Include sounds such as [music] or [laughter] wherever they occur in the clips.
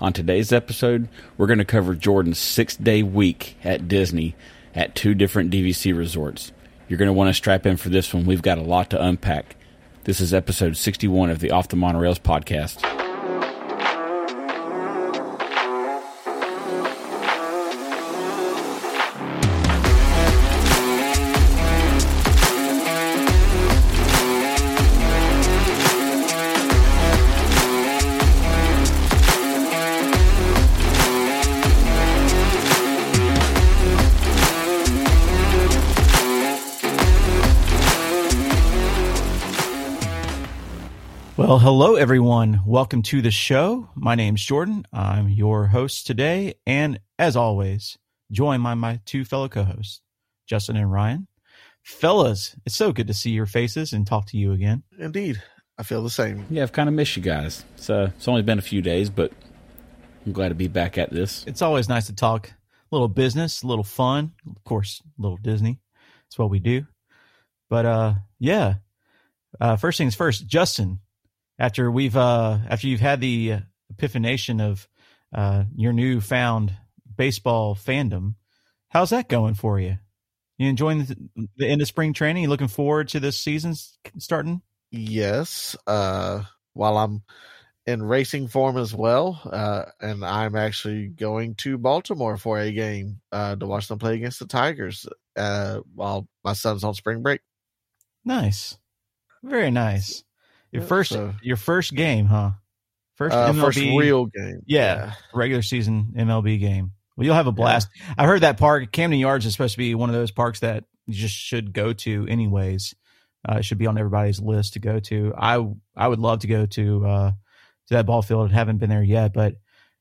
On today's episode, we're going to cover Jordan's six day week at Disney at two different DVC resorts. You're going to want to strap in for this one. We've got a lot to unpack. This is episode 61 of the Off the Monorails podcast. Well, hello everyone. Welcome to the show. My name's Jordan. I'm your host today, and as always, joined by my two fellow co-hosts, Justin and Ryan. Fellas, it's so good to see your faces and talk to you again. Indeed. I feel the same. Yeah, I've kind of missed you guys. It's, uh, it's only been a few days, but I'm glad to be back at this. It's always nice to talk a little business, a little fun, of course, a little Disney. That's what we do. But uh yeah. Uh first things first, Justin, after we've uh after you've had the epiphanation of uh your newfound baseball fandom how's that going for you you enjoying the, the end of spring training you looking forward to this season starting Yes. Uh, while I'm in racing form as well, uh, and I'm actually going to Baltimore for a game uh, to watch them play against the Tigers uh, while my son's on spring break. nice very nice your Yeah, first so- your first game huh? First Uh, MLB, first real game. yeah, regular season mlb game. Well you'll have a blast. I heard that park camden yards is supposed to be one of those parks that you just should go to anyways. Uh, it should be on everybody's list to go to. I i would love to go to uh to that ball field. Haven't been there yet but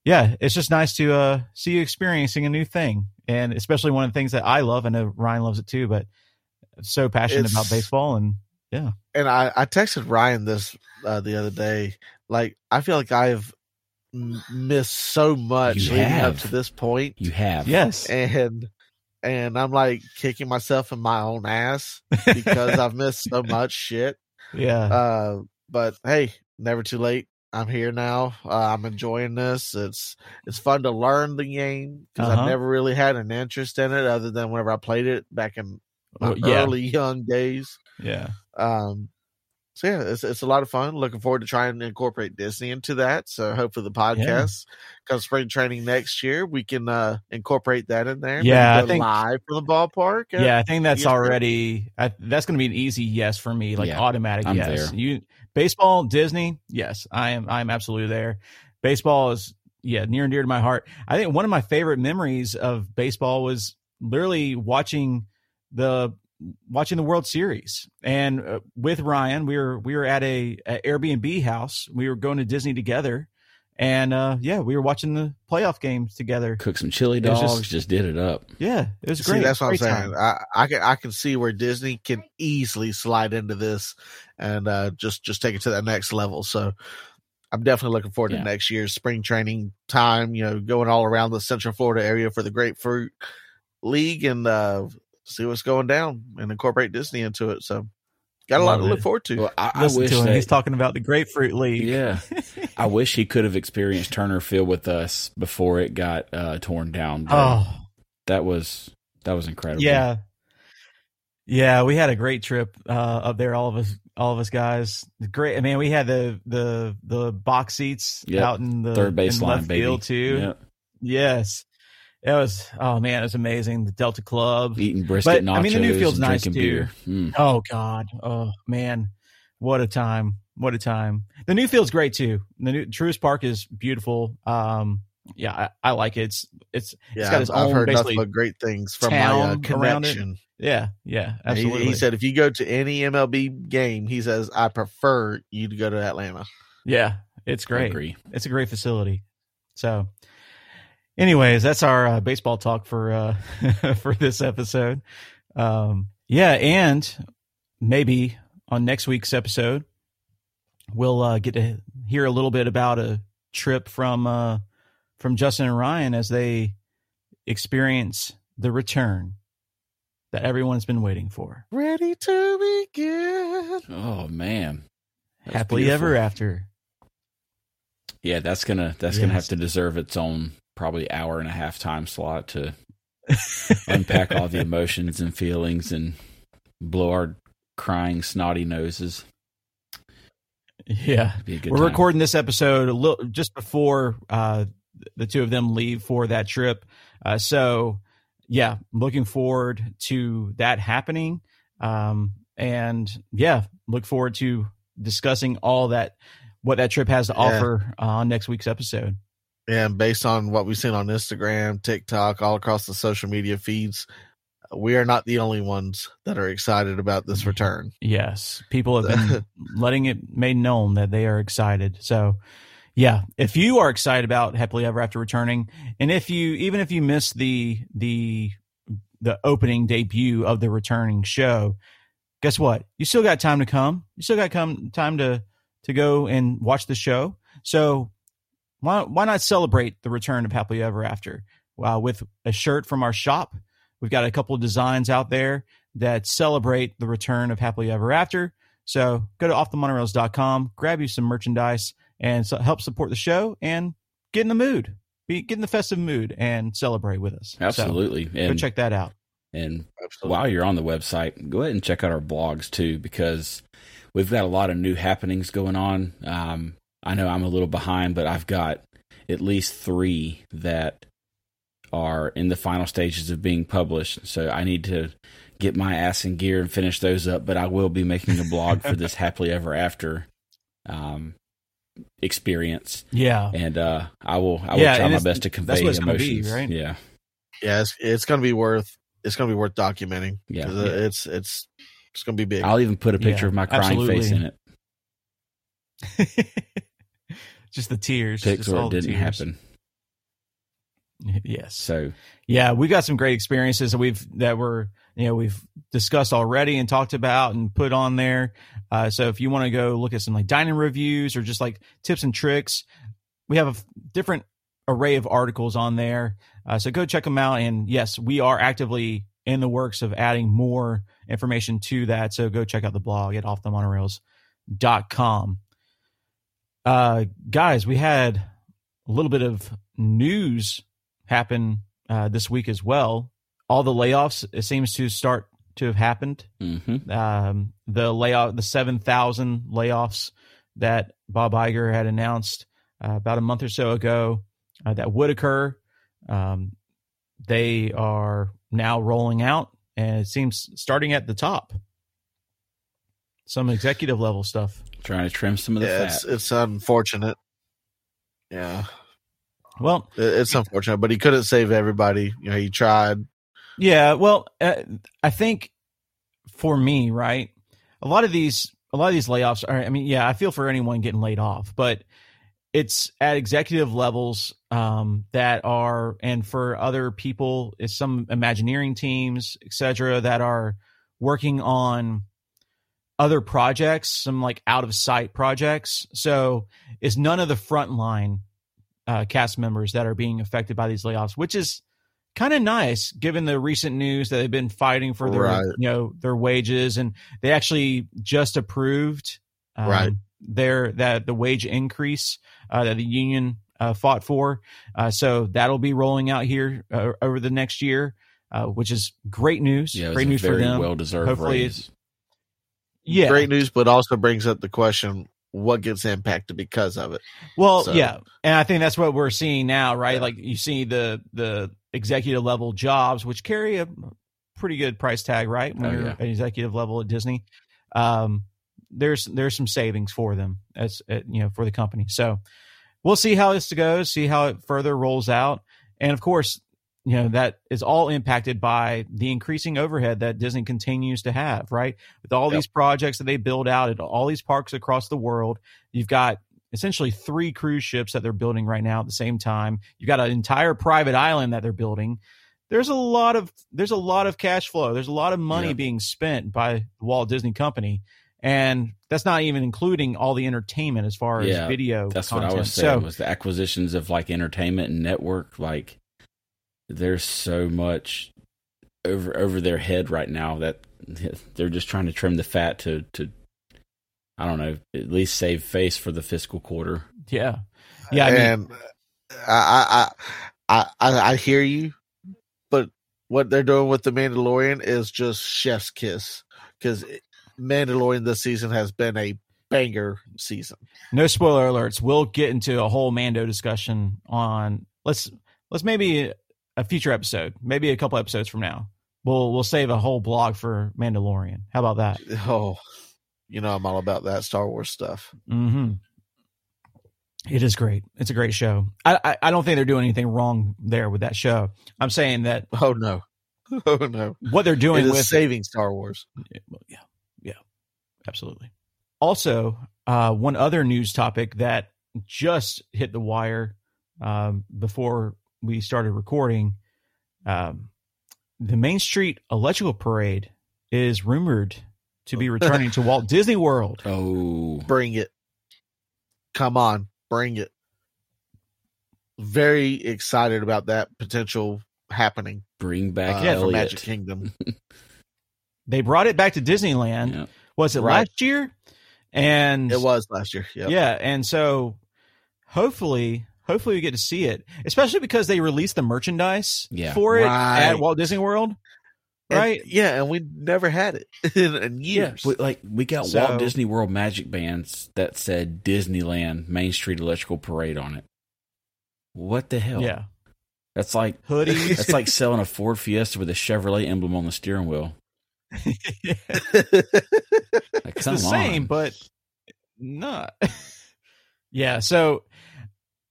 yeah it's just nice to uh see you experiencing a new thing. And especially one of the things that i love i know ryan loves it too but so passionate about baseball and And I, I texted Ryan this uh, the other day. Like, I feel like I've m- missed so much You leading have. up to this point. You have. yes and and I'm like kicking myself in my own ass because I've missed so [laughs] much shit. yeah Uh, but hey, never too late. I'm here now. Uh, I'm enjoying this. It's it's fun to learn the game because Uh-huh. I've never really had an interest in it other than whenever I played it back in my Well, yeah. early young days. yeah Um, so yeah, it's it's a lot of fun. Looking forward to trying to incorporate Disney into that. So hopefully the podcast comes spring training next year, we can uh incorporate that in there. Yeah, I think- live from the ballpark. uh, Yeah, I think that's already I, that's going to be an easy yes for me, like Yeah, automatic I'm yes. there. You baseball, Disney, yes, I am. I'm absolutely there. Baseball is yeah near and dear to my heart. I think one of my favorite memories of baseball was literally watching the watching the World Series and uh, with Ryan. We were we were at a, a Airbnb house. We were going to Disney together, and uh yeah, we were watching the playoff games together. Cook some chili dogs, just- just, did it up. Yeah, it was See, great. that's what I'm saying. I, I can I can see where Disney can easily slide into this and uh, just just take it to that next level. So I'm definitely looking forward Yeah. to next year's spring training time. You know, going all around the Central Florida area for the Grapefruit League and uh, see what's going down and incorporate Disney into it. So got a lot Love to look forward to. Well, I, I wish to that, He's talking about the Grapefruit League. Yeah. [laughs] I wish he could have experienced Turner Field with us before it got uh, torn down. but Oh, that was that was incredible. yeah. Yeah, we had a great trip uh, up there. All of us, all of us guys. Great. I mean, we had the the the box seats Yep. out in the third in baseline, left baby. field too. Yep. Yes, it was. Oh man, it was amazing. The Delta Club. Eating brisket But, nachos. I mean, the new field's and nice, drinking too. beer. Mm. Oh God. Oh man, what a time! What a time! The new field's great too. The new Truist Park is beautiful. Um, yeah, I, I like it. It's it's yeah, got I've, his I've own heard basically nothing but great things from my uh, town connection. yeah yeah He- absolutely. He, said if you go to any MLB game, he says I prefer you to go to Atlanta. yeah, it's I great. agree. It's a great facility. So, anyways, that's our uh, baseball talk for uh, [laughs] for this episode. Um, yeah, and maybe on next week's episode, we'll uh, get to hear a little bit about a trip from uh, from Justin and Ryan as they experience the return that everyone's been waiting for. Ready to begin. Oh man. That Happily beautiful. ever after. Yeah, that's gonna that's gonna have to deserve its own probably hour and a half time slot to [laughs] unpack all the emotions and feelings and blow our crying snotty noses. Yeah. Be a good We're time. recording this episode a little just before uh, the two of them leave for that trip. Uh, so, yeah, looking forward to that happening. Um, and yeah, look forward to discussing all that, what that trip has to Yeah. offer uh, on next week's episode. And based on what we've seen on Instagram, TikTok, all across the social media feeds, we are not the only ones that are excited about this return. Yes, people have been [laughs] letting it made known that they are excited. So, yeah, if you are excited about Happily Ever After returning, and if you even if you missed the the the opening debut of the returning show, guess what? You still got time to come. You still got come time to to go and watch the show. So why why not celebrate the return of Happily Ever After uh, with a shirt from our shop? We've got a couple of designs out there that celebrate the return of Happily Ever After. So go to offthemonorails.com, grab you some merchandise, and so help support the show and get in the mood. Be get in the festive mood and celebrate with us. So, Absolutely. go check that out. and Absolutely. while you're on the website, go ahead and check out our blogs too, because we've got a lot of new happenings going on. Um, I know I'm a little behind, but I've got at least three that are in the final stages of being published. So I need to get my ass in gear and finish those up. But I will be making a blog for this [laughs] happily ever after um, experience, Yeah. and uh, I will I will Yeah, try my best to that's convey what it's gonna be, emotions. right? Yeah, yeah, it's, it's going to be worth it's going to be worth documenting. Yeah, uh, it's it's it's going to be big. I'll even put a picture Yeah, of my crying face in it. [laughs] just the tears. Pics just all it didn't tears. happen. [laughs] Yes. So Yeah, we got some great experiences that we've that were you know we've discussed already and talked about and put on there. Uh, so if you want to go look at some like dining reviews or just like tips and tricks, we have a f- different array of articles on there. Uh, so go check them out. And yes, we are actively in the works of adding more information to that. So go check out the blog at offthemonorails.com. Uh, guys, we had a little bit of news happen uh, this week as well. All the layoffs it seems to start to have happened. mhm. Um, the layoff, the seven thousand layoffs that Bob Iger had announced uh, about a month or so ago uh, that would occur. Um, they are now rolling out, and it seems starting at the top. Some executive level stuff. Trying to trim some of the yeah, fat. it's it's unfortunate. Yeah, Well, it- it's unfortunate, but he couldn't save everybody. You know, he tried. Yeah, well, uh, I think for me, right, a lot of these, a lot of these layoffs are. I mean, yeah, I feel for anyone getting laid off, but it's at executive levels um, that are, and for other people, it's some Imagineering teams, et cetera, that are working on other projects, some like out of sight projects. So it's none of the frontline uh, cast members that are being affected by these layoffs, which is kind of nice given the recent news that they've been fighting for their Right. you know their wages and they actually just approved um, Right. their that the wage increase uh, that the union uh, fought for uh, so that'll be rolling out here uh, over the next year uh, which is great news yeah, great a news for very them well deserved Hopefully raise. Yeah Great news, but also brings up the question: what gets impacted because of it? Well, So- yeah, and I think that's what we're seeing now, right? Yeah. Like you see the the executive level jobs, which carry a pretty good price tag, right? When Oh, you're yeah. at executive level at Disney, um, there's there's some savings for them as uh, you know for the company. So we'll see how this goes, see how it further rolls out, and of course, you know that is all impacted by the increasing overhead that Disney continues to have, right? With all Yep. these projects that they build out at all these parks across the world, you've got essentially three cruise ships that they're building right now at the same time. You've got an entire private island that they're building. There's a lot of there's a lot of cash flow. There's a lot of money Yeah. being spent by the Walt Disney Company, and that's not even including all the entertainment as far as Yeah, video. That's content. what I was saying So, was the acquisitions of like entertainment and network. Like, there's so much over over their head right now that they're just trying to trim the fat to to I don't know at least save face for the fiscal quarter. Yeah. Yeah, I mean- and I, I, I, I, I hear you, but what they're doing with the Mandalorian is just chef's kiss because Mandalorian this season has been a banger season. no spoiler alerts. We'll get into a whole Mando discussion on let's let's maybe a future episode, maybe a couple episodes from now. We'll we'll save a whole blog for Mandalorian. How about that? Oh, you know I'm all about that Star Wars stuff. Mm-hmm. It is great. It's a great show. I, I I don't think they're doing anything wrong there with that show. I'm saying that Oh no, [laughs] oh no, what they're doing is with saving Star Wars. yeah, yeah, absolutely. Also, uh, one other news topic that just hit the wire um, before we started recording: um, the Main Street Electrical Parade is rumored to be [laughs] returning to Walt Disney World. Oh, Bring it. Come on, bring it. Very excited about that potential happening. bring back uh, for Elliot. Magic Kingdom. [laughs] They brought it back to Disneyland. Yeah. Was it Right. last year? And It was last year. Yep. Yeah, and so hopefully, hopefully we get to see it, especially because they released the merchandise Yeah. for it Right. at Walt Disney World. And- Right? yeah, and we never had it [laughs] in, in Yeah, years. we, like we got So- Walt Disney World magic bands that said Disneyland Main Street Electrical Parade on it. What the hell? Yeah, that's like hoodies. that's like [laughs] selling a Ford Fiesta with a Chevrolet emblem on the steering wheel. Like, it's come the same, on. but not. [laughs] yeah, so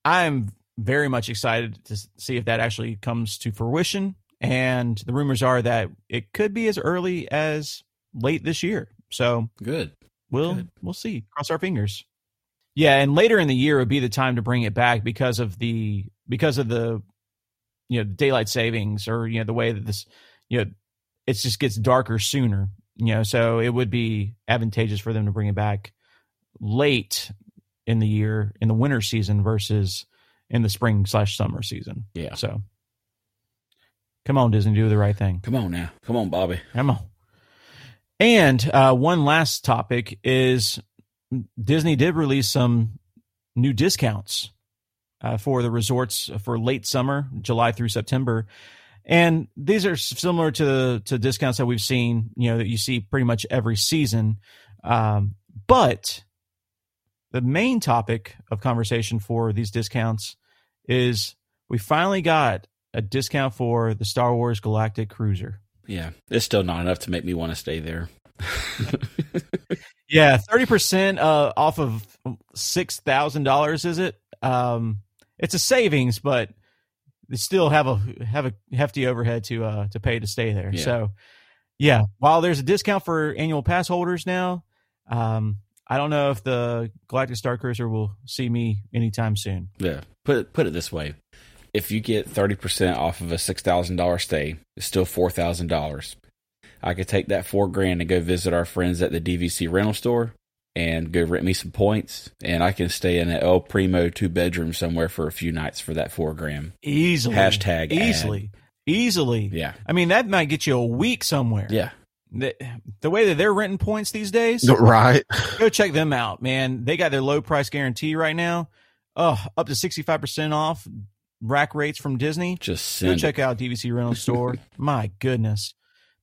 I'm very much excited to see if that actually comes to fruition. And the rumors are that it could be as early as late this year. So good. we'll Good. we'll see. Cross our fingers. Yeah, and later in the year would be the time to bring it back because of the because of the you know daylight savings or you know the way that this you know it just gets darker sooner. You know, so it would be advantageous for them to bring it back late in the year in the winter season versus in the spring slash summer season. Yeah. So come on, Disney, do the right thing. Come on now. Come on, Bobby. Come on. And uh, one last topic is Disney did release some new discounts uh, for the resorts for late summer, July through September. And these are similar to the to discounts that we've seen, you know, that you see pretty much every season. Um, but the main topic of conversation for these discounts is we finally got a discount for the Star Wars Galactic Cruiser. Yeah, it's still not enough to make me want to stay there. [laughs] Yeah, thirty percent uh, off of six thousand dollars. Is it? Um, it's a savings, but they still have a have a hefty overhead to uh to pay to stay there. Yeah. So, yeah, while there's a discount for annual pass holders now, um, I don't know if the Galactic Star Cruiser will see me anytime soon. Yeah. Put it, put it this way: if you get thirty percent off of a six thousand dollar stay, it's still four thousand dollars. I could take that four grand and go visit our friends at the DVC rental store and go rent me some points, and I can stay in an El Primo two bedroom somewhere for a few nights for that four grand. Easily, Hashtag ad. easily, easily. Yeah. I mean, that might get you a week somewhere. Yeah. The, the way that they're renting points these days, [laughs] right. [laughs] go check them out, man. They got their low price guarantee right now. Oh, up to 65% off rack rates from Disney. Just Go check out DVC Rental Store. [laughs] My goodness.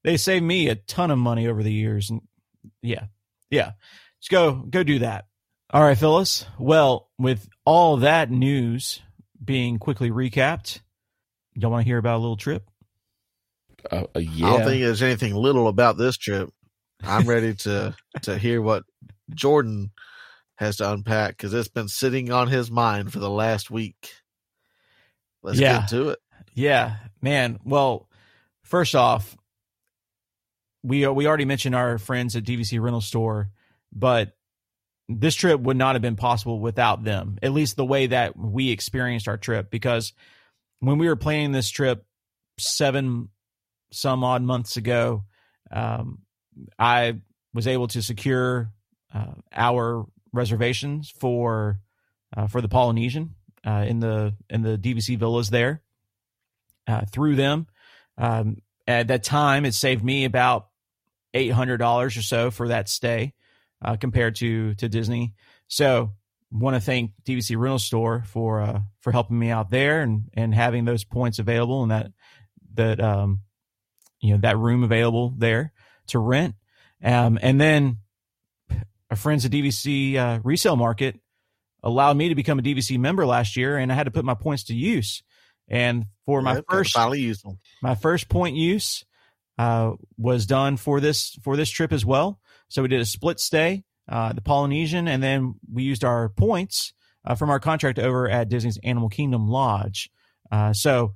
They saved me a ton of money over the years. And yeah, yeah. Just go, go do that. All right, Phyllis. Well, with all that news being quickly recapped, y'all want to hear about a little trip? Uh, uh, I don't think there's anything little about this trip. I'm ready to [laughs] to hear what Jordan has to unpack because it's been sitting on his mind for the last week. Let's Yeah. get to it. Yeah, man. Well, first off, we we already mentioned our friends at DVC Rental Store, but this trip would not have been possible without them. At least the way that we experienced our trip, because when we were planning this trip seven some odd months ago, um, I was able to secure uh, our reservations for uh, for the Polynesian uh, in the in the DVC villas there uh, through them. Um, at that time, it saved me about eight hundred dollars or so for that stay uh, compared to to Disney. So want to thank DVC Rental Store for uh, for helping me out there and and having those points available and that that um you know that room available there to rent. Um, and then our friends at DVC uh, Resale Market allowed me to become a DVC member last year, and I had to put my points to use. And for my Yep, first finally used them. my first point use uh, was done for this for this trip as well. So we did a split stay, uh, the Polynesian, and then we used our points uh, from our contract over at Disney's Animal Kingdom Lodge. Uh, so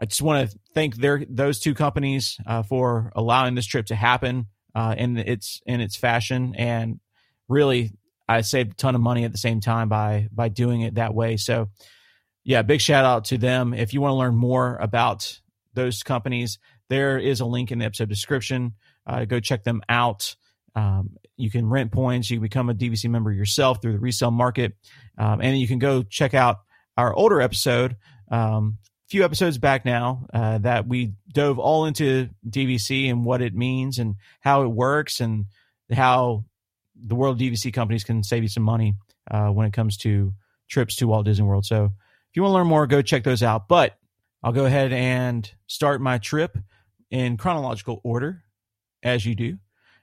I just want to thank their those two companies uh, for allowing this trip to happen uh, in its in its fashion, and really I saved a ton of money at the same time by by doing it that way. So yeah, big shout out to them. If you want to learn more about those companies, there is a link in the episode description. Uh, go check them out. Um, you can rent points. You can become a DVC member yourself through the resale market, um, and you can go check out our older episode, um, few episodes back now, uh, that we dove all into DVC and what it means and how it works and how the world DVC companies can save you some money uh, when it comes to trips to Walt Disney World. So if you want to learn more, go check those out. But I'll go ahead and start my trip in chronological order, as you do.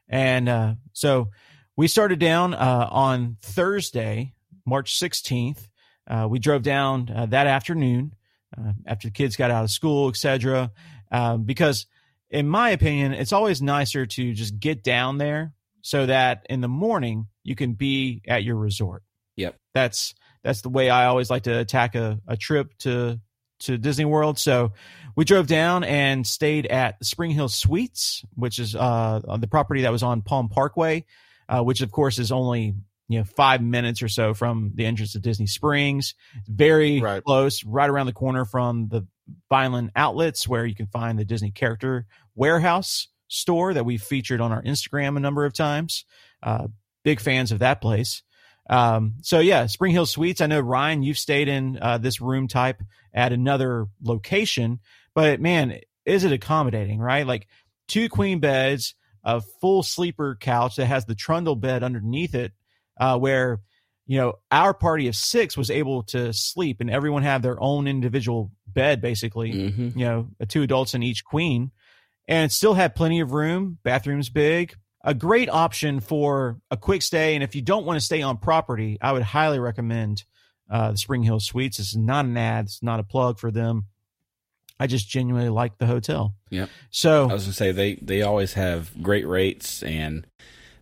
And uh, so we started down uh, on Thursday, March 16th. Uh, we drove down uh, that afternoon uh, after the kids got out of school, etc. Um, because, in my opinion, it's always nicer to just get down there so that in the morning you can be at your resort. Yep. That's that's the way I always like to attack a, a trip to to Disney World. So we drove down and stayed at Spring Hill Suites, which is uh, the property that was on Palm Parkway, uh, which of course is only you know five minutes or so from the entrance to Disney Springs. Very Right. close, right around the corner from the Vineland Outlets, where you can find the Disney Character Warehouse store that we've featured on our Instagram a number of times. Uh, big fans of that place. Um, so yeah, Spring Hill Suites. I know Ryan, you've stayed in uh, this room type at another location, but man, is it accommodating, right? Like two queen beds, a full sleeper couch that has the trundle bed underneath it, uh, where you know our party of six was able to sleep, and everyone had their own individual bed, basically. hmm You know, two adults and each queen, and still had plenty of room. Bathrooms big, a great option for a quick stay. And if you don't want to stay on property, I would highly recommend uh, the Spring Hill Suites. This is not an ad. It's not a plug for them. I just genuinely like the hotel. yeah So I was gonna say they they always have great rates, and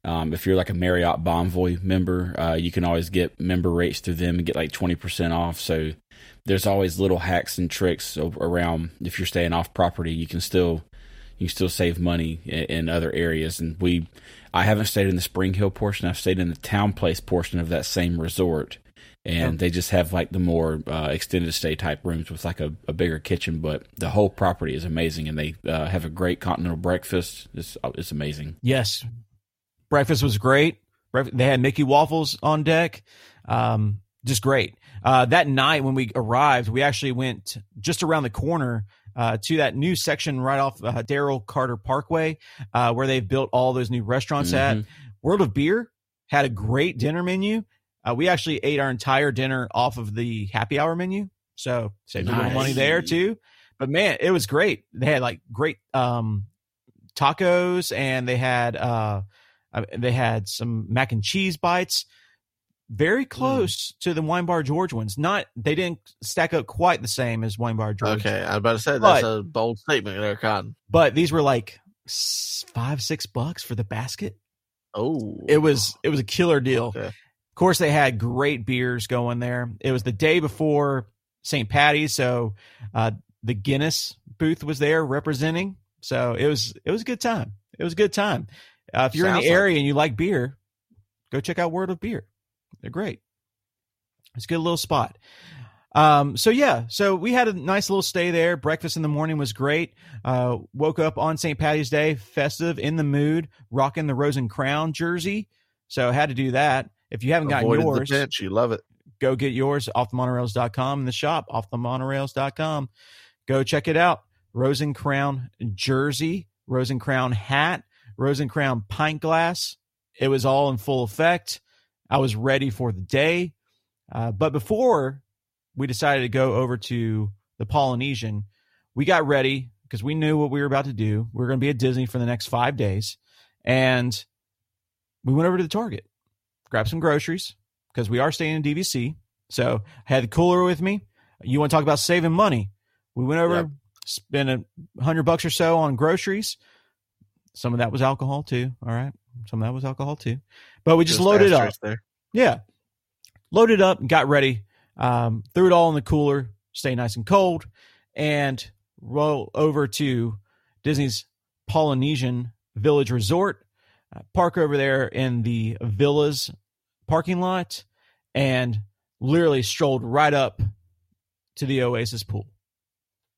um, if you're like a Marriott Bonvoy member, uh, you can always get member rates through them and get like twenty percent off. So there's always little hacks and tricks around. If you're staying off property, you can still you can still save money in, in other areas. And we, I haven't stayed in the Spring Hill portion. I've stayed in the TownePlace portion of that same resort. And they just have like the more uh, extended stay type rooms with like a, a bigger kitchen, but the whole property is amazing, and they uh, have a great continental breakfast. It's it's amazing. Yes, breakfast was great. They had Mickey waffles on deck. Um, just great. Uh, that night when we arrived, we actually went just around the corner uh, to that new section right off uh, Daryl Carter Parkway, uh, where they've built all those new restaurants at. Mhm. World of Beer had a great dinner menu. Uh, we actually ate our entire dinner off of the happy hour menu, so saved a little money there too. But man, it was great. They had like great um, tacos, and they had they had some mac and cheese bites. Very close to the Wine Bar George ones. Not they didn't stack up quite the same as Wine Bar George. Okay, I was about to say But- that's a bold statement there, Cotton. but these were like five six bucks for the basket. Oh, It was it was a killer deal. Okay. Of course, they had great beers going there. It was the day before St. Patty's, so uh, the Guinness booth was there representing. So it was it was a good time. It was a good time. Uh, if you're in Sounds the like area and you like beer, go check out World of Beer. They're great. It's a good little spot. Um, so yeah, so we had a nice little stay there. Breakfast in the morning was great. Uh, woke up on St. Patty's Day, festive, in the mood, rocking the Rose and Crown jersey. So had to do that. If you haven't gotten Avoided yours, the pinch. You love it. go get yours off the monorails.com in the shop off the monorails.com go check it out rose and crown jersey rose and crown hat rose and crown pint glass it was all in full effect i was ready for the day Uh, but before we decided to go over to the Polynesian, we got ready because we knew what we were about to do. We were going to be at Disney for the next five days. And we went over to the Target, grabbed some groceries because we are staying in DVC. So I had the cooler with me. You want to talk about saving money? We went over, Yep. spent a hundred bucks or so on groceries. Some of that was alcohol too. All right. Some of that was alcohol too. But we just, loaded up. There. Yeah. Loaded up and got ready. Um, threw it all in the cooler, stay nice and cold, and roll over to Disney's Polynesian Village Resort. Uh, park over there in the villas parking lot and literally strolled right up to the Oasis pool.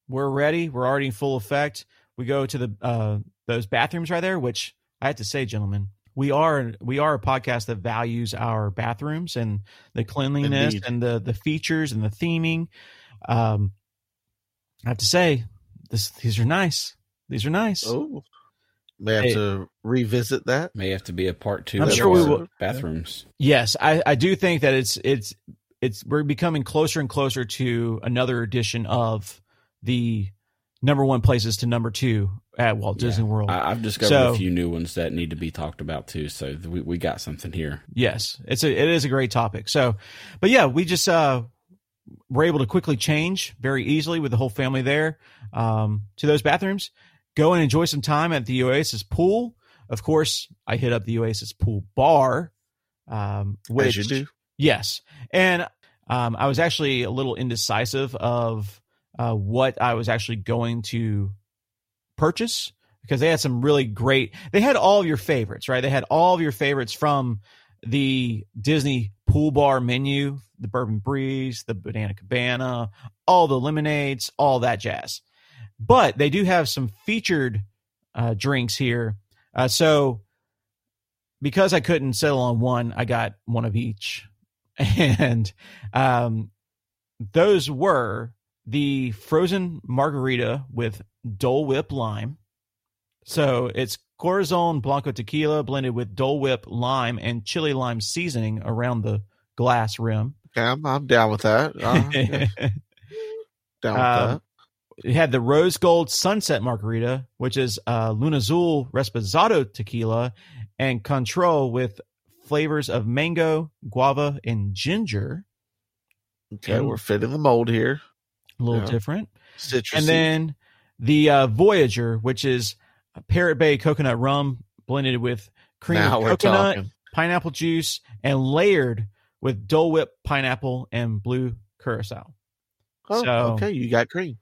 We're ready. We're already in full effect. We go to the uh, those bathrooms right there, which I have to say, gentlemen, we are we are a podcast that values our bathrooms and the cleanliness Indeed. and the the features and the theming. Um, I have to say, this these are nice. These are nice. Oh, may have Hey. to revisit that. May have to be a part 2 I'm sure we will- bathrooms. Yes, I, I do think that it's it's it's we're becoming closer and closer to another edition of the number one places to number two at Walt Yeah. Disney World. I, I've discovered So- a few new ones that need to be talked about too. So th- we, we got something here. Yes, it's a it is a great topic. So, but yeah, we just uh were able to quickly change very easily with the whole family there um, to those bathrooms. Go and enjoy some time at the Oasis pool. Of course, I hit up the Oasis pool bar, um, which As you do. Yes, and um, I was actually a little indecisive of uh, what I was actually going to purchase because they had some really great. They had all of your favorites, right? They had all of your favorites from the Disney pool bar menu, the Bourbon Breeze, the Banana Cabana, all the lemonades, all that jazz. But they do have some featured uh, drinks here. Uh, so because I couldn't settle on one, I got one of each. [laughs] And um, those were the frozen margarita with Dole Whip lime. So it's Corazon Blanco tequila blended with Dole Whip lime and chili lime seasoning around the glass rim. Okay, I'm, I'm down with that. [laughs] Uh, yeah, down with Um, that. it had the rose gold sunset margarita, which is uh, Luna Azul Reposado tequila, and Cointreau with flavors of mango, guava, and ginger. Okay, and- we're fitting the mold here. A little Yeah. different. Citrusy. And then the uh, Voyager, which is Parrot Bay coconut rum blended with cream now of coconut, talking. pineapple juice, and layered with Dole Whip pineapple and blue curacao. Oh, so- okay, you got cream.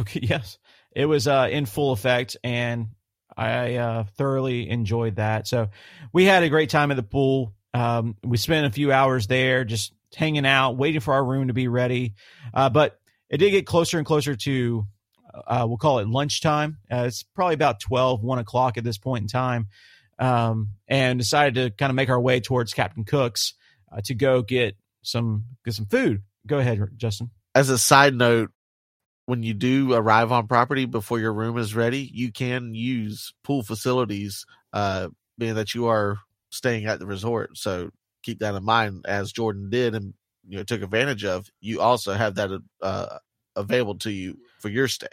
Okay, [laughs] yes. It was uh, in full effect, and I uh, thoroughly enjoyed that. So we had a great time at the pool. Um, we spent a few hours there just hanging out, waiting for our room to be ready. Uh, but it did get closer and closer to, uh, we'll call it lunchtime. Uh, it's probably about 12, 1 o'clock at this point in time. Um, and decided to kind of make our way towards Captain Cook's uh, to go get some get some food. Go ahead, Justin. As a side note, when you do arrive on property before your room is ready, you can use pool facilities, uh, being that you are staying at the resort. So keep that in mind, as Jordan did and you know took advantage of. You also have that uh, available to you for your stay.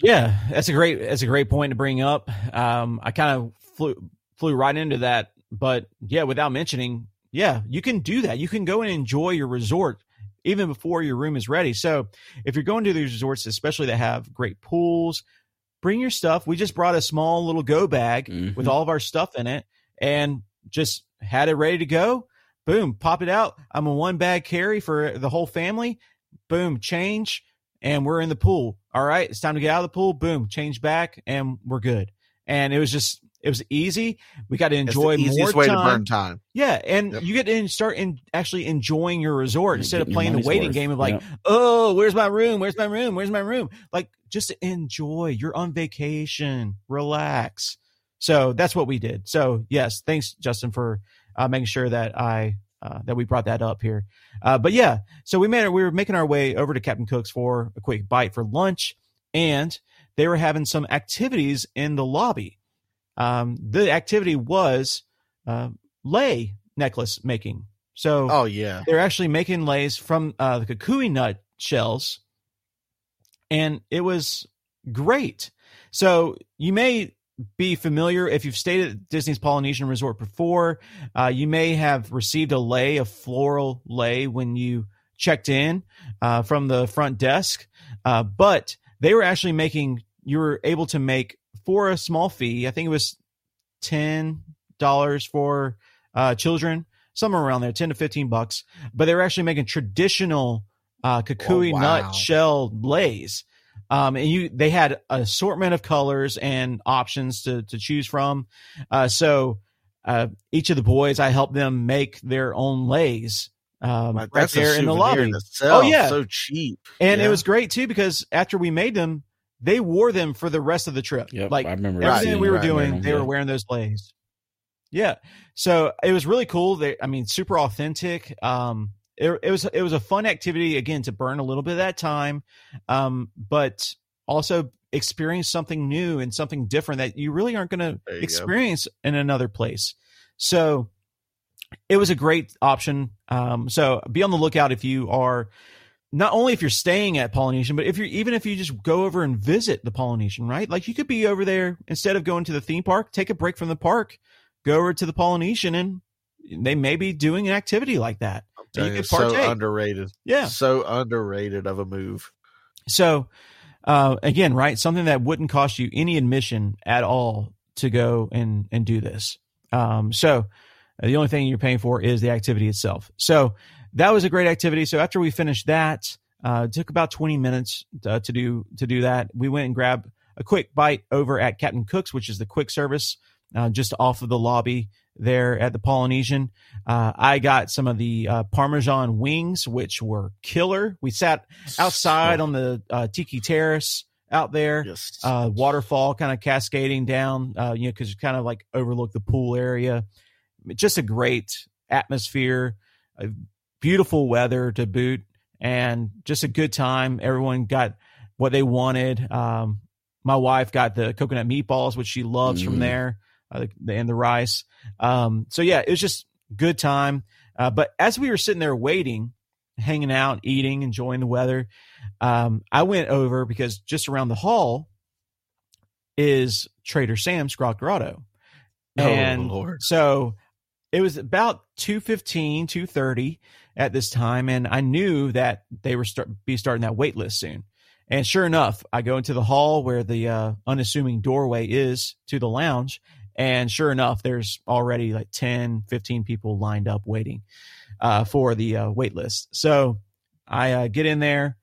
Yeah, that's a great that's a great point to bring up. Um, I kind of flew flew right into that, but yeah, without mentioning, yeah, you can do that. You can go and enjoy your resort even before your room is ready. So if you're going to these resorts, especially that have great pools, bring your stuff. We just brought a small little go bag Mhm. with all of our stuff in it and just had it ready to go. Boom, pop it out. I'm a one bag carry for the whole family. Boom, change, and we're in the pool. All right, it's time to get out of the pool. Boom, change back, and we're good. And it was just, it was easy. We got to It's enjoy the easiest more way time. to burn time. Yeah, and Yep. you get to start in actually enjoying your resort Yeah, instead of playing the waiting worth. game of like, Yep. oh, where's my room? Where's my room? Where's my room? Like, just enjoy. You're on vacation. Relax. So that's what we did. So yes, thanks, Justin, for uh, making sure that I uh, that we brought that up here. Uh, but yeah, so we made. We were making our way over to Captain Cook's for a quick bite for lunch, and they were having some activities in the lobby. Um, the activity was uh, lei necklace making. So Oh yeah. they're actually making leis from uh, the kukui nut shells, and it was great. So you may be familiar if you've stayed at Disney's Polynesian Resort before. Uh, you may have received a lei, a floral lei, when you checked in uh, from the front desk. Uh, but they were actually making. You were able to make for a small fee. I think it was ten dollars for uh, children, somewhere around there, ten to fifteen bucks. But they were actually making traditional uh, kukui Oh, wow. nut shell leis. Um, and you, they had an assortment of colors and options to to choose from. Uh, so uh, each of the boys, I helped them make their own leis um, Like, right that's there in the souvenir lobby. in itself. Oh, yeah. So cheap. And it was great too because after we made them, they wore them for the rest of the trip. Yep, like I remember everything seeing we were right, doing, right. they were wearing those leis. Yeah, so it was really cool. They, I mean, super authentic. Um, it, it was it was a fun activity again to burn a little bit of that time, um, but also experience something new and something different that you really aren't going to you go. experience in another place. So it was a great option. Um, so be on the lookout if you are not only if you're staying at Polynesian, but if you're even if you just go over and visit the Polynesian, right? Like you could be over there instead of going to the theme park, take a break from the park, go over to the Polynesian, and they may be doing an activity like that. I'm And you you, so underrated. Yeah. So underrated of a move. So uh, again, right, something that wouldn't cost you any admission at all to go and and do this. Um, so uh, the only thing you're paying for is the activity itself. So that was a great activity. So after we finished that, uh, it took about 20 minutes uh, to do to do that. We went and grabbed a quick bite over at Captain Cook's, which is the quick service uh, just off of the lobby there at the Polynesian. Uh, I got some of the uh, Parmesan wings, which were killer. We sat outside on the uh, Tiki Terrace out there yes. uh, waterfall kind of cascading down, uh, you know, because you kind of like overlook the pool area. Just a great atmosphere, uh, beautiful weather to boot, and just a good time. Everyone got what they wanted. Um, my wife got the coconut meatballs, which she loves from Mm. there, uh, and the rice. Um, so yeah, it was just good time. Uh, but as we were sitting there waiting, hanging out, eating, enjoying the weather, um, I went over because just around the hall is Trader Sam's Grog Grotto. Oh, And Lord. so it was about 215, 230 at this time. And I knew that they were start be starting that wait list soon. And sure enough, I go into the hall where the uh, unassuming doorway is to the lounge. And sure enough, there's already like 10, 15 people lined up waiting uh, for the uh, wait list. So I uh, get in there,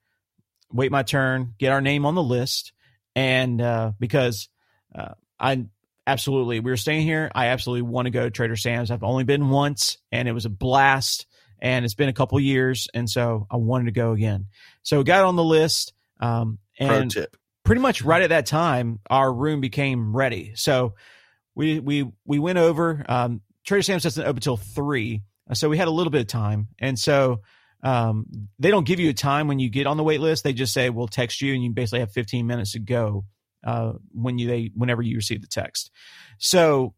wait my turn, get our name on the list. And uh, because uh, I absolutely, we were staying here, I absolutely want to go to Trader Sam's. I've only been once and it was a blast. And it's been a couple years. And so I wanted to go again. So we got on the list. Um, and pretty much right at that time, our room became ready. So we we we went over. Um, Trader Sam's doesn't open until three, so we had a little bit of time, and so um, they don't give you a time when you get on the wait list. They just say we'll text you, and you basically have 15 minutes to go uh, when you they whenever you receive the text. So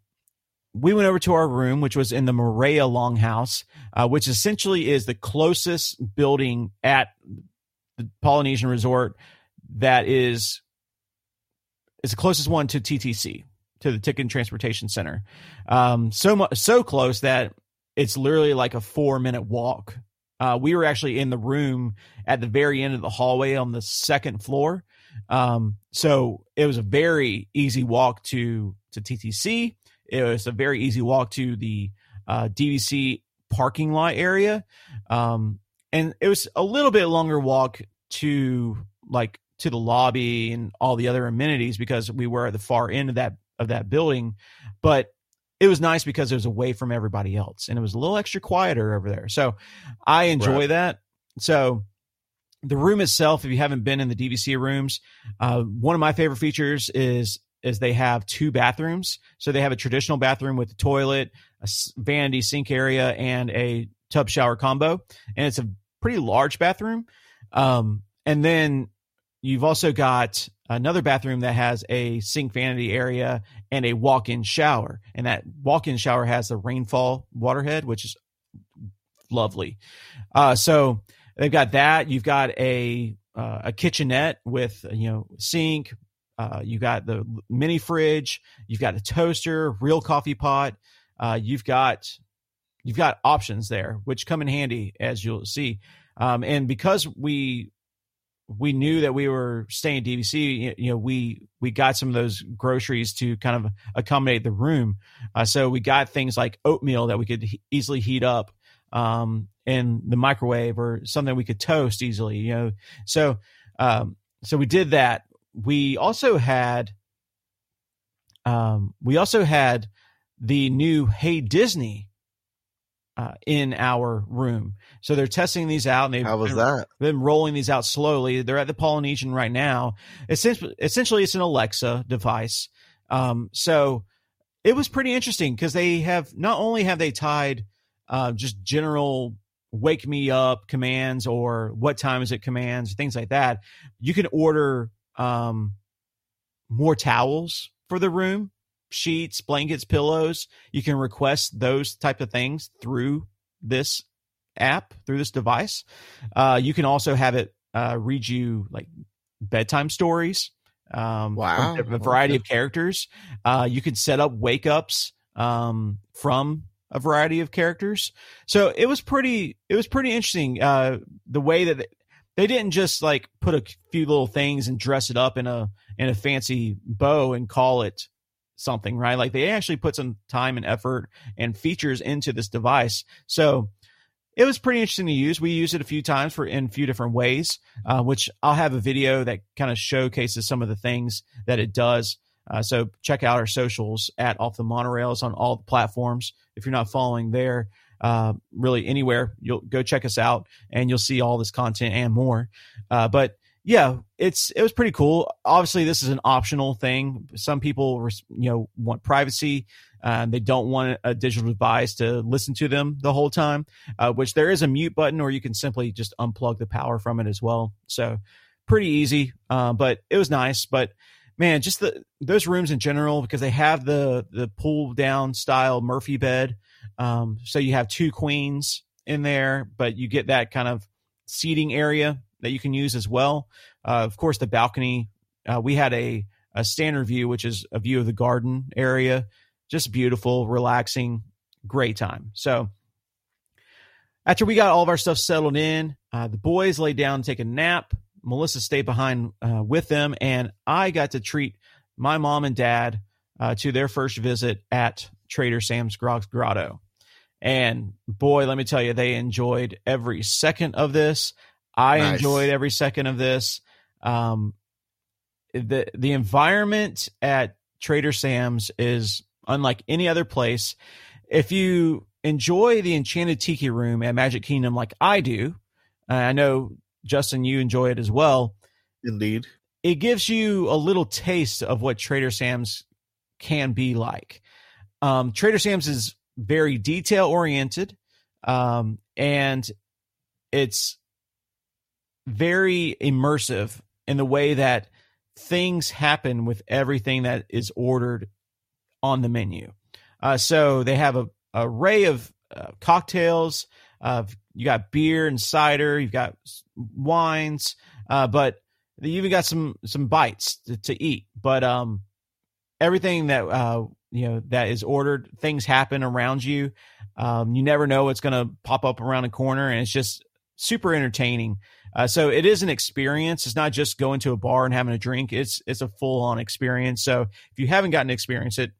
we went over to our room, which was in the Moorea Longhouse, uh, which essentially is the closest building at the Polynesian Resort that is is the closest one to TTC to the Ticket and Transportation Center. Um, so much so close that it's literally like a four minute walk. Uh, we were actually in the room at the very end of the hallway on the second floor. Um, so it was a very easy walk to to TTC. It was a very easy walk to the uh, DVC parking lot area, um, and it was a little bit longer walk to like to the lobby and all the other amenities because we were at the far end of that of that building. But it was nice because it was away from everybody else and it was a little extra quieter over there. So I enjoy Right. that. So the room itself, if you haven't been in the DVC rooms, uh, one of my favorite features is is they have two bathrooms. So they have a traditional bathroom with a toilet, a vanity sink area, and a tub shower combo, and it's a pretty large bathroom. Um, and then you've also got another bathroom that has a sink vanity area and a walk-in shower, and that walk-in shower has the rainfall waterhead, which is lovely. Uh, so they've got that. You've got a uh, a kitchenette with you know sink. Uh, you got the mini fridge. You've got a toaster, real coffee pot. Uh, you've got you've got options there, which come in handy as you'll see. Um, and because we we knew that we were staying DVC, you know, we we got some of those groceries to kind of accommodate the room. Uh, so we got things like oatmeal that we could he- easily heat up um, in the microwave or something we could toast easily. You know, so um, so we did that. We also had um, we also had the new Hey Disney uh, in our room. So they're testing these out, and they've How was been, that? been rolling these out slowly. They're at the Polynesian right now. Essentially, essentially it's an Alexa device. Um, so it was pretty interesting because they have not only have they tied uh, just general wake me up commands or what time is it commands things like that you can order um, more towels for the room sheets blankets pillows you can request those type of things through this app through this device. Uh, you can also have it uh, read you like bedtime stories um, Wow. a variety of characters. Uh, you can set up wake ups um, from a variety of characters. So it was pretty it was pretty interesting uh, the way that they, they didn't just like put a few little things and dress it up in a in a fancy bow and call it something right? Like they actually put some time and effort and features into this device. So it was pretty interesting to use. We used it a few times for in a few different ways uh, which i'll have a video that kind of showcases some of the things that it does. Uh, so check out our socials at off the monorails on all the platforms. If you're not following there uh, really anywhere you'll go check us out and you'll see all this content and more. Uh, but yeah it's it was pretty cool. Obviously this is an optional thing. Some people you know want privacy uh, they don't want a digital device to listen to them the whole time uh, which there is a mute button or you can simply just unplug the power from it as well. So pretty easy uh, but it was nice. But man just the those rooms in general because they have the the pull down style murphy bed um, so you have two queens in there but you get that kind of seating area that you can use as well. Uh, of course the balcony uh, we had a a standard view which is a view of the garden area. Just beautiful relaxing great time. So after we got all of our stuff settled in uh, the boys laid down take a nap. Melissa stayed behind uh, with them and i got to treat my mom and dad uh, to their first visit at trader sam's grotto. And boy let me tell you they enjoyed every second of this i Nice. enjoyed every second of this um, the the environment at Trader Sam's is unlike any other place. If you enjoy the Enchanted Tiki Room at Magic Kingdom like I do, uh, I know Justin you enjoy it as well. Indeed. It gives you a little taste of what Trader Sam's can be like. Um, Trader Sam's is very detail oriented, um, and it's very immersive in the way that things happen with everything that is ordered on the menu. Uh, so they have a, a array of uh, cocktails. Uh, you got beer and cider. You've got wines, uh, but you even got some some bites to, to eat. But um, everything that uh, you know that is ordered, things happen around you. Um, you never know what's going to pop up around a corner, and it's just super entertaining. Uh, so it is an experience. It's not just going to a bar and having a drink. It's it's a full on experience. So if you haven't gotten to experience it,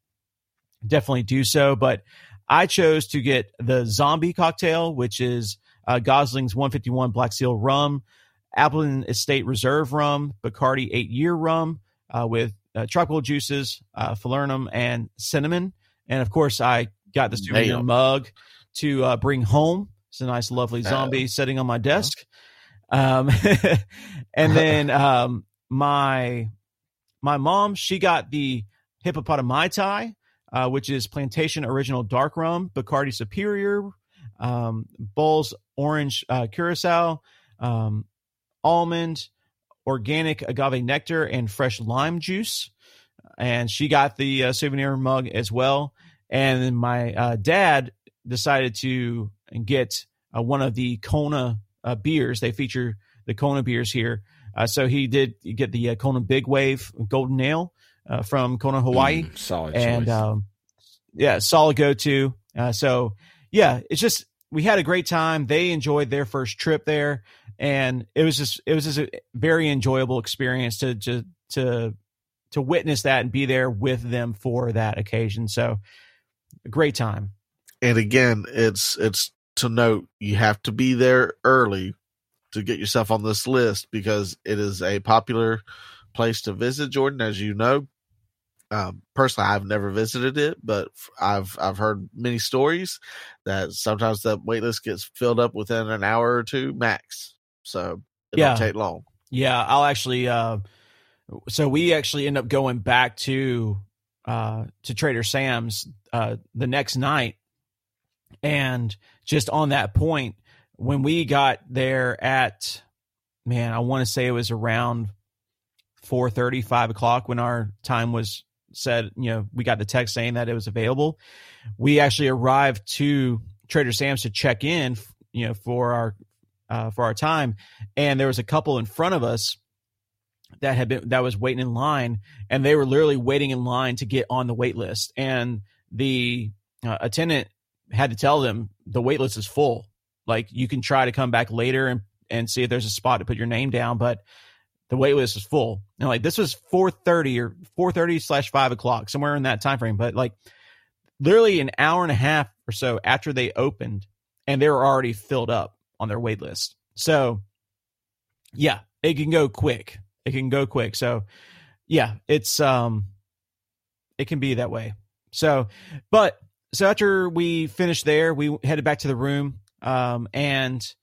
definitely do so. But I chose to get the zombie cocktail, which is uh, Gosling's 151 Black Seal rum, Appleton Estate Reserve rum, Bacardi eight year rum uh, with uh, tropical juices, uh, falernum, and cinnamon. And of course, I got the souvenir mug to uh, bring home. It's a nice, lovely zombie sitting on my desk. Um, [laughs] and then um, my my mom, she got the HippopotoMai-Tai, uh, which is plantation original dark rum, Bacardi Superior, um, Bols orange uh, curacao, um, almond, organic agave nectar, and fresh lime juice. And she got the uh, souvenir mug as well. And then my uh, dad decided to get uh, one of the Kona uh, beers. They feature the Kona beers here. Uh, so he did get the uh, Kona Big Wave Golden Ale uh, from Kona, Hawaii. Mm, solid and choice. um, yeah, solid go to. Uh, so yeah, it's just we had a great time. They enjoyed their first trip there, and it was just it was just a very enjoyable experience to to to to witness that and be there with them for that occasion. So a great time. And again, it's it's to note you have to be there early to get yourself on this list because it is a popular place to visit Jordan, as you know. Um, personally, I've never visited it, but i've I've heard many stories that sometimes the wait list gets filled up within an hour or two max. So it Yeah. don't take long. Yeah, I'll actually. Uh, so we actually end up going back to uh, to Trader Sam's uh, the next night, and just on that point, when we got there at man, I want to say it was around four thirty, five o'clock when our time was said. You know, we got the text saying that it was available. We actually arrived to Trader Sam's to check in. You know, for our uh, for our time, and there was a couple in front of us that had been that was waiting in line and they were literally waiting in line to get on the wait list and the uh, attendant had to tell them the wait list is full. Like you can try to come back later and and see if there's a spot to put your name down but the wait list is full. And like this was 4.30 or 4.30 slash 5 o'clock somewhere in that time frame but like literally an hour and a half or so after they opened and they were already filled up on their wait list. So yeah it can go quick. It can go quick. So yeah it's um it can be that way. So but so after we finished there we headed back to the room um and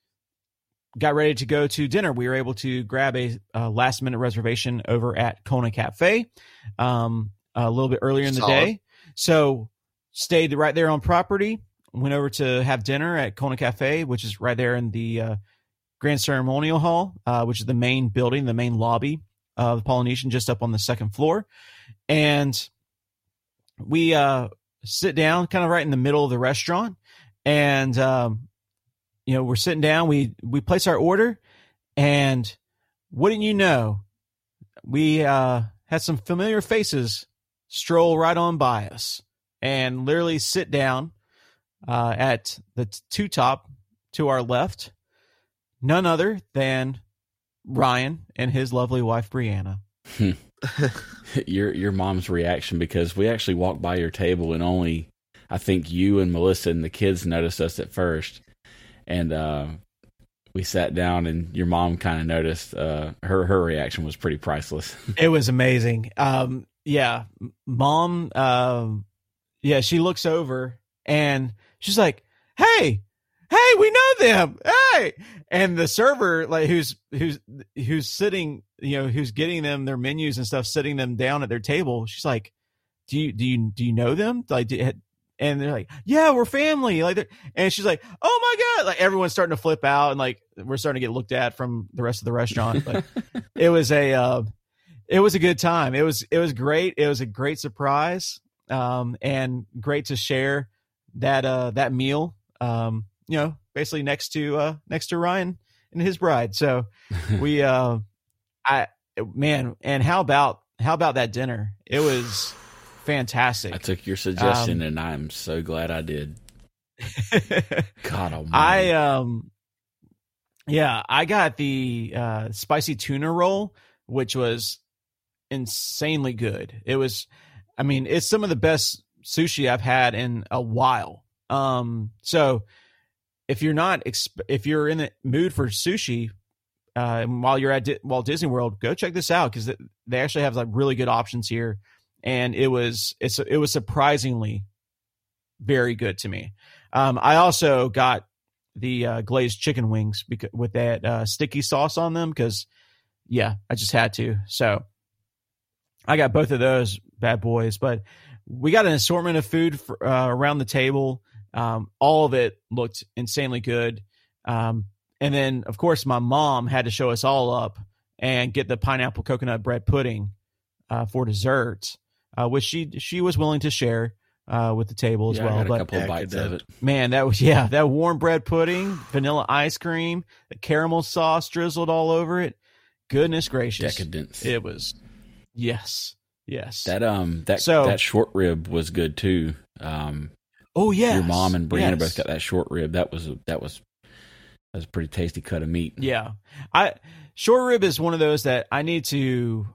got ready to go to dinner we were able to grab a, uh last minute reservation over at kona cafe um a little bit earlier in the Solid. day so stayed right there on property went over to have dinner at kona cafe which is right there in the uh Grand Ceremonial Hall, uh, which is the main building, the main lobby of the Polynesian, just up on the second floor. And we uh, sit down kind of right in the middle of the restaurant. And, um, you know, we're sitting down, we, we place our order. And wouldn't you know, we uh, had some familiar faces stroll right on by us and literally sit down uh, at the two top to our left none other than Ryan and his lovely wife Brianna. [laughs] your your mom's reaction because we actually walked by your table and only I think you and Melissa and the kids noticed us at first, and uh, we sat down and your mom kind of noticed. Uh, her her reaction was pretty priceless. [laughs] It was amazing. Um, yeah, mom. Um, yeah, she looks over and she's like, "Hey, hey, we know them. Hey!" And the server, like, who's who's who's sitting, you know, who's getting them their menus and stuff, sitting them down at their table. She's like, "Do you do you do you know them? Like, do, and they're like, "Yeah, we're family." Like, and she's like, "Oh my god!" Like everyone's starting to flip out, and like we're starting to get looked at from the rest of the restaurant. But [laughs] it was a, uh, it was a good time. It was it was great. It was a great surprise, um, and great to share that uh that meal. Um, you know, basically next to uh next to Ryan and his bride. So [laughs] we uh, I man, and how about how about that dinner? It was fantastic. I took your suggestion, Um, and I'm so glad I did. [laughs] God Almighty! I um yeah, I got the uh spicy tuna roll, which was insanely good. It was I mean, it's some of the best sushi I've had in a while. Um so if you're not if you're in the mood for sushi uh while you're at Di- Walt Disney World, go check this out cuz they actually have like really good options here and it was it's it was surprisingly very good to me. Um, I also got the uh, glazed chicken wings because, with that uh, sticky sauce on them because, yeah, I just had to. So I got both of those bad boys. But we got an assortment of food for, uh, around the table. Um, all of it looked insanely good. Um, and then, of course, my mom had to show us all up and get the pineapple coconut bread pudding uh, for dessert, uh, which she she was willing to share uh, with the table as Yeah, I well. got a But couple of Yeah, bites of it. man, that was [laughs] yeah, that warm bread pudding, vanilla ice cream, the caramel sauce drizzled all over it. Goodness gracious, Decadence. it was. Yes, yes. That um that So- that short rib was good too. Um, oh yeah, your mom and Brianna yes. both got that short rib. That was that was that was a pretty tasty cut of meat. Yeah. I short rib is one of those that I need to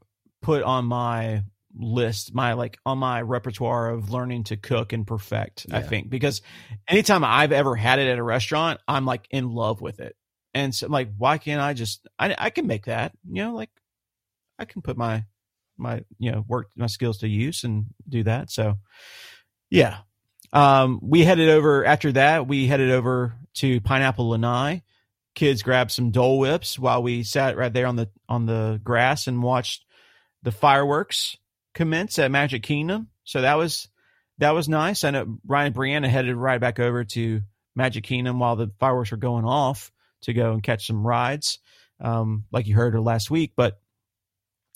put on my list, my like on my repertoire of learning to cook and perfect, I think. Because anytime I've ever had it at a restaurant, I'm like in love with it. And so like why can't I just I I can make that, you know, like I can put my my you know work my skills to use and do that. So yeah. Um we headed over after that, we headed over to Pineapple Lanai kids grabbed some Dole Whips while we sat right there on the on the grass and watched the fireworks commence at Magic Kingdom. So that was that was nice. I know Ryan and Brianna headed right back over to Magic Kingdom while the fireworks were going off to go and catch some rides, um, like you heard her last week. But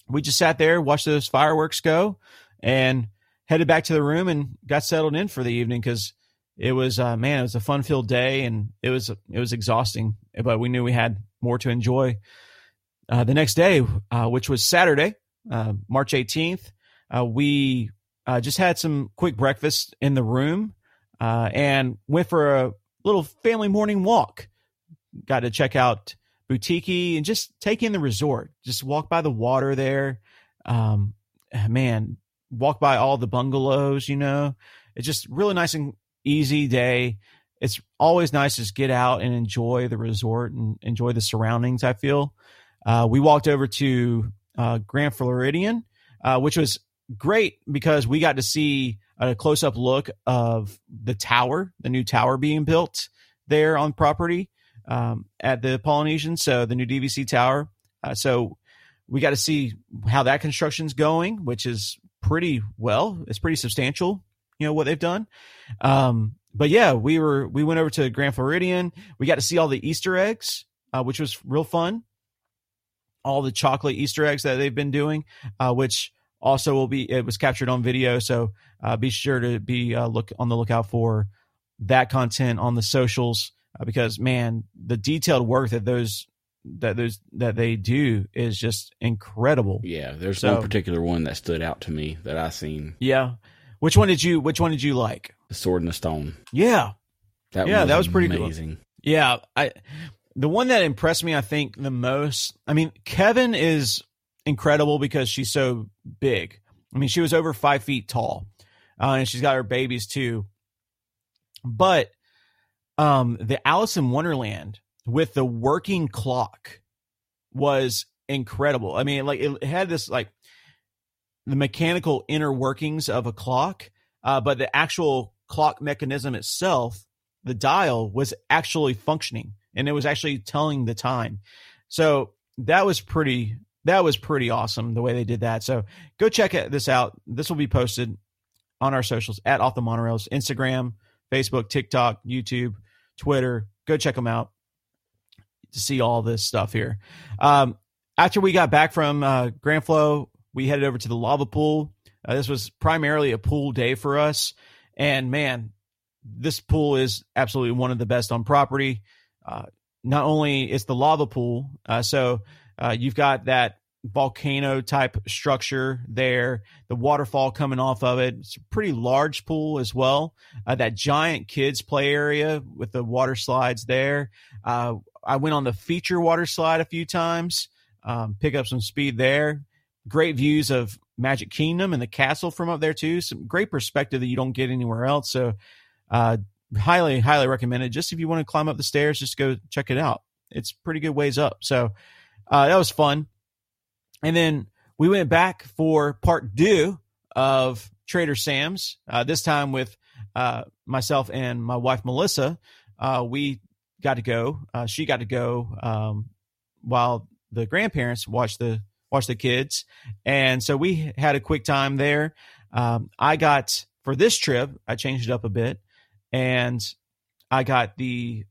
we just sat there, watched those fireworks go, and headed back to the room and got settled in for the evening because it was uh, man, it was a fun filled day and it was it was exhausting, but we knew we had more to enjoy. Uh, the next day, uh, which was Saturday, uh, March eighteenth, uh, we uh, just had some quick breakfast in the room and went for a little family morning walk. Got to check out BouTiki and just take in the resort. Just walk by the water there. Um, man, walk by all the bungalows. You know, it's just really nice and easy day. It's always nice to just get out and enjoy the resort and enjoy the surroundings. I feel. Uh, we walked over to uh, Grand Floridian, uh, which was great because we got to see a close up look of the tower, the new tower being built there on property um, at the Polynesian. So the new DVC tower. Uh, so we got to see how that construction's going, which is pretty well. It's pretty substantial, you know, what they've done. Um, but yeah, we were we went over to Grand Floridian. We got to see all the Easter eggs, uh, which was real fun. All the chocolate Easter eggs that they've been doing, uh, which also will be it was captured on video. So uh, be sure to be uh, look on the lookout for that content on the socials uh, because man, the detailed work that those that those that they do is just incredible. Yeah, there's So- one particular one that stood out to me that I seen. Yeah. Which one did you Which one did you like? The Sword and the Stone. Yeah. That Yeah, one that was pretty amazing. Yeah, I the one that impressed me, I think, the most. I mean, Kevin is incredible because she's so big. I mean, she was over five feet tall, uh, and she's got her babies too. But um, the Alice in Wonderland with the working clock was incredible. I mean, like it had this like the mechanical inner workings of a clock, uh, but the actual clock mechanism itself the dial was actually functioning and it was actually telling the time. So that was pretty that was pretty awesome the way they did that. So go check this out. This will be posted on our socials at off the monorails, Instagram, Facebook, TikTok, YouTube, Twitter. Go check them out to see all this stuff here. Um, after we got back from uh, Grand Flow, we headed over to the lava pool. Uh, this was primarily a pool day for us, and man, this pool is absolutely one of the best on property. Uh, not only is the lava pool, uh, so uh, you've got that volcano type structure there, the waterfall coming off of it. It's a pretty large pool as well. Uh, that giant kids play area with the water slides there. Uh, I went on the feature water slide a few times, um, pick up some speed there. Great views of Magic Kingdom and the castle from up there too. Some great perspective that you don't get anywhere else. So uh, highly, highly recommended. Just if you want to climb up the stairs, just go check it out. It's pretty good ways up. So uh, that was fun. And then we went back for part two of Trader Sam's. Uh, this time with uh, myself and my wife Melissa. Uh, we got to go. Uh, she got to go um, while the grandparents watched the watched the kids, and so we had a quick time there. Um, I got for this trip, I changed it up a bit and I got the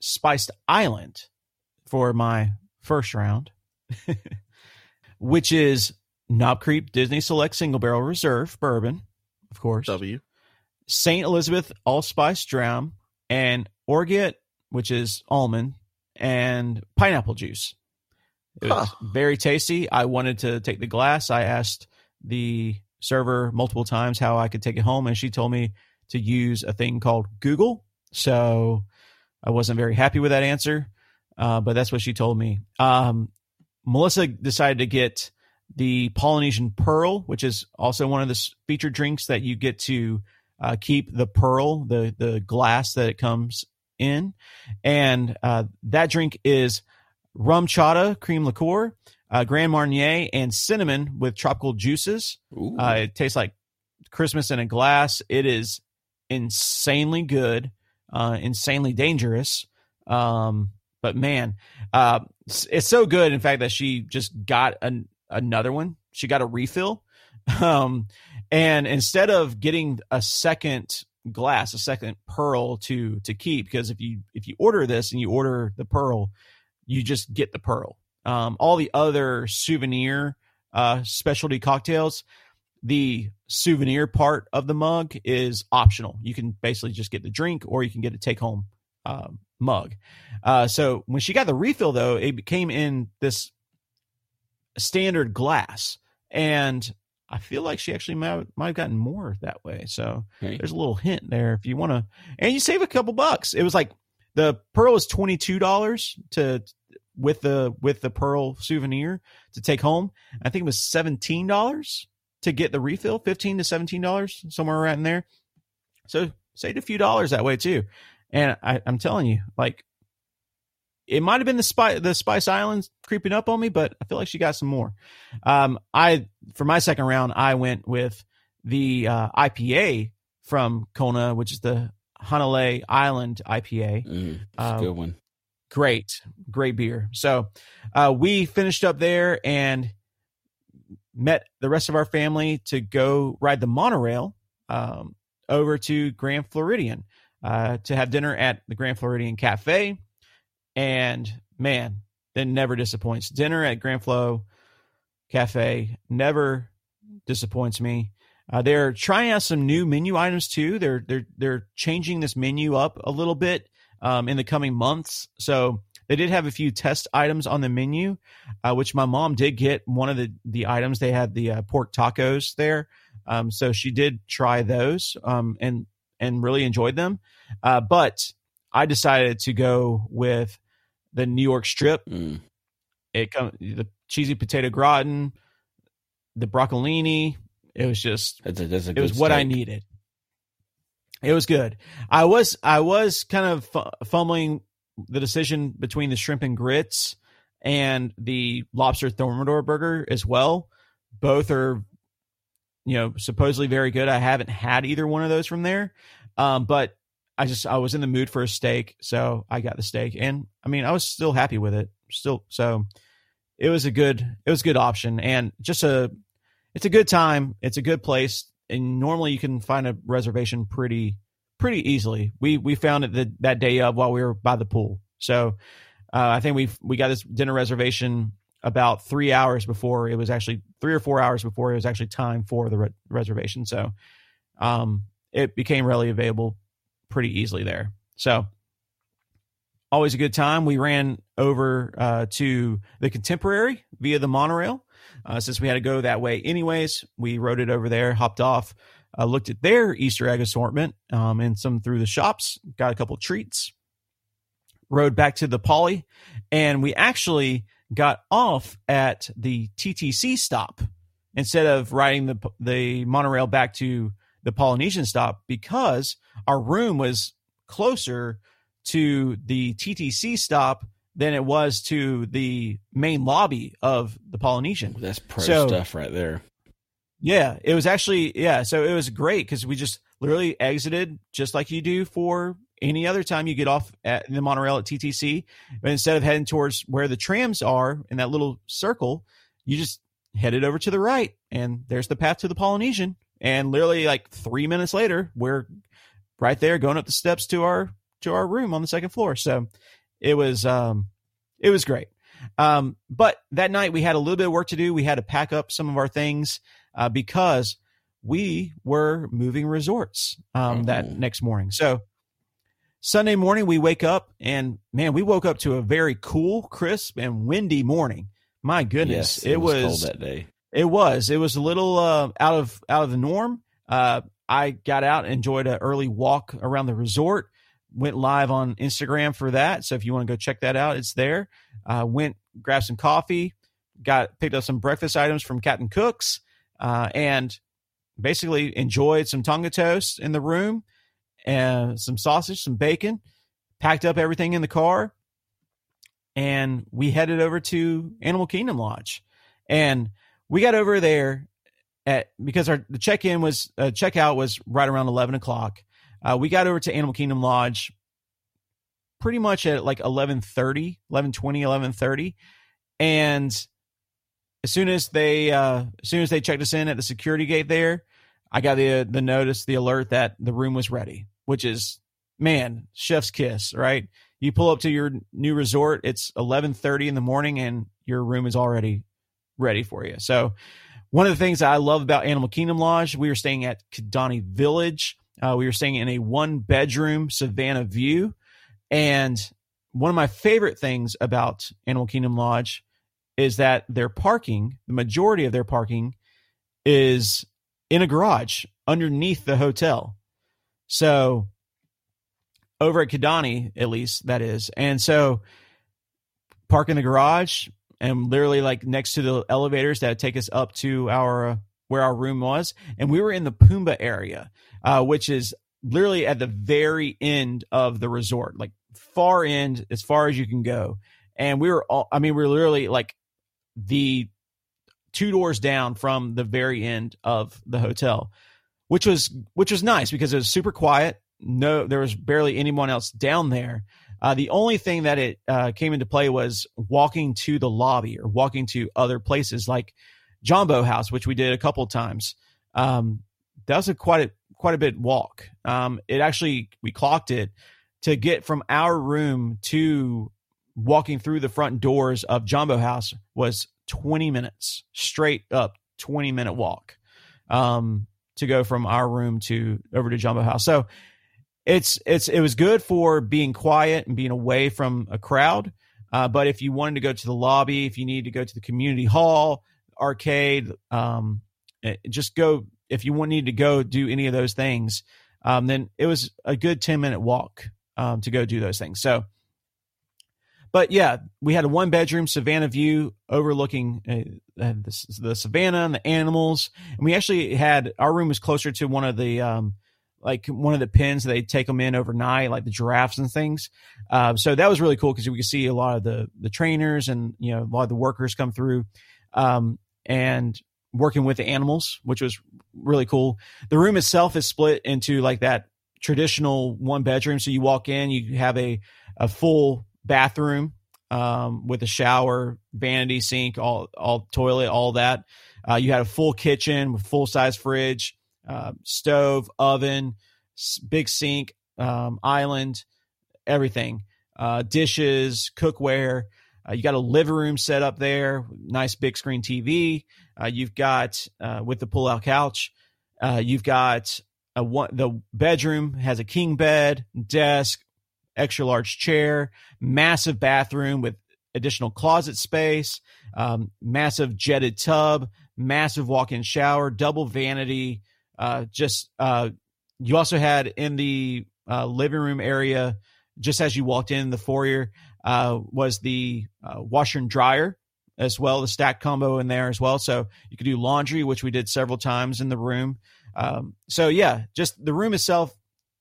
spiced island for my first round, [laughs] which is Knob Creek Disney Select Single Barrel Reserve bourbon, of course. W. Saint Elizabeth allspice dram, and orgeat, which is almond, and pineapple juice. It was very tasty. I wanted to take the glass. I asked the server multiple times how I could take it home, and she told me to use a thing called Google. So I wasn't very happy with that answer, uh, but that's what she told me. Um, Melissa decided to get the Polynesian Pearl, which is also one of the featured drinks that you get to uh, keep the pearl, the the glass that it comes in, and uh, that drink is RumChata cream liqueur, uh, Grand Marnier, and cinnamon with tropical juices. Uh, it tastes like Christmas in a glass. It is insanely good, uh, insanely dangerous. Um, but man, uh, it's, it's so good. In fact, that she just got an, another one. She got a refill. [laughs] Um, and instead of getting a second glass, a second pearl to to keep, because if you if you order this and you order the pearl, you just get the pearl. Um, all the other souvenir uh, specialty cocktails, the souvenir part of the mug is optional. You can basically just get the drink, or you can get a take home um, mug. Uh, so when she got the refill, though, it came in this standard glass, and I feel like she actually might, might have gotten more that way. So Okay. there's a little hint there if you want to, and you save a couple bucks. It was like the pearl is twenty two dollars to with the with the pearl souvenir to take home. I think it was seventeen dollars to get the refill, fifteen to seventeen dollars somewhere around there. So saved a few dollars that way too. And I, I'm telling you, like it might have been the spice the Spice Islands creeping up on me, but I feel like she got some more. Um, I for my second round, I went with the uh, IPA from Kona, which is the Hanalei Island IPA. Mm, that's Uh, a good one. Great, great beer. So uh, we finished up there and met the rest of our family to go ride the monorail um, over to Grand Floridian uh, to have dinner at the Grand Floridian Cafe. And man, that never disappoints. Dinner at Grand Flo Cafe never disappoints me. Uh, they're trying out some new menu items too. They're they're they're changing this menu up a little bit um, in the coming months. So they did have a few test items on the menu, uh, which my mom did get. One of the the items they had the uh, pork tacos there, um, so she did try those um, and and really enjoyed them. Uh, but I decided to go with the New York strip. Mm. It come the cheesy potato gratin, the broccolini. It was just That's a, that's a it was good what I needed. It was good. I was I was kind of fu- fumbling the decision between the shrimp and grits and the lobster thermidor burger as well. Both are, you know, supposedly very good. I haven't had either one of those from there, um, but I just I was in the mood for a steak, so I got the steak, and I mean I was still happy with it. Still, so it was a good it was a good option, and just a it's a good time. It's a good place, and normally you can find a reservation pretty pretty easily. We we found it the, that day of while we were by the pool. So uh, I think we we got this dinner reservation about three hours before it was actually three or four hours before it was actually time for the re- reservation. So um, it became readily available pretty easily there. So always a good time. We ran over uh, to the Contemporary via the monorail. Uh, since we had to go that way anyways, we rode it over there, hopped off, uh, looked at their Easter egg assortment um, and some through the shops, got a couple treats, rode back to the Poly, and we actually got off at the TTC stop instead of riding the the monorail back to the Polynesian stop because our room was closer to the TTC stop than it was to the main lobby of the Polynesian. That's pro So- stuff right there. Yeah, it was actually yeah, so it was great because we just literally exited just like you do for any other time you get off at the monorail at TTC. But instead of heading towards where the trams are in that little circle, you just headed over to the right, and there's the path to the Polynesian. And literally, like three minutes later, we're right there going up the steps to our to our room on the second floor. So it was um it was great. Um, but that night we had a little bit of work to do. We had to pack up some of our things uh, because we were moving resorts um, that Oh. next morning. So Sunday morning, we wake up and man, we woke up to a very cool, crisp, and windy morning. My goodness, Yes, it, was, cold that day. It was it was a little uh, out of out of the norm. Uh, I got out, enjoyed an early walk around the resort. Went live on Instagram for that, so if you want to go check that out, it's there. Uh, went grabbed some coffee, got picked up some breakfast items from Captain Cook's, uh, and basically enjoyed some tonga toast in the room and some sausage, some bacon. Packed up everything in the car, and we headed over to Animal Kingdom Lodge. And we got over there at because our the check in was uh, checkout was right around eleven o'clock. Uh, we got over to Animal Kingdom Lodge pretty much at like 11.30 11.20 11.30 and as soon as they uh, as soon as they checked us in at the security gate there i got the the notice the alert that the room was ready which is man chef's kiss right you pull up to your new resort it's 11.30 in the morning and your room is already ready for you. So one of the things i love about animal kingdom lodge we were staying at kidani village. Uh, we were staying in a one bedroom savannah view. And one of my favorite things about animal kingdom lodge is that their parking the majority of their parking is in a garage underneath the hotel. So over at Kidani, at least that is. And so park in the garage and literally like next to the elevators that take us up to our uh, where our room was. And we were in the Pumbaa area, uh, which is literally at the very end of the resort, like far end as far as you can go. And we were all, I mean, we were literally like the two doors down from the very end of the hotel, which was which was nice because it was super quiet. No, there was barely anyone else down there. Uh, the only thing that it uh, came into play was walking to the lobby or walking to other places like Jambo House, which we did a couple times. Um, that was a quite a quite a bit walk. Um, it actually we clocked it to get from our room to walking through the front doors of Jambo House was 20 minutes straight up 20 minute walk um, to go from our room to over to Jambo House. So it's it's it was good for being quiet and being away from a crowd. Uh, but if you wanted to go to the lobby, if you need to go to the community hall, arcade, um, eh, just go. If you need to go do any of those things, um, then it was a good ten minute walk um, to go do those things. So, but yeah, we had a one bedroom Savannah view overlooking uh, the, the Savannah and the animals, and we actually had our room was closer to one of the um, like one of the pens they take them in overnight, like the giraffes and things. Uh, so that was really cool because we could see a lot of the the trainers and you know a lot of the workers come through, um, and working with the animals, which was really cool. The room itself is split into like that traditional one bedroom. So you walk in, you have a a full bathroom um, with a shower, vanity sink, all all toilet, all that. Uh, you had a full kitchen with full size fridge, uh, stove, oven, big sink, um, island, everything, uh, dishes, cookware. Uh, you got a living room set up there, nice big screen TV. Uh, you've got uh, with the pull out couch. Uh, you've got a one. The bedroom has a king bed, desk, extra large chair, massive bathroom with additional closet space, um, massive jetted tub, massive walk-in shower, double vanity. Uh, just uh, you also had in the uh, living room area, just as you walked in the foyer, uh, was the uh, washer and dryer as well, the stack combo in there as well. So you could do laundry, which we did several times in the room. Um, so yeah, just the room itself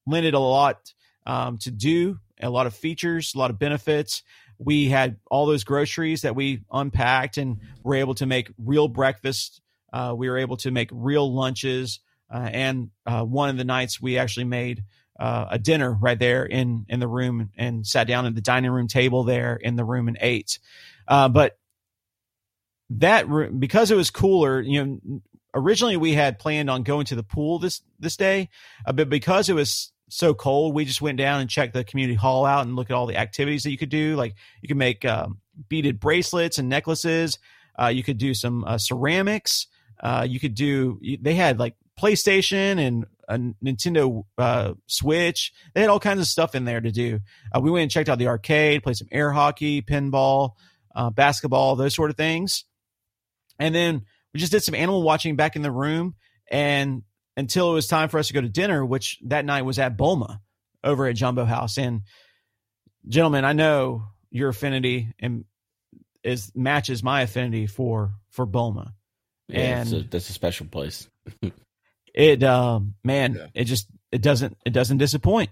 lended a lot um, to do, a lot of features, a lot of benefits. We had all those groceries that we unpacked and were able to make real breakfast. Uh, we were able to make real lunches, uh, and uh, one of the nights we actually made uh, a dinner right there in in the room and sat down at the dining room table there in the room and ate. Uh, but that room, because it was cooler, you know, originally we had planned on going to the pool this this day, uh, but because it was so cold, we just went down and checked the community hall out and look at all the activities that you could do. Like you could make um, beaded bracelets and necklaces. You could do some ceramics. You could do. They had like PlayStation and a Nintendo uh, Switch. They had all kinds of stuff in there to do. Uh, we went and checked out the arcade, played some air hockey, pinball, uh, basketball, those sort of things. And then we just did some animal watching back in the room. And until it was time for us to go to dinner, which that night was at Boma over at Jambo House. And gentlemen, I know your affinity and is matches my affinity for for Boma. Yeah, and a, that's a special place. [laughs] it um man, Yeah. it just it doesn't it doesn't disappoint.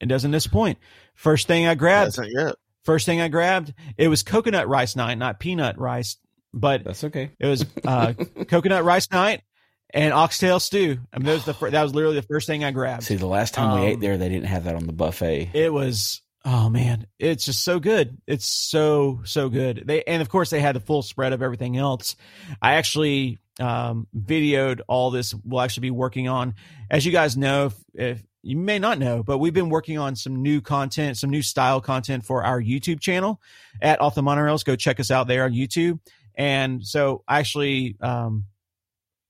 It doesn't disappoint. First thing I grabbed, Hasn't yet. first thing I grabbed, it was coconut rice night, not peanut rice, but That's okay. it was uh [laughs] coconut rice night and oxtail stew. I mean, that was the fir- that was literally the first thing I grabbed. See, the last time we Um, ate there, they didn't have that on the buffet. It was oh man, it's just so good. It's so so good. They and of course they had the full spread of everything else. I actually um, videoed all this. We'll actually be working on, as you guys know, if, if you may not know, but we've been working on some new content, some new style content for our YouTube channel at Off the Monorails. Go check us out there on YouTube. And so I actually um,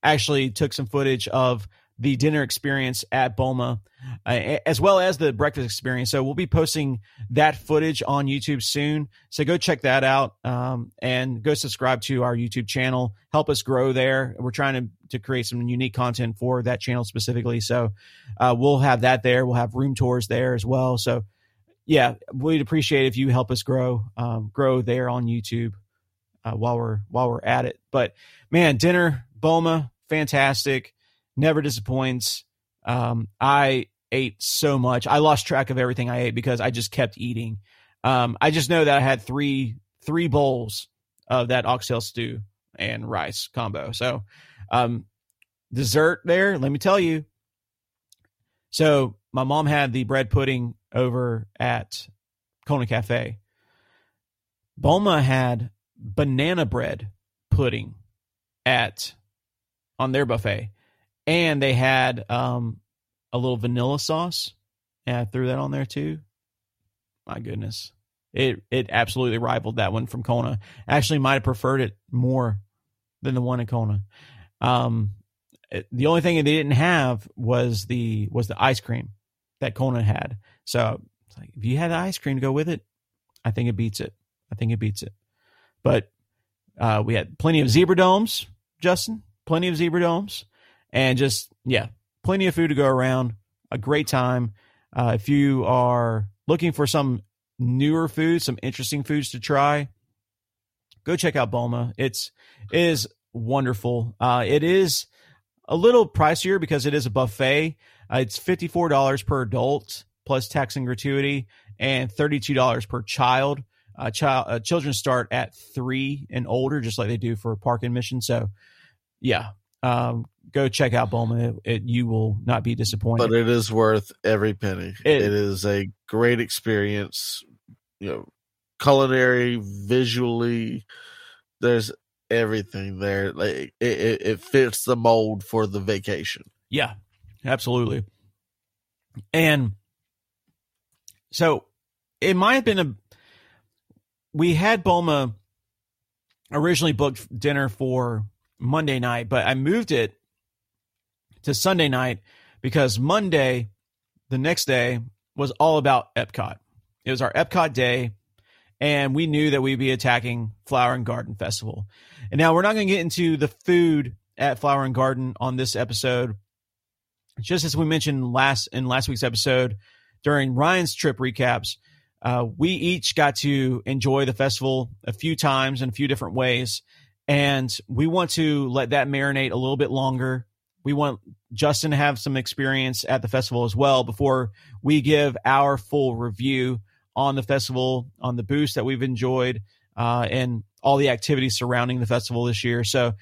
actually took some footage of the dinner experience at Boma, uh, as well as the breakfast experience. So we'll be posting that footage on YouTube soon. So go check that out um, and go subscribe to our YouTube channel. Help us grow there. We're trying to, to create some unique content for that channel specifically. So uh, we'll have that there. We'll have room tours there as well. So yeah, we'd appreciate if you help us grow um, grow there on YouTube uh, while we're while we're at it. But man, dinner Boma, fantastic, never disappoints. Um, I ate so much. I lost track of everything I ate because I just kept eating. Um, I just know that I had three three bowls of that oxtail stew and rice combo. So, um, dessert there. Let me tell you. So my mom had the bread pudding over at Kona Cafe. Boma had banana bread pudding at on their buffet, and they had um, a little vanilla sauce, and I threw that on there too. My goodness, it it absolutely rivaled that one from Kona. Actually, might have preferred it more than the one at Kona. Um, it- the only thing they didn't have was the was the ice cream that Kona had. So like if you had the ice cream to go with it, I think it beats it. I think it beats it. But uh, we had plenty of zebra domes, Justin. Plenty of zebra domes, and just yeah, plenty of food to go around. A great time. Uh, if you are looking for some newer food, some interesting foods to try, go check out Boma. It's it is wonderful. Uh, it is a little pricier because it is a buffet. Uh, it's fifty four dollars per adult plus tax and gratuity, and thirty two dollars per child. Uh, child uh, children start at three and older, just like they do for park admission. So, yeah, um, go check out Boma. It, it, you will not be disappointed. but it is worth every penny. It- it is a great experience. You know, culinary, visually, there's everything there. Like it, it, it fits the mold for the vacation. Yeah, absolutely. And so it might have been a. We had Boma originally booked dinner for Monday night, but I moved it to Sunday night because Monday, the next day, was all about Epcot. It was our Epcot day, and we knew that we'd be attacking Flower and Garden Festival. And now we're not going to get into the food at Flower and Garden on this episode just as we mentioned last in last week's episode during Ryan's trip recaps, uh, we each got to enjoy the festival a few times in a few different ways, and we want to let that marinate a little bit longer. We want Justin to have some experience at the festival as well before we give our full review on the festival, on the boost that we've enjoyed, uh, and all the activities surrounding the festival this year. So,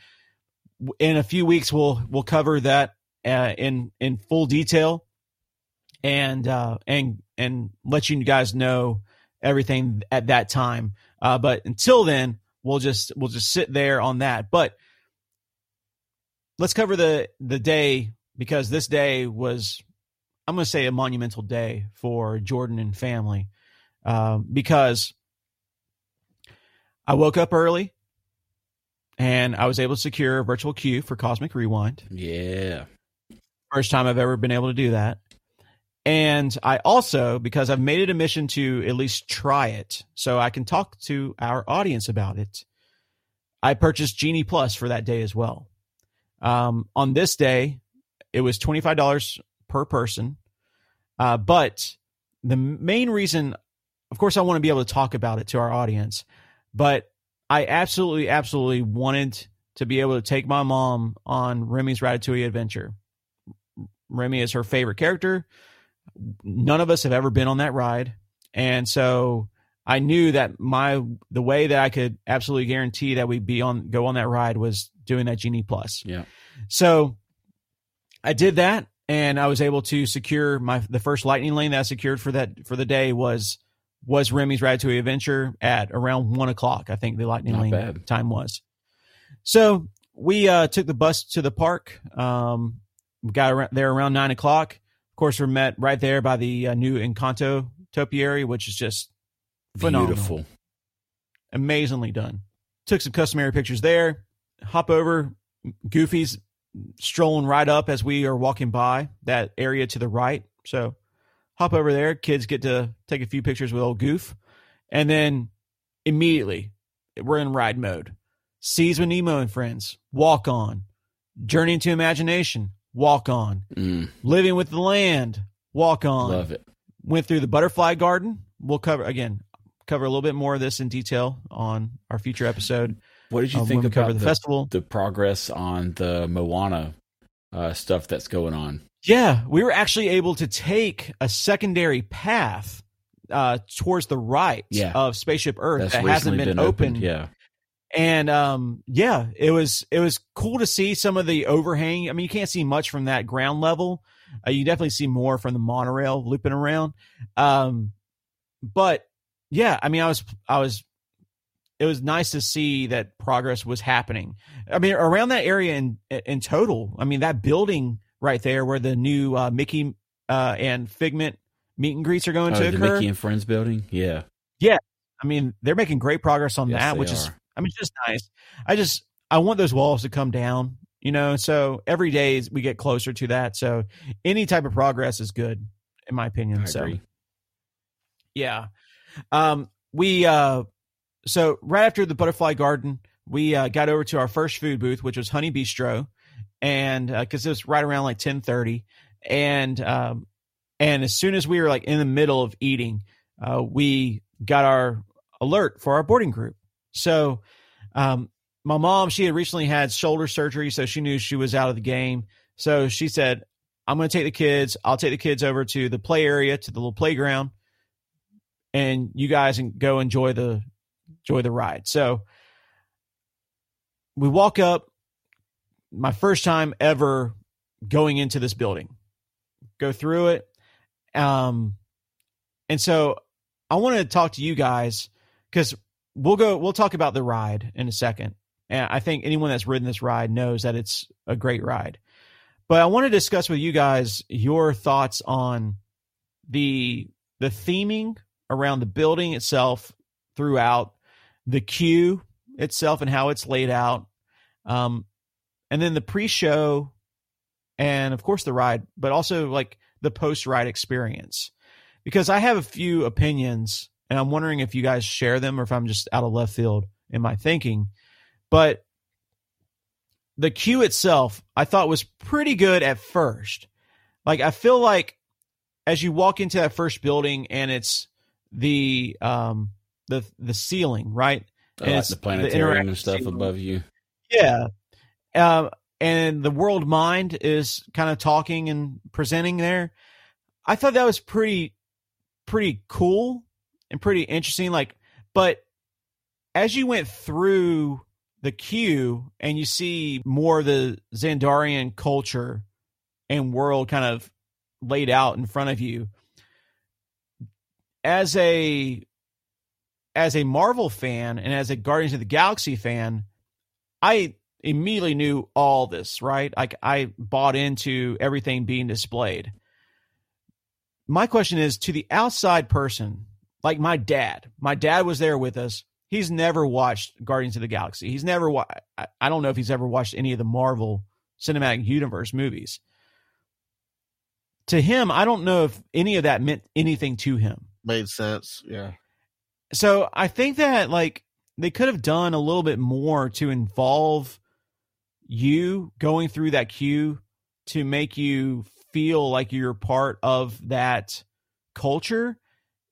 in a few weeks, we'll we'll cover that uh, in in full detail and uh, and and let you guys know everything at that time. Uh, but until then, we'll just we'll just sit there on that. But let's cover the the day because this day was I'm going to say a monumental day for Jordan and family um, because I woke up early and I was able to secure a virtual queue for Cosmic Rewind Yeah. First time I've ever been able to do that. And I also, because I've made it a mission to at least try it so I can talk to our audience about it, I purchased Genie Plus for that day as well. Um, on this day, it was $25 per person. Uh, but the main reason, of course, I want to be able to talk about it to our audience, but I absolutely, absolutely wanted to be able to take my mom on Remy's Ratatouille adventure. Remy is her favorite character none of us have ever been on that ride. And so I knew that my the way that I could absolutely guarantee that we'd be on go on that ride was doing that Genie Plus. Yeah. So I did that and I was able to secure my the first lightning lane that I secured for that for the day was was Remy's Ratatouille Adventure at around one o'clock. I think the lightning Not lane bad. time was. So we uh, took the bus to the park. Um, got around, there around nine o'clock. Of course, we're met right there by the uh, new Encanto topiary, which is just phenomenal, Beautiful. amazingly done. Took some customary pictures there. Hop over. Goofy's strolling right up as we are walking by that area to the right. So hop over there. Kids get to take a few pictures with old Goof, and then immediately we're in ride mode. Seas with Nemo and friends. Walk on. Journey into imagination. Walk on. Mm, Living with the land. Walk on love it. went through the butterfly garden. We'll cover again, cover a little bit more of this in detail on our future episode. What did you think when we cover about the, the, festival? the progress on the Moana uh, stuff that's going on? Yeah, we were actually able to take a secondary path uh, towards the right Yeah. of Spaceship Earth That's that hasn't been, been opened. opened. Yeah. And um, yeah, it was it was cool to see some of the overhang. I mean, you can't see much from that ground level. Uh, you definitely see more from the monorail looping around. Um, but yeah, I mean, I was I was it was nice to see that progress was happening. I mean, around that area in in total. I mean, that building right there where the new uh, Mickey uh, and Figment meet and greets are going Oh, to the occur. Mickey and Friends building. Yeah. Yeah. I mean, they're making great progress on Yes, that, which is. I mean, just nice. I just, I want those walls to come down, you know. So every day we get closer to that. So any type of progress is good, in my opinion. I so agree. yeah, um, we, uh, so right after the butterfly garden, we uh, got over to our first food booth, which was Honey Bee-stro, and because it was right around like ten thirty, and um, and as soon as we were like in the middle of eating, uh, we got our alert for our boarding group. So, um, my mom, she had recently had shoulder surgery, so she knew she was out of the game. So she said, "I'm going to take the kids. I'll take the kids over to the play area, to the little playground, and you guys can go enjoy the enjoy the ride." So we walk up. My first time ever going into this building. Go through it. Um, and so I want to talk to you guys because we'll go. We'll talk about the ride in a second, and I think anyone that's ridden this ride knows that it's a great ride. But I want to discuss with you guys your thoughts on the the theming around the building itself throughout the queue itself and how it's laid out, um, and then the pre-show, and of course the ride, but also like the post-ride experience because I have a few opinions and I'm wondering if you guys share them or if I'm just out of left field in my thinking. But the queue itself, I thought was pretty good at first. Like I feel like as you walk into that first building and it's the um the the ceiling, right? I And like it's the the planetarium interactive and stuff ceiling. above you. Yeah. Um, and the Worldmind is kind of talking and presenting there. I thought that was pretty, pretty cool and pretty interesting. Like, but as you went through the queue and you see more of the Xandarian culture and world kind of laid out in front of you, as a as a Marvel fan and as a Guardians of the Galaxy fan, I immediately knew all this, right? Like I bought into everything being displayed. My question is to the outside person, like my dad. My dad was there with us. He's never watched Guardians of the Galaxy. He's never wa- I I don't know if he's ever watched any of the Marvel Cinematic Universe movies. to him, I don't know if any of that meant anything to him. Made sense. Yeah. So I think that like they could have done a little bit more to involve you going through that queue to make you feel like you're part of that culture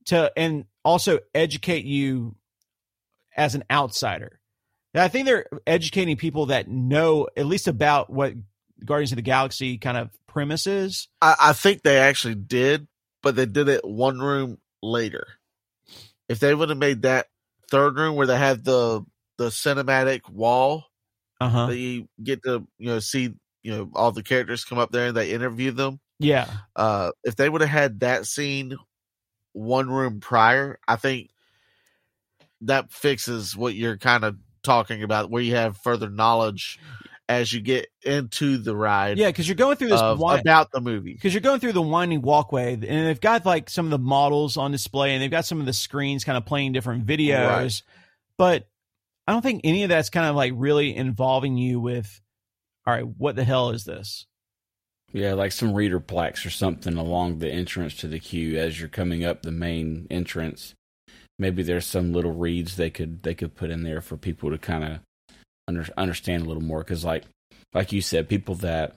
to and also educate you as an outsider. I think they're educating people that know at least about what Guardians of the Galaxy kind of premises. I, I think they actually did, but they did it one room later. If they would have made that third room where they have the the cinematic wall Uh huh. that you get to you know see you know all the characters come up there and they interview them. Yeah. Uh, if they would have had that scene one room prior, I think that fixes what you're kind of talking about, where you have further knowledge as you get into the ride Yeah, because you're going through this of, wi- about the movie. because you're going through the winding walkway and they've got like some of the models on display and they've got some of the screens kind of playing different videos Right. but i don't think any of that's kind of like really involving you with all right what the hell is this Yeah, like some reader plaques or something along the entrance to the queue as you're coming up the main entrance. Maybe there's some little reads they could they could put in there for people to kind of under, understand a little more because like like you said, people that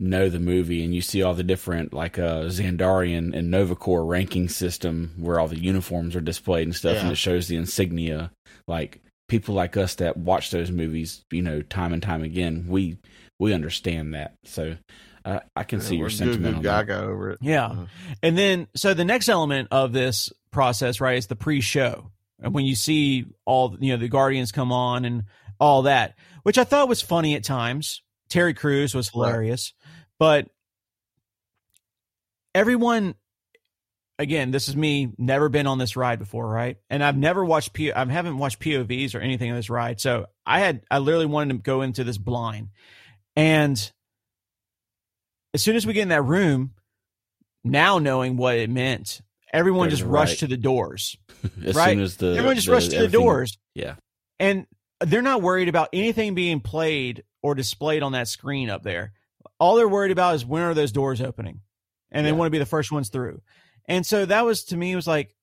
know the movie and you see all the different like uh Xandarian and Nova Corps ranking system where all the uniforms are displayed and stuff and it shows the insignia. Like people like us that watch those movies you know time and time again we we understand that. So uh, I can see your we're sentiment goo on goo that. gaga over it. yeah. Uh, and then so the next element of this process right is the pre-show. And when you see all you know the guardians come on and all that which i thought was funny at times. Terry Crews was Right. hilarious. But everyone again this is me never been on this ride before right? And i've never watched P- i haven't watched povs or anything on this ride. So i had i literally wanted to go into this blind. And as soon as we get in that room now knowing what it meant everyone There's just rushed right. to the doors [laughs] as right. soon as the everyone just the- rushed to the doors. Yeah, and they're not worried about anything being played or displayed on that screen up there. All they're worried about is when are those doors opening, and they want to be the first ones through. And so that was to me it was like,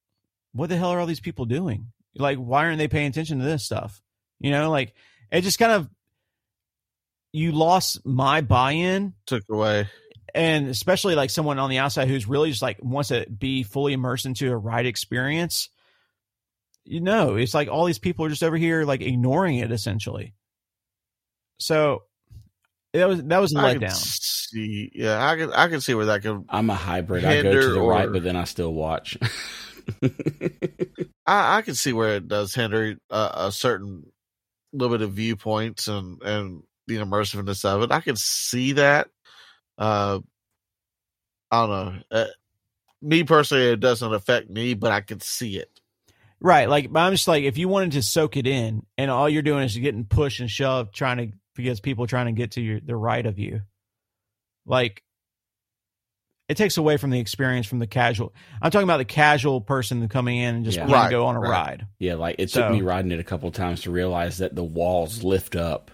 what the hell are all these people doing? Like, why aren't they paying attention to this stuff? You know, like it just kind of you lost my buy-in took away. and especially like someone on the outside who's really just like wants to be fully immersed into a ride experience you know it's like all these people are just over here like ignoring it essentially so that was that was a I letdown see, yeah, I can I can see where that could. I'm a hybrid. I go to Hinder the right, but then I still watch. [laughs] I, I can see where it does hinder uh, a certain little bit of viewpoints and and the immersiveness of it. I can see that. Uh, I don't know. Uh, me personally, it doesn't affect me, but I can see it. Right like but i'm just like if you wanted to soak it in and all you're doing is getting pushed and shoved trying to because people trying to get to your the right of you like it takes away from the experience from the casual i'm talking about the casual person coming in and just Yeah. wanting to Right, go on a right. ride yeah, like it So- took me riding it a couple times to realize that the walls lift up,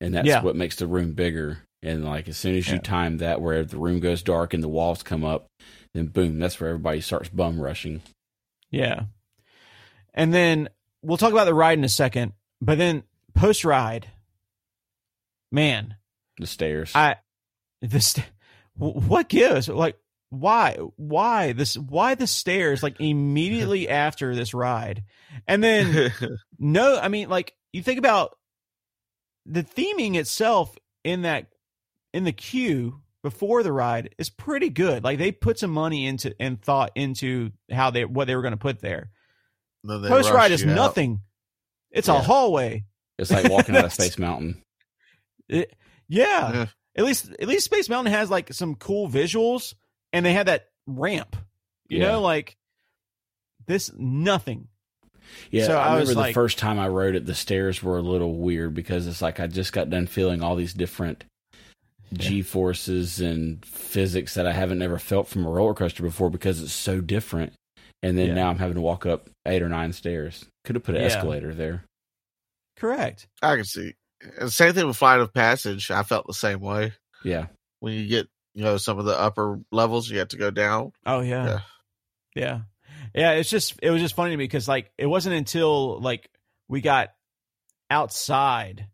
and that's Yeah. what makes the room bigger. And like as soon as you Yeah. time that, where the room goes dark and the walls come up, then boom, that's where everybody starts bum rushing. Yeah. And then we'll talk about the ride in a second, but then post ride, man, The stairs. I this what gives like why why this why the stairs like immediately [laughs] after this ride, and then [laughs] no, I mean like you think about the theming itself in that in the queue before the ride is pretty good. Like they put some money into and thought into how they what they were going to put there. Then they Post ride is you out. nothing. It's a hallway. it's like walking out of [laughs] Space Mountain. It- yeah. Yeah. At least at least Space Mountain has like some cool visuals and they had that ramp. You Yeah. know, like this nothing. Yeah, So I, I remember was the like- first time I rode it, the stairs were a little weird because it's like I just got done feeling all these different G forces and physics that I haven't ever felt from a roller coaster before because it's so different. And then Yeah. now I'm having to walk up eight or nine stairs. Could have put an Yeah. escalator there. Correct. I can see. And same thing with Flight of Passage. I felt the same way Yeah, when you get you know some of the upper levels you have to go down. Oh yeah. Yeah. yeah. Yeah. It's just it was just funny to me because like it wasn't until like we got outside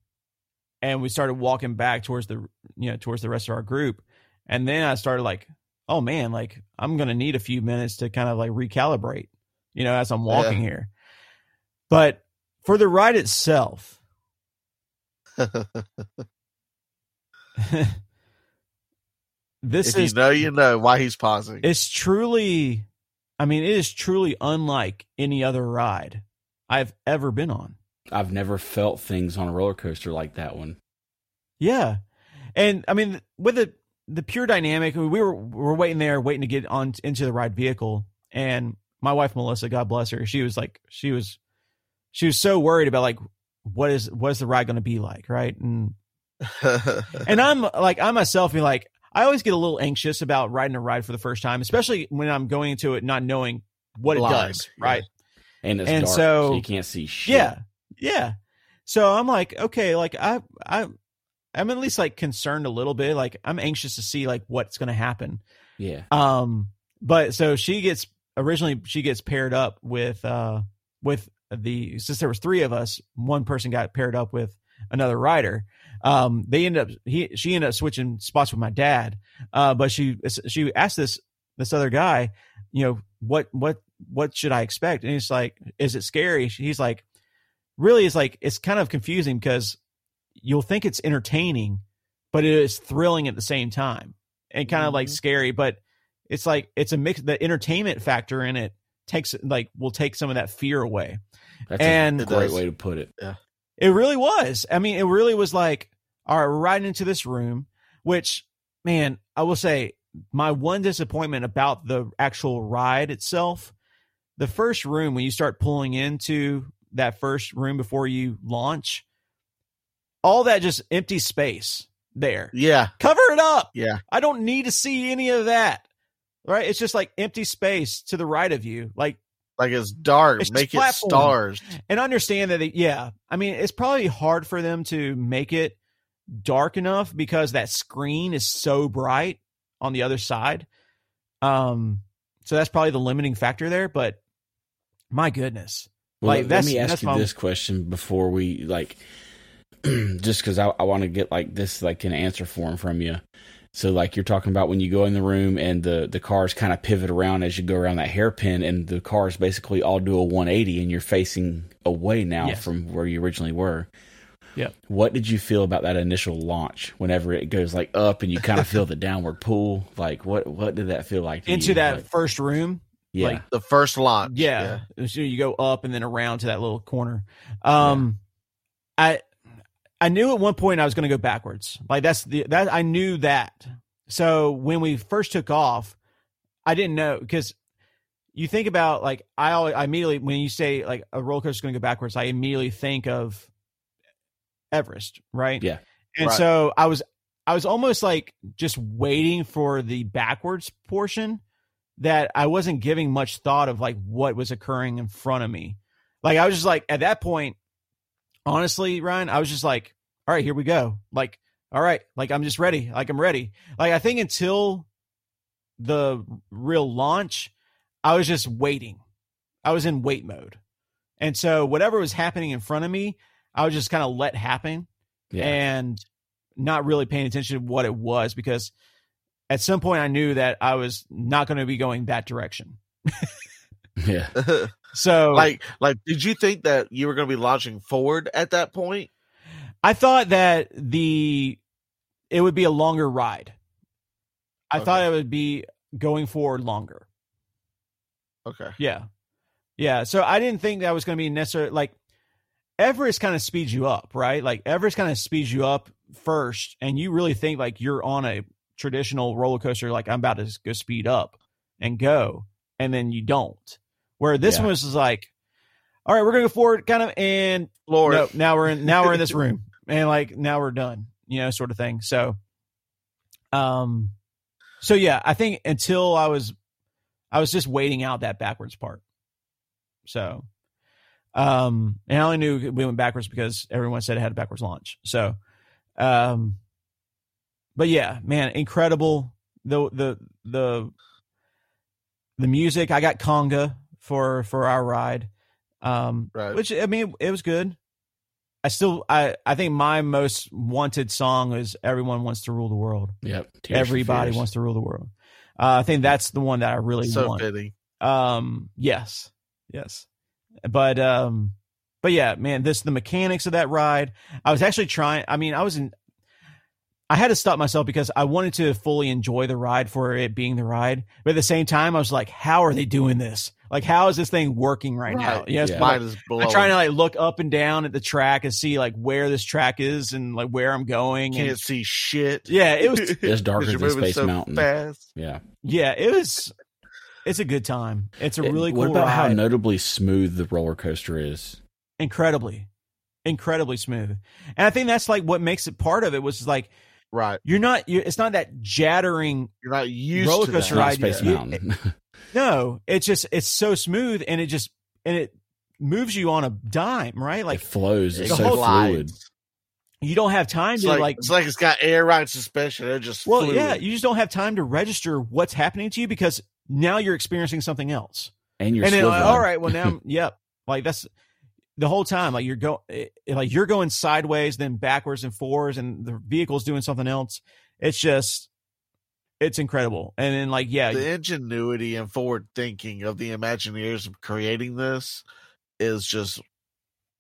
and we started walking back towards the you know towards the rest of our group and then i started like oh man like i'm gonna need a few minutes to kind of like recalibrate you know as i'm walking here but for the ride itself [laughs] [laughs] this if you is know, you know why he's pausing. it's truly i mean it is truly unlike any other ride i've ever been on I've never felt things on a roller coaster like that one. Yeah, and I mean with the the pure dynamic, we were we were waiting there, waiting to get on into the ride vehicle, and my wife Melissa, God bless her, she was like she was she was so worried about like what is what is the ride going to be like, right? And [laughs] and I'm like I myself be like I always get a little anxious about riding a ride for the first time, especially when I'm going into it not knowing what it does, right? And it's And dark, so- so, you can't see shit. Yeah. Yeah. So I'm like, okay, like I I I'm at least like concerned a little bit. Like I'm anxious to see like what's gonna happen. Yeah. Um but so she gets originally she gets paired up with uh with the since there was three of us, one person got paired up with another rider. Um they end up he she ended up switching spots with my dad. Uh but she she asked this this other guy, you know, what what what should I expect? And he's like, is it scary? He's like, really is like it's kind of confusing because you'll think it's entertaining, but it is thrilling at the same time and kind of like Mhm. scary. But it's like it's a mix. The entertainment factor in it takes like will take some of that fear away. That's And- a great way to put it. Yeah. It really was. I mean, it really was like, all right, we're riding into this room, which, man, I will say, my one disappointment about the actual ride itself, the first room, when you start pulling into that first room before you launch, all that just empty space there. yeah, Cover it up. yeah, I don't need to see any of that. Right? It's just like empty space to the right of you. Like, like it's dark. It's just Make it stars. and understand that it, yeah i mean it's probably hard for them to make it dark enough because that screen is so bright on the other side um so that's probably the limiting factor there but my goodness Well, Like, let- let me ask that's you my- this question before we like, [clears throat] just because I, I want to get like this like an answer form from you. So like you're talking about when you go in the room and the the cars kind of pivot around as you go around that hairpin, and the cars basically all do a 180, and you're facing away now Yes. from where you originally were. Yep. What did you feel about that initial launch? Whenever it goes like up and you kind of [laughs] feel the downward pull, like what what did that feel like to into you? that Like, first room yeah, like, The first launch. yeah. So you go up and then around to that little corner. Um, I I knew at one point I was going to go backwards. Like that's the that I knew that. So when we first took off, I didn't know because you think about like I always I immediately when you say like a roller coaster is going to go backwards, I immediately think of Everest, right? Yeah. And Right. so I was I was almost like just waiting for the backwards portion that I wasn't giving much thought of like what was occurring in front of me. Like I was just like at that point, honestly, Ryan, I was just like, all right, here we go. Like, all right, like I'm just ready. Like I'm ready. Like I think until the real launch, I was just waiting. I was in wait mode. And so whatever was happening in front of me, I was just kind of let happen yeah. and not really paying attention to what it was because at some point I knew that I was not going to be going that direction. [laughs] [laughs] yeah. So like, like, did you think that you were going to be launching forward at that point? I thought that the it would be a longer ride. I Okay. thought it would be going forward longer. Okay. Yeah. Yeah. So I didn't think that was going to be necessary. Like Everest kind of speeds you up, right? Like Everest kind of speeds you up first, and you really think like you're on a traditional roller coaster, like I'm about to go speed up and go, and then you don't. Where this Yeah. one was like, all right, we're gonna go forward, kind of, and Lord, no, now we're in now we're in this [laughs] room, and like now we're done, you know, sort of thing. So, um, so yeah, I think until I was, I was just waiting out that backwards part. So, um, and I only knew we went backwards because everyone said it had a backwards launch. So, um, but yeah, man, incredible. the the the the music. I got conga for for our ride, um, Right. which I mean it was good. I still I I think my most wanted song is "Everyone Wants to Rule the World." Yep. Tears Everybody wants to rule the world. Uh, I think that's the one that I really so want. fitting. Um, yes, yes, but um, but yeah, man, this the mechanics of that ride. I was actually trying. I mean, I was in. I had to stop myself because I wanted to fully enjoy the ride for it being the ride, but at the same time, I was like, "How are they doing this? Like, how is this thing working right, now?" Right. Yes, Yeah. but, like, Mine is blowing. I'm trying to like look up and down at the track and see like where this track is and like where I'm going. can't And, see shit. yeah, it was [laughs] It's darker You're than moving Space so Mountain. Fast. Yeah. yeah, it was. It's a good time. It's a It- really what cool about how ride. notably smooth the roller coaster is? incredibly incredibly smooth and i think that's like what makes it part of it was like Right. you're not you're, it's not that jattering You're not used Roller to coaster that. Not ride, Space yeah. Mountain. [laughs] no it's just it's so smooth and it just and it moves you on a dime right Like it flows. It's so fluid. you don't have time It's to like, like, it's like it's got air ride suspension. It just well fluid. yeah you just don't have time to register what's happening to you because now you're experiencing something else And you're and then like, all right well now [laughs] yep like that's the whole time like you're going eh, like you're going sideways then backwards and forwards and the vehicle's doing something else it's just it's incredible and then like yeah the ingenuity and forward thinking of the Imagineers of creating this is just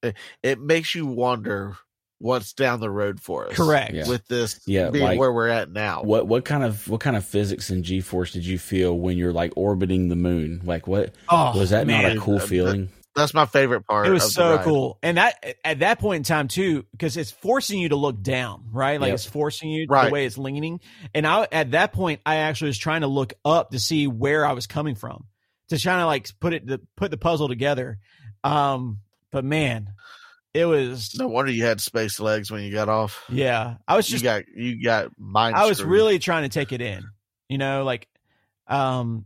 it, it makes you wonder what's down the road for us. correct Yeah. With this Yeah, being like- where we're at now. What what kind of what kind of physics and G force did you feel when you're like orbiting the moon? Like what oh was that not a cool uh, that- feeling? That's my favorite part. it was so cool and that at that point in time too because it's forcing you to look down right like Yep. it's forcing you the way it's leaning and i at that point i actually was trying to look up to see where i was coming from to try to like put it to put the puzzle together um but man it was No wonder you had space legs when you got off. yeah i was You just got you got mind. I was screwed. really trying to take it in. You know, like um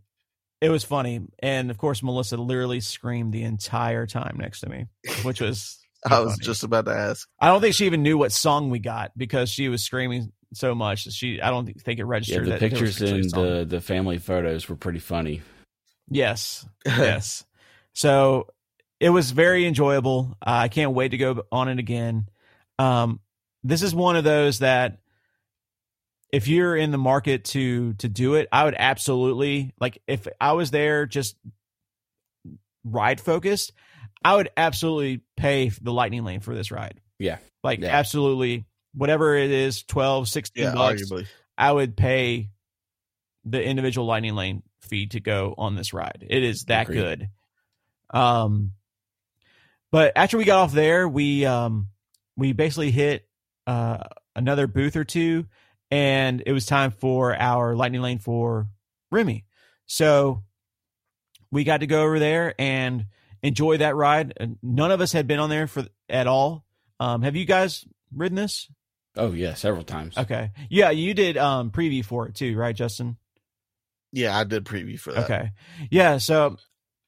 it was funny. And of course Melissa literally screamed the entire time next to me, which was so [laughs] I was funny. just about to ask. I don't think she even knew what song we got because she was screaming so much that she I don't think it Yeah, registered the that pictures actually a and song. the the family photos were pretty funny. Yes. [laughs] yes. So it was very enjoyable. Uh, I can't wait to go on it again. Um, this is one of those that if you're in the market to to do it, I would absolutely like if I was there just ride focused, I would absolutely pay the lightning lane for this ride. Yeah. Like Yeah. absolutely whatever it is, 12, 16 yeah, bucks. arguably. I would pay the individual lightning lane fee to go on this ride. It is that Agreed. good. Um, but after we got off there, we um we basically hit uh another booth or two, and it was time for our lightning lane for Remy. So we got to go over there and enjoy that ride. None of us had been on there for at all. Um, have you guys ridden this? Oh yeah, several times. Okay. Yeah, you did um preview for it too, right, Justin? Yeah, I did preview for that. Okay. Yeah, so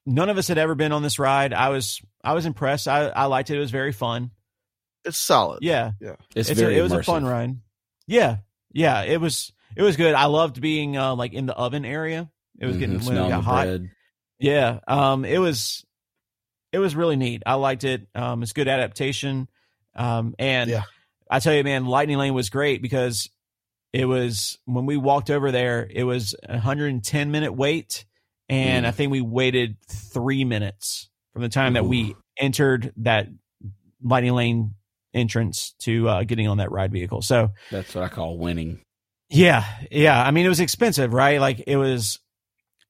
none of us had ever been on this ride. I was I was impressed. I, I liked it. It was very fun. It's solid. Yeah. It's, It's a- very it was immersive. a fun ride. Yeah. Yeah, it was it was good. I loved being uh like in the oven area. It was getting Mhm, when it got hot. bread. Yeah. Um it was it was really neat. I liked it. Um it's good adaptation. Um and Yeah. I tell you man, Lightning Lane was great because it was when we walked over there, it was a 110 minute wait and Mm. I think we waited 3 minutes from the time that we entered that Lightning Lane entrance to uh, getting on that ride vehicle. So, That's what I call winning. yeah, yeah, I mean it was expensive, right? Like it was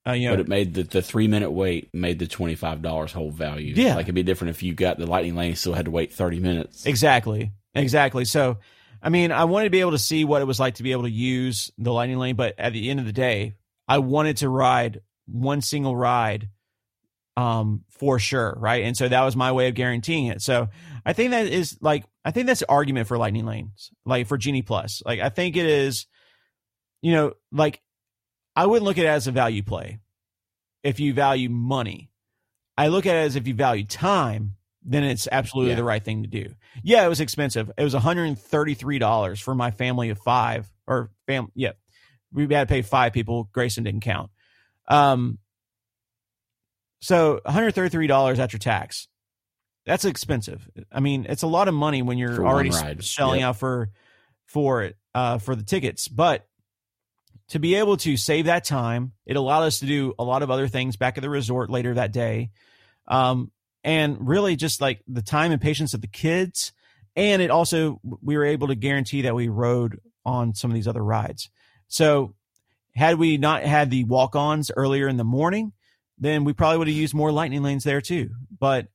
uh, you know, But it made the, the three minute wait made the twenty five dollars whole value. Yeah. like it'd be different if you got the lightning lane, still had to wait thirty minutes. Exactly. Exactly. So, I mean, I wanted to be able to see what it was like to be able to use the lightning lane, but at the end of the day, I wanted to ride one single ride um for sure, right? And so that was my way of guaranteeing it. So, I think that is like I think that's an argument for lightning lanes, like for Genie Plus. Like I think it is you know, like I wouldn't look at it as a value play if you value money. I look at it as if you value time, then it's absolutely Yeah. the right thing to do. Yeah, it was expensive. It was $133 for my family of five or fam yeah, we had to pay five people. Grayson didn't count. Um, so one hundred thirty three dollars after tax. That's expensive. I mean, it's a lot of money when you're already selling Yep. out for for it uh, for the tickets. But to be able to save that time, it allowed us to do a lot of other things back at the resort later that day, um, and really just like the time and patience of the kids. And it also we were able to guarantee that we rode on some of these other rides. So had we not had the walk-ons earlier in the morning, then we probably would have used more lightning lanes there too. But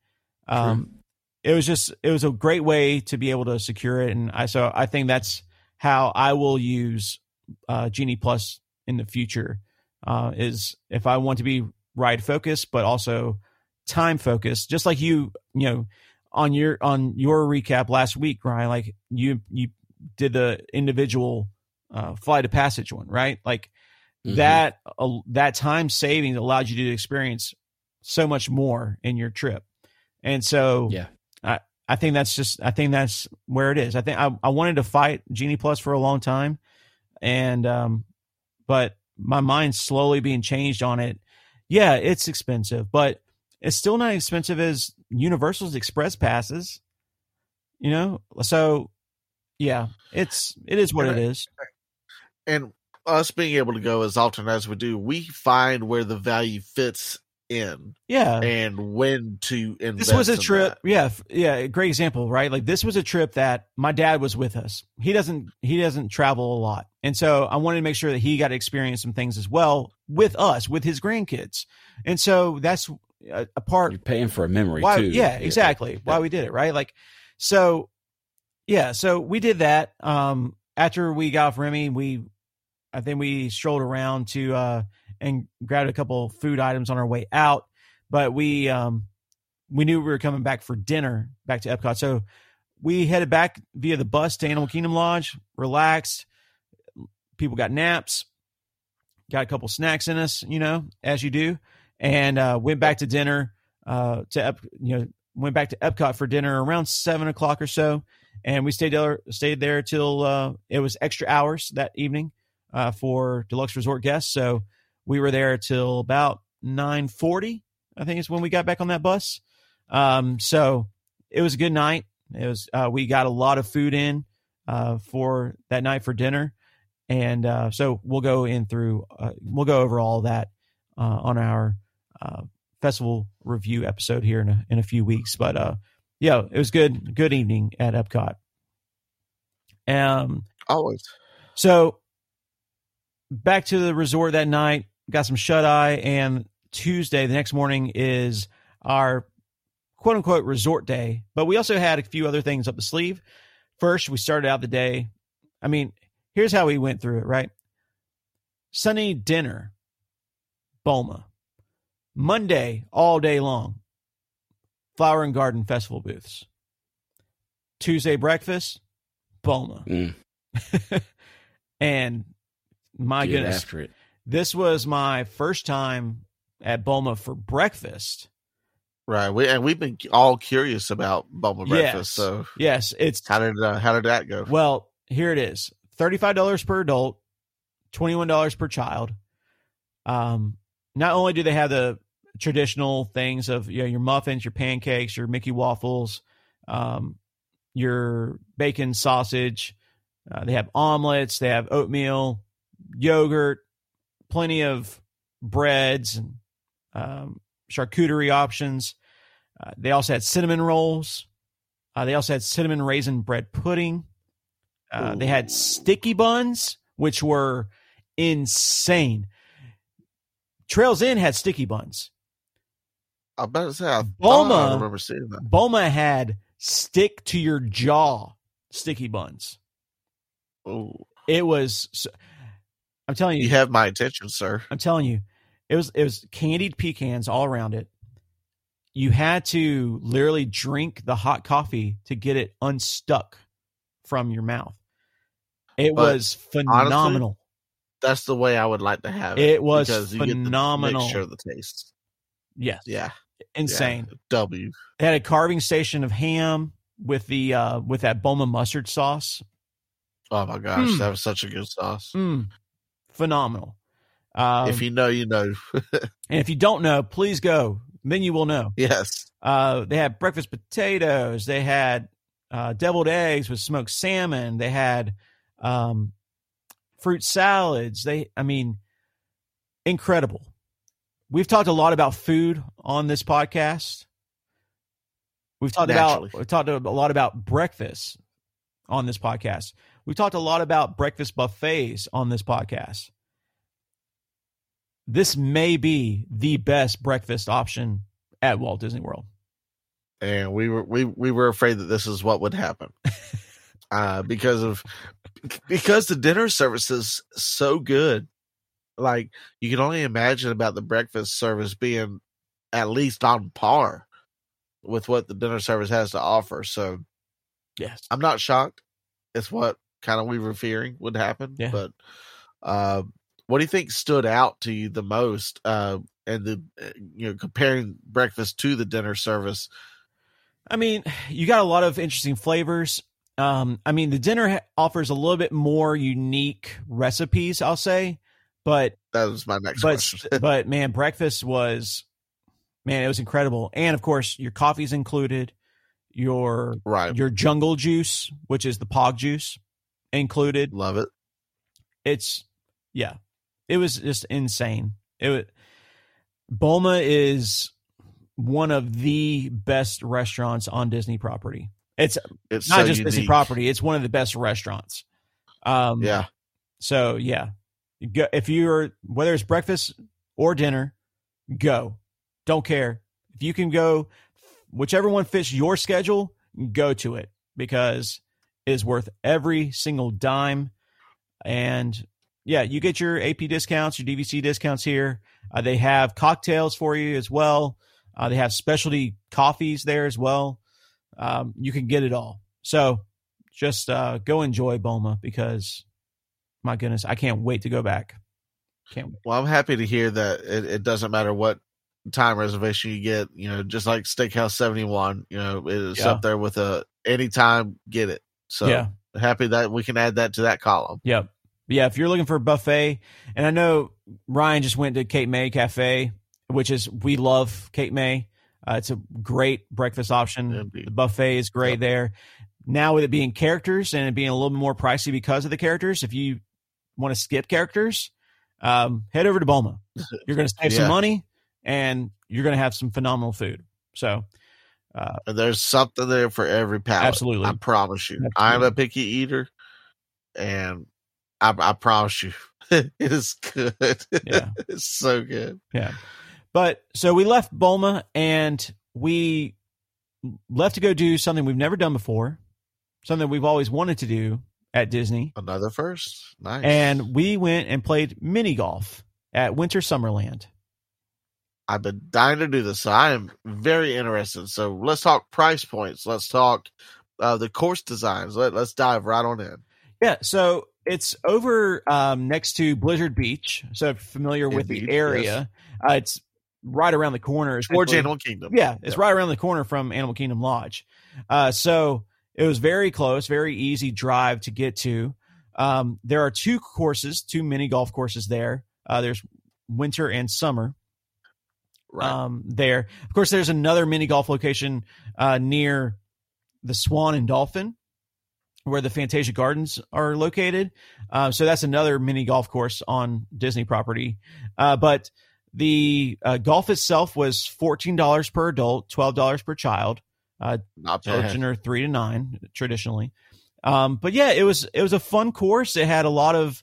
um, it was just it was a great way to be able to secure it, and I so I think that's how I will use uh, Genie Plus in the future. Uh, is if I want to be ride focused, but also time focused, just like you, you know, on your on your recap last week, Ryan, like you you did the individual uh, flight of passage one, right? Like Mhm. that uh, that time saving allowed you to experience so much more in your trip, and so Yeah. I I think that's just I think that's where it is. I think I, I wanted to fight Genie Plus for a long time, and um, but my mind's slowly being changed on it. Yeah, it's expensive, but it's still not expensive as Universal's Express passes. You know, so yeah, it's it is what it is. and us being able to go as often as we do, we find where the value fits in Yeah, and when to invest. this was a trip that. yeah yeah great example right like this was a trip that my dad was with us he doesn't he doesn't travel a lot and so i wanted to make sure that he got to experience some things as well with us with his grandkids and so that's a, a part You're paying for a memory why, too. yeah exactly why we did it right like so yeah so we did that um after we got off remy we i think we strolled around to uh and grabbed a couple food items on our way out but we um we knew we were coming back for dinner back to epcot. So we headed back via the bus to animal kingdom lodge relaxed. People got naps got a couple snacks in us you know as you do and uh went back to dinner uh to Ep- you know went back to epcot for dinner around seven o'clock or so and we stayed there stayed there till uh it was extra hours that evening uh for deluxe resort guests. So we were there till about 940 i think is when we got back on that bus. Um so it was a good night. It was uh we got a lot of food in uh for that night for dinner. And uh so we'll go in through uh, we'll go over all that uh on our uh festival review episode here in a, in a few weeks. But uh yeah it was good good evening at epcot. Um Always. so back to the resort that night, got some shut eye, and Tuesday, the next morning, is our quote unquote resort day. But we also had a few other things up the sleeve. First, we started out the day. I mean, here's how we went through it, right? Sunday dinner, Boma. Monday, all day long, Flower and Garden Festival booths. Tuesday breakfast, Boma. Mm, [laughs] and my get goodness, after it. This was my first time at Boma for breakfast. Right. We and we've been all curious about Boma Yes. breakfast. So Yes, it's how did uh, how did that go? well, here it is. $35 per adult, $21 per child. Um not only do they have the traditional things of you know, your muffins, your pancakes, your Mickey waffles, um, your bacon sausage, uh, they have omelets, they have oatmeal, yogurt, plenty of breads and um, charcuterie options. Uh, they also had cinnamon rolls. Uh, they also had cinnamon raisin bread pudding. Uh, they had sticky buns, which were insane. Trail's End had sticky buns. I to say I Boma- I remember seeing that. Boma had stick to your jaw sticky buns. Oh, It was. so- I'm telling you, you have my attention, sir. I'm telling you, it was it was candied pecans all around it. You had to literally drink the hot coffee to get it unstuck from your mouth. It But was phenomenal. That's the way I would like to have it. It was because you get the phenomenal. of the taste. yes, Yeah, insane. yeah. W. They had a carving station of ham with the uh with that Boma mustard sauce. Oh my gosh, Mm. that was such a good sauce. Mm, phenomenal. Um, if you know, you know. [laughs] and if you don't know, please go. Then you will know. yes. Uh, they had breakfast potatoes. They had uh, deviled eggs with smoked salmon. They had um, fruit salads. They, I mean, incredible. We've talked a lot about food on this podcast. We've talked Naturally. about we've talked a lot about breakfast on this podcast. We've talked a lot about breakfast buffets on this podcast. This may be the best breakfast option at Walt Disney World. and we were we we were afraid that this is what would happen [laughs] uh because of because the dinner service is so good like you can only imagine about the breakfast service being at least on par with what the dinner service has to offer so Yes. i'm not shocked it's what kind of we were fearing would happen Yeah. but uh what do you think stood out to you the most uh and the uh, you know comparing breakfast to the dinner service I mean, [sighs] you got a lot of interesting flavors. Um, I mean, the dinner ha- offers a little bit more unique recipes, I'll say, but that was my next but question [laughs] but man, breakfast was man, it was incredible. And of course, your coffee's included, your right your jungle juice, which is the pog juice, included. Love it. It's yeah, it was just insane. It was, Boma is one of the best restaurants on Disney property. It's It's not so just Disney property; it's one of the best restaurants. Um, Yeah, So yeah, go, if you're whether it's breakfast or dinner, go. Don't care if you can go, whichever one fits your schedule. Go to it because is worth every single dime. And yeah, you get your AP discounts, your DVC discounts here. Uh, they have cocktails for you as well. Uh, they have specialty coffees there as well. Um, you can get it all. So just uh, go enjoy Boma because my goodness, I can't wait to go back. Can't wait. well, I'm happy to hear that it, it doesn't matter what time reservation you get. You know, just like Steakhouse 71, you know, it is Yeah. up there with a anytime get it. So Yeah. happy that we can add that to that column. Yep. Yeah, if you're looking for a buffet, and I know Ryan just went to Cape May Cafe, which is we love Cape May. Uh, it's a great breakfast option. Indeed. The buffet is great Yep. there. Now with it being characters and it being a little bit more pricey because of the characters, if you want to skip characters, um, head over to Boma. [laughs] You're going to save Yeah. some money and you're going to have some phenomenal food. So And there's something there for every palate. Absolutely. I promise you. Absolutely. I'm a picky eater, and I, I promise you, [laughs] it is good. Yeah. [laughs] it's so good. Yeah. But so we left Boma and we left to go do something we've never done before, something we've always wanted to do at Disney. Another first. Nice. And we went and played mini golf at Winter Summerland. I've been dying to do this, so I am very interested. So let's talk price points. Let's talk uh, the course designs. Let, let's dive right on in. Yeah. So it's over um, next to Blizzard Beach. So if you're familiar with Indeed, the area, uh, it's right around the corner. Towards. Animal Kingdom. Yeah, it's Yeah. right around the corner from Animal Kingdom Lodge. Uh, so it was very close, very easy drive to get to. Um, there are two courses, two mini golf courses there. Uh, there's winter and summer Right. um, there. Of course, there's another mini golf location uh, near the Swan and Dolphin, where the Fantasia Gardens are located. Uh, so that's another mini golf course on Disney property. Uh, but the uh, golf itself was fourteen dollars per adult, twelve dollars per child. Uh, Not children bad. are three to nine traditionally. Um, but yeah, it was it was a fun course. It had a lot of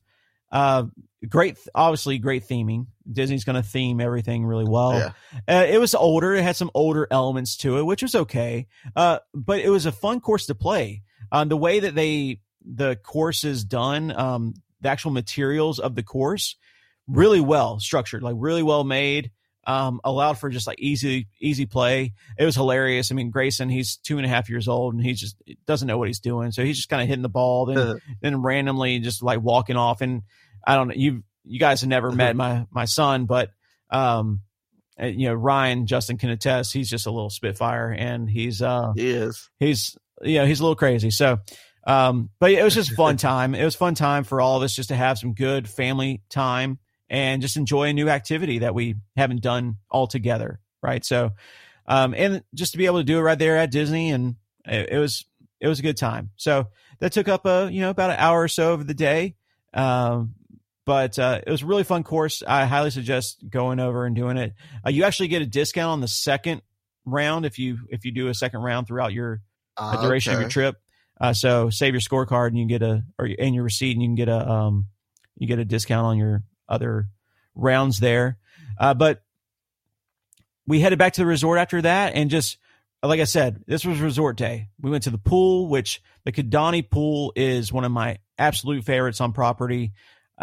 uh, great, obviously great theming. Disney's going to theme everything really well. Yeah. Uh, it was older. It had some older elements to it, which was okay. Uh, but it was a fun course to play. Um, the way that they the course is done, um, the actual materials of the course, really well structured, like really well made. Um, allowed for just like easy easy play. It was hilarious. I mean, Grayson, he's two and a half years old, and he just doesn't know what he's doing. So he's just kind of hitting the ball, then then randomly just like walking off. And I don't know, you you guys have never met my my son, but um, uh, you know Ryan Justin can attest. He's just a little spitfire, and he's uh He is. he's you know he's a little crazy. So Um, but it was just [laughs] fun time. It was fun time for all of us just to have some good family time and just enjoy a new activity that we haven't done all together. Right. So, um, and just to be able to do it right there at Disney and it, it was, it was a good time. So that took up a, you know, about an hour or so of the day. Um, but uh, it was a really fun course. I highly suggest going over and doing it. Uh, you actually get a discount on the second round if you if you do a second round throughout your uh, duration okay. of your trip. Uh, so save your scorecard and you can get a or and your receipt and you can get a um you get a discount on your other rounds there. Uh, but we headed back to the resort after that and just like I said, this was resort day. We went to the pool, which the Kidani pool is one of my absolute favorites on property.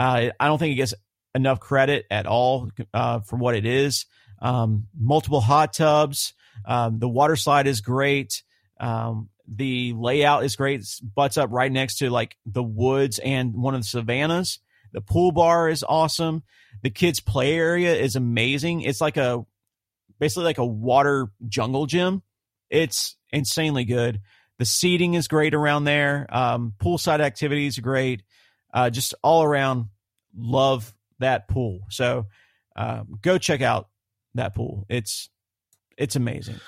Uh, I don't think it gets enough credit at all uh, for what it is. Um, multiple hot tubs. Um, the water slide is great. Um, the layout is great. It butts up right next to like the woods and one of the savannas. The pool bar is awesome. The kids' play area is amazing. It's like a basically like a water jungle gym it's insanely good. The seating is great around there. Um, poolside activities are great. Uh, just all around, love that pool. So uh, go check out that pool. It's it's amazing.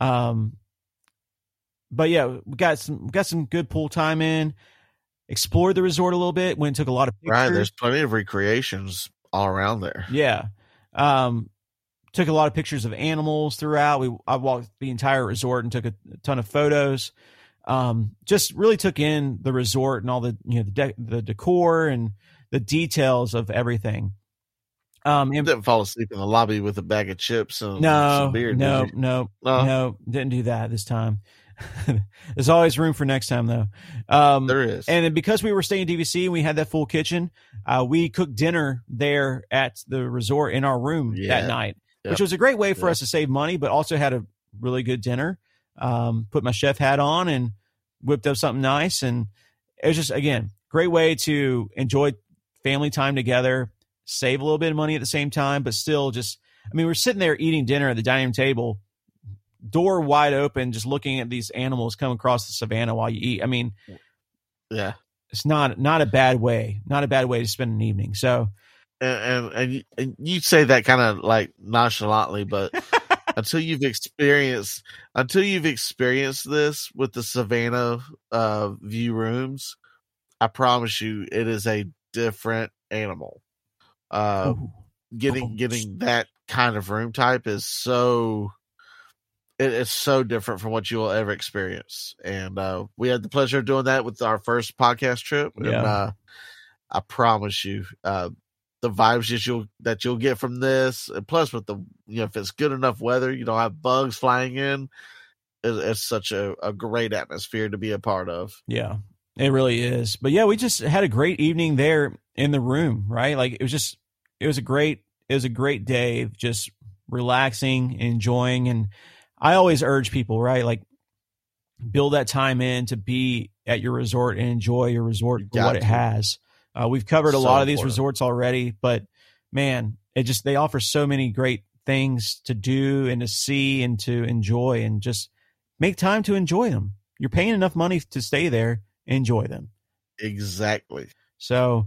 Um, but yeah, we got some we got some good pool time in. Explored the resort a little bit. Went and took a lot of pictures. Right, there's plenty of recreations all around there. Yeah. Um, took a lot of pictures of animals throughout. We I walked the entire resort and took a, a ton of photos. Um, just really took in the resort and all the you know the de- the decor and the details of everything. Um, and, didn't fall asleep in the lobby with a bag of chips and no, some beer. No, no, no, no, didn't do that this time. [laughs] There's always room for next time, though. Um, there is. And because we were staying in DVC and we had that full kitchen, uh, we cooked dinner there at the resort in our room yeah. that night yep. which was a great way for yep. us to save money, but also had a really good dinner. Um, put my chef hat on and whipped up something nice. And it was just, again, great way to enjoy family time together, save a little bit of money at the same time, but still just, I mean, we're sitting there eating dinner at the dining room table, door wide open, just looking at these animals come across the savannah while you eat. I mean, yeah, it's not, not a bad way, not a bad way to spend an evening. So, and and, and you say that kind of like nonchalantly, but [laughs] until you've experienced until you've experienced this with the Savannah uh, view rooms, I promise you, it is a different animal. Uh, getting oh. getting that kind of room type is so it is so different from what you will ever experience. And uh, we had the pleasure of doing that with our first podcast trip. And yeah. uh, I promise you, uh, the vibes that you'll that you'll get from this, and plus with the you know if it's good enough weather, you don't have bugs flying in. It's, it's such a, a great atmosphere to be a part of. Yeah, it really is. But yeah, we just had a great evening there in the room, right? Like it was just it was a great it was a great day of just relaxing, enjoying, and I always urge people, right? Like build that time in to be at your resort and enjoy your resort for what to. it has. Uh, we've covered a so lot of these resorts already, but man, it just they offer so many great things to do and to see and to enjoy and just make time to enjoy them. You're paying enough money to stay there, enjoy them. Exactly. So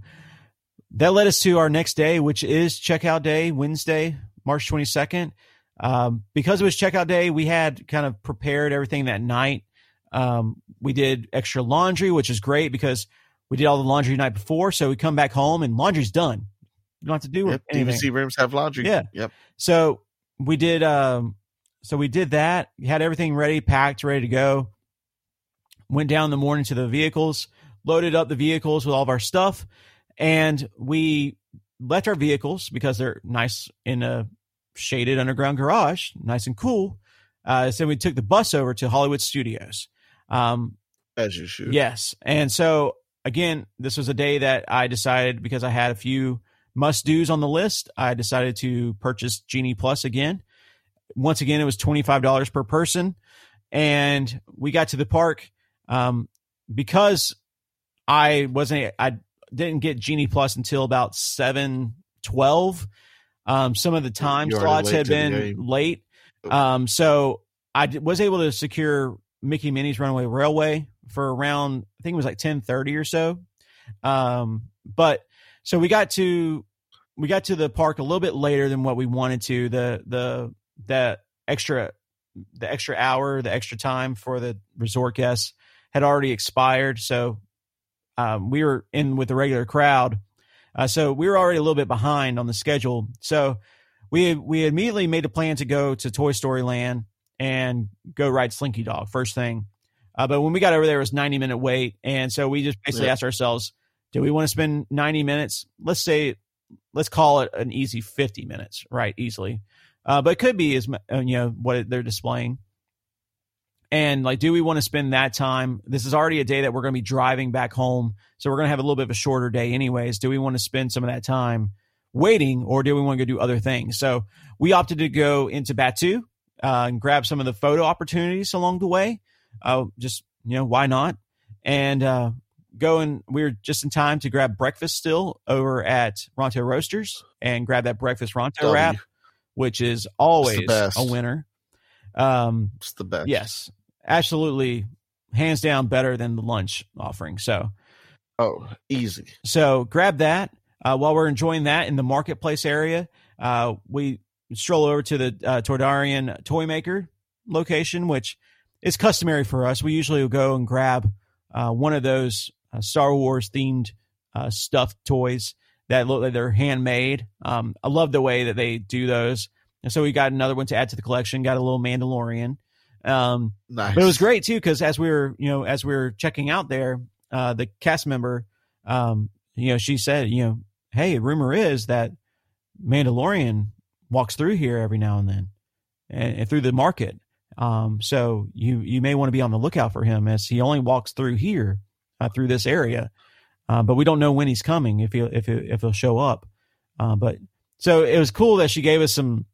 that led us to our next day, which is checkout day, Wednesday, March 22nd. Um, because it was checkout day, we had kind of prepared everything that night. Um, we did extra laundry, which is great because we did all the laundry night before, so we come back home and laundry's done. You don't have to do yep, anything. DVC rooms have laundry. Yeah. Yep. So we did. Um, so we did that. We had everything ready, packed, ready to go. Went down in the morning to the vehicles, loaded up the vehicles with all of our stuff, and we left our vehicles because they're nice in a shaded underground garage, nice and cool. Uh, so we took the bus over to Hollywood Studios. Um, As you should. Yes, and so again, this was a day that I decided because I had a few must do's on the list. I decided to purchase Genie Plus again. Once again, it was $25 per person. And we got to the park um, because I wasn't, I didn't get Genie Plus until about 7 12. Um, some of the time slots had been late. Um, so I was able to secure Mickey Minnie's Runaway Railway for around I think it was like ten thirty or so. Um, but so we got to we got to the park a little bit later than what we wanted to. The the the extra the extra hour, the extra time for the resort guests had already expired. So um, we were in with the regular crowd. Uh, so we were already a little bit behind on the schedule. So we we immediately made a plan to go to Toy Story Land and go ride Slinky Dog first thing. Uh, but when we got over there, it was 90 minute wait. And so we just basically yeah. asked ourselves, do we want to spend 90 minutes? Let's say, let's call it an easy 50 minutes, right? Easily. Uh, but it could be as, uh, you know, what they're displaying. And like, do we want to spend that time? This is already a day that we're going to be driving back home. So we're going to have a little bit of a shorter day, anyways. Do we want to spend some of that time waiting or do we want to go do other things? So we opted to go into Batuu uh, and grab some of the photo opportunities along the way. Uh, just, you know, why not? And uh, go and we were just in time to grab breakfast still over at Ronto Roasters and grab that breakfast Ronto wrap, which is always a winner. Um, it's the best. Yes, absolutely, hands down better than the lunch offering. So, oh, easy. So grab that uh, while we're enjoying that in the marketplace area. Uh, we stroll over to the uh, Toydarian Toy Maker location, which is customary for us. We usually will go and grab uh, one of those uh, Star Wars themed uh, stuffed toys that look like they're handmade. Um, I love the way that they do those. And so we got another one to add to the collection. Got a little Mandalorian. Um, nice. But it was great too because as we were, you know, as we were checking out there, uh, the cast member, um, you know, she said, you know, hey, rumor is that Mandalorian walks through here every now and then, and, and through the market. Um, so you you may want to be on the lookout for him as he only walks through here, uh, through this area. Uh, but we don't know when he's coming if he if he, if he'll show up. Uh, but so it was cool that she gave us some,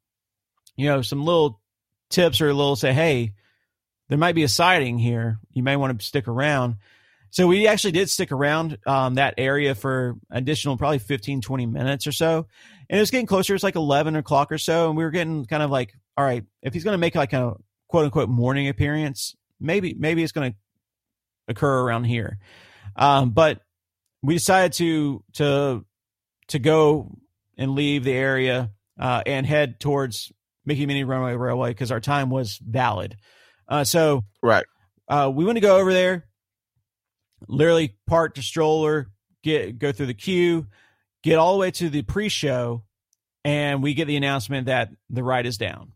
you know, some little tips or a little say, hey, there might be a sighting here. You may want to stick around. So we actually did stick around um, that area for additional probably 15, 20 minutes or so. And it was getting closer. It's like 11 o'clock or so. And we were getting kind of like, all right, if he's going to make like a quote unquote morning appearance, maybe, maybe it's going to occur around here. Um, but we decided to, to, to go and leave the area uh, and head towards Mickey Minnie Runaway Railway because our time was valid. Uh, so, right. Uh, we want to go over there literally park the stroller, get go through the queue, get all the way to the pre-show, and we get the announcement that the ride is down.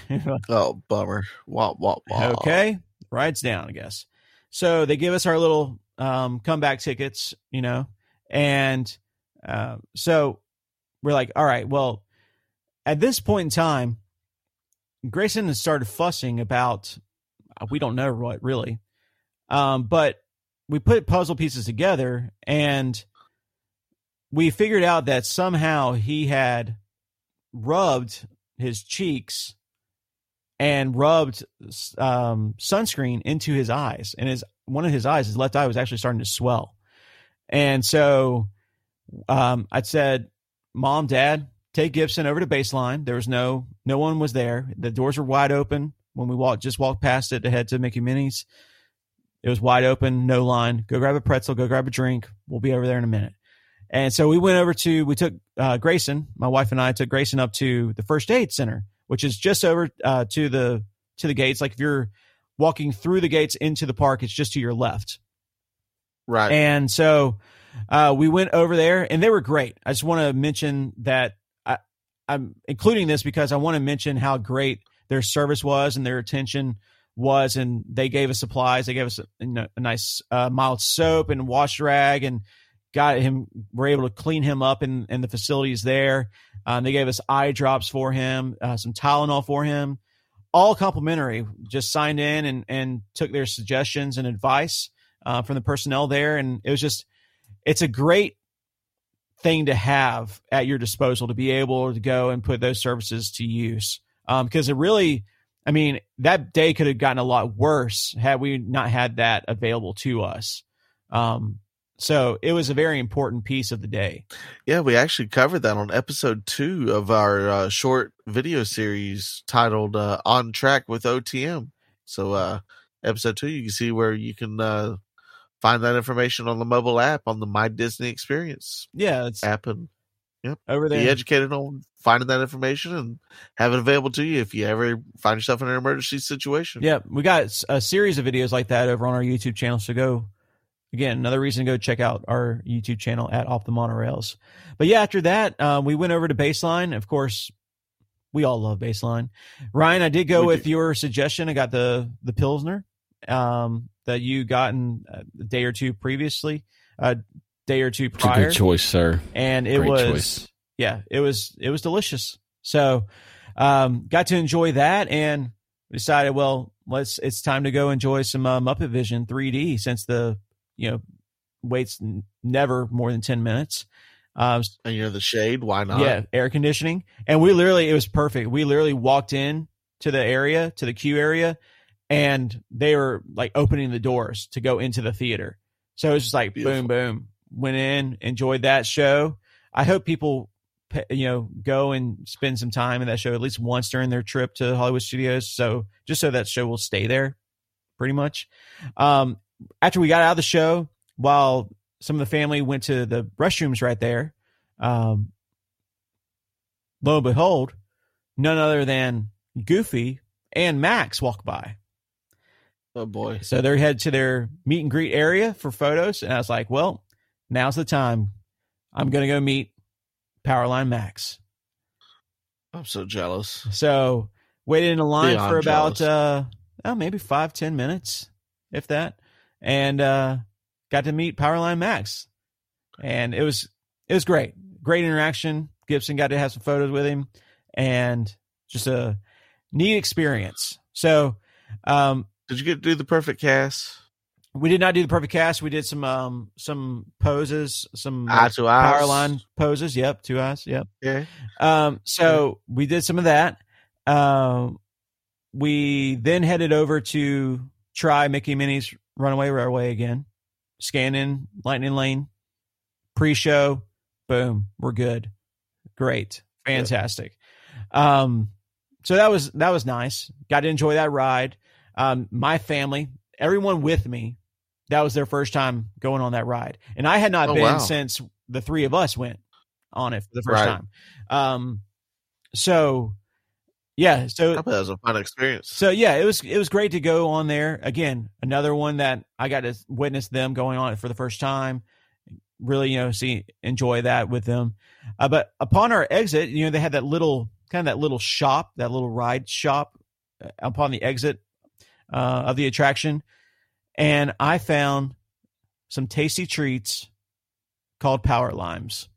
[laughs] oh, bummer. Wah, wah, wah. Okay, ride's down, I guess. So they give us our little um, comeback tickets, you know, and uh, so we're like, all right, well, at this point in time, Grayson has started fussing about we don't know what really, um, but we put puzzle pieces together and we figured out that somehow he had rubbed his cheeks and rubbed um, sunscreen into his eyes and his one of his eyes his left eye was actually starting to swell and so um, i said mom dad take gibson over to baseline there was no no one was there the doors were wide open when we walked just walked past it to head to mickey minnie's it was wide open, no line. Go grab a pretzel, go grab a drink. We'll be over there in a minute. And so we went over to, we took uh, Grayson, my wife and I took Grayson up to the first aid center, which is just over uh, to the to the gates. Like if you're walking through the gates into the park, it's just to your left. Right. And so uh, we went over there, and they were great. I just want to mention that I, I'm including this because I want to mention how great their service was and their attention was, and they gave us supplies. They gave us a, you know, a nice uh, mild soap and wash rag, and got him. We're able to clean him up in in the facilities there. Um, they gave us eye drops for him, uh, some Tylenol for him, all complimentary. Just signed in and and took their suggestions and advice uh, from the personnel there, and it was just it's a great thing to have at your disposal to be able to go and put those services to use because um, it really I mean, that day could have gotten a lot worse had we not had that available to us. Um, so it was a very important piece of the day. Yeah, we actually covered that on episode two of our uh, short video series titled uh, "On Track with OTM." So uh, episode two, you can see where you can uh, find that information on the mobile app on the My Disney Experience Yeah, it's app and yep, over there. be educated on finding that information and have it available to you if you ever find yourself in an emergency situation. Yeah, we got a series of videos like that over on our YouTube channel. So go again, another reason to go check out our YouTube channel at Off the Monorails. But yeah, after that, uh, we went over to Baseline. Of course, we all love Baseline. Ryan, I did go We with do. your suggestion. I got the the Pilsner um, that you got in a day or two previously, a day or two It's a prior, good choice, sir. and it Great was choice. yeah, it was it was delicious. So, um, got to enjoy that, and decided, well, let's it's time to go enjoy some uh, Muppet Vision 3D since the you know waits n- never more than ten minutes. Um, And you're the shade, why not? yeah, air conditioning, and we literally it was perfect. We literally walked in to the area to the queue area, and they were like opening the doors to go into the theater. So it was just like Beautiful. boom, boom. Went in, enjoyed that show. I hope people, you know, go and spend some time in that show at least once during their trip to Hollywood Studios. So just so that show will stay there, pretty much. Um, after we got out of the show, while some of the family went to the restrooms right there, um, lo and behold, none other than Goofy and Max walk by. Oh boy. So they're head to their meet and greet area for photos. And I was like, well, now's the time. I'm going to go meet Powerline Max. I'm so jealous. So waited in a line Beyond for about, jealous. uh, oh, maybe five, ten minutes, if that. And, uh, got to meet Powerline Max. And it was, it was great. Great interaction. Gibson got to have some photos with him and just a neat experience. So, um, Did you get to do the perfect cast? we did not do the perfect cast. We did some um some poses, some Eye to eye. power line poses. Yep, two eyes. Yep. Yeah. Um, so we did some of that. Um, we then headed over to try Mickey Minnie's Runaway Railway again. Scan in Lightning Lane. Pre-show, boom, we're good. Great, fantastic. Um, so that was that was nice. Got to enjoy that ride. Um, my family, everyone with me, that was their first time going on that ride, and I had not Oh, been wow. since the three of us went on it for the first Right. time. Um, so yeah, so that was a fun experience. so yeah, it was it was great to go on there again. Another one that I got to witness them going on it for the first time. Really, you know, see enjoy that with them. Uh, but upon our exit, you know, they had that little kind of that little shop, that little ride shop uh, upon the exit uh, of the attraction, and I found some tasty treats called Power Limes.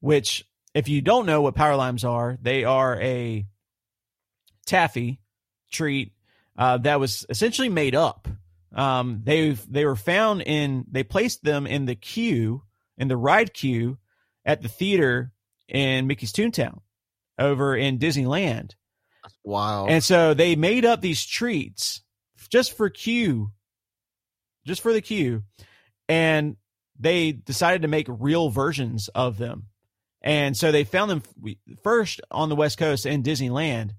Which, if you don't know what Power Limes are, they are a taffy treat uh, that was essentially made up. Um, they they were found in they placed them in the queue in the ride queue at the theater in Mickey's Toontown over in Disneyland, wow. and so they made up these treats just for queue, just for the queue, and they decided to make real versions of them. And so they found them first on the West Coast in Disneyland.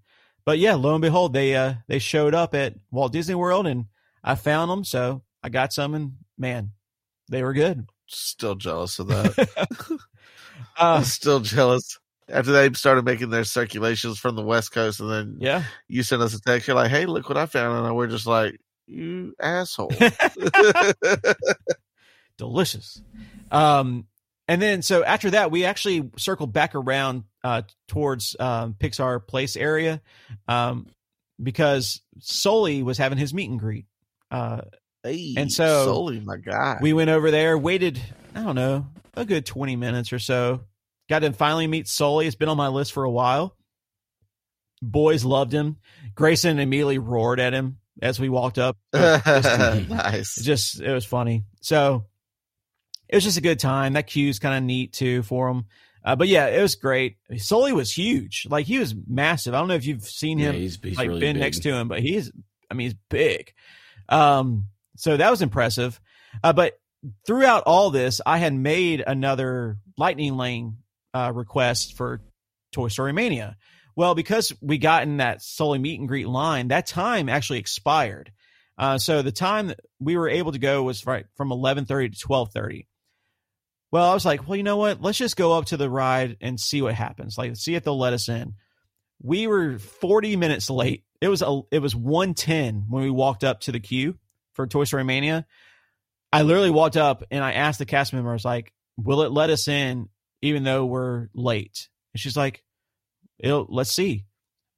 But yeah, lo and behold, they uh they showed up at Walt Disney World and I found them, so I got some and man, they were good. Still jealous of that. [laughs] [laughs] Uh, still jealous. After they started making their circulations from the West Coast, and then yeah. you sent us a text, you're like, "Hey, look what I found," and we're just like, "You asshole." [laughs] delicious. Um, and then so after that, we actually circled back around uh, towards um, Pixar Place area um, because Sully was having his meet and greet. Uh, hey, And so- Sully, my God, we went over there, waited, I don't know, a good 20 minutes or so. Got to finally meet Sully. It's been on my list for a while. Boys loved him. Grayson immediately roared at him as we walked up. [laughs] nice. Just it was funny. So it was just a good time. That queue's kind of neat too for him. Uh, but yeah, it was great. Sully was huge. Like he was massive. I don't know if you've seen Yeah, him he's, he's like really been big. next to him, but he's I mean he's big. Um so that was impressive. Uh, but throughout all this, I had made another lightning lane uh, request for Toy Story Mania, Well, because we got in that Sully meet and greet line, that time actually expired. Uh, so the time that we were able to go was right from 11:30 to 12:30. Well, I was like, well, you know what? Let's just go up to the ride and see what happens. Like, see if they'll let us in. We were 40 minutes late. It was a, it was 110 when we walked up to the queue for Toy Story Mania. I literally walked up and I asked the cast member, was like, will it let us in even though we're late? And she's like, It'll, let's see.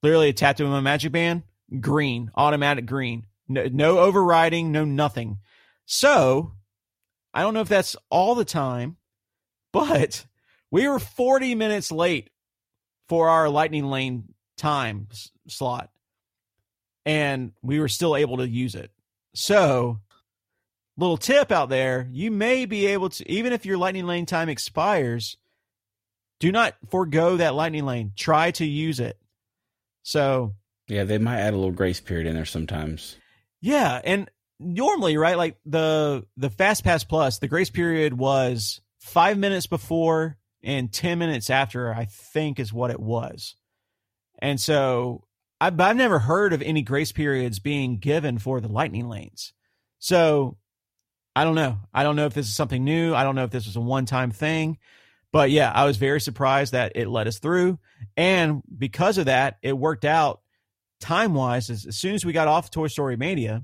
Literally it tapped him my magic band, green, automatic green. No, no overriding, no nothing. So I don't know if that's all the time, but we were 40 minutes late for our lightning lane time s- slot and we were still able to use it. So, little tip out there, you may be able to even if your lightning lane time expires, do not forego that lightning lane. Try to use it. So, Yeah, they might add a little grace period in there sometimes. yeah, and normally, right, like the the Fast Pass Plus, the grace period was 5 minutes before and 10 minutes after, I think is what it was. And so, I I've never heard of any grace periods being given for the lightning lanes. So, I don't know. I don't know if this is something new. I don't know if this was a one-time thing. But yeah, I was very surprised that it let us through. And because of that, it worked out time wise. As, as soon as we got off Toy Story Mania,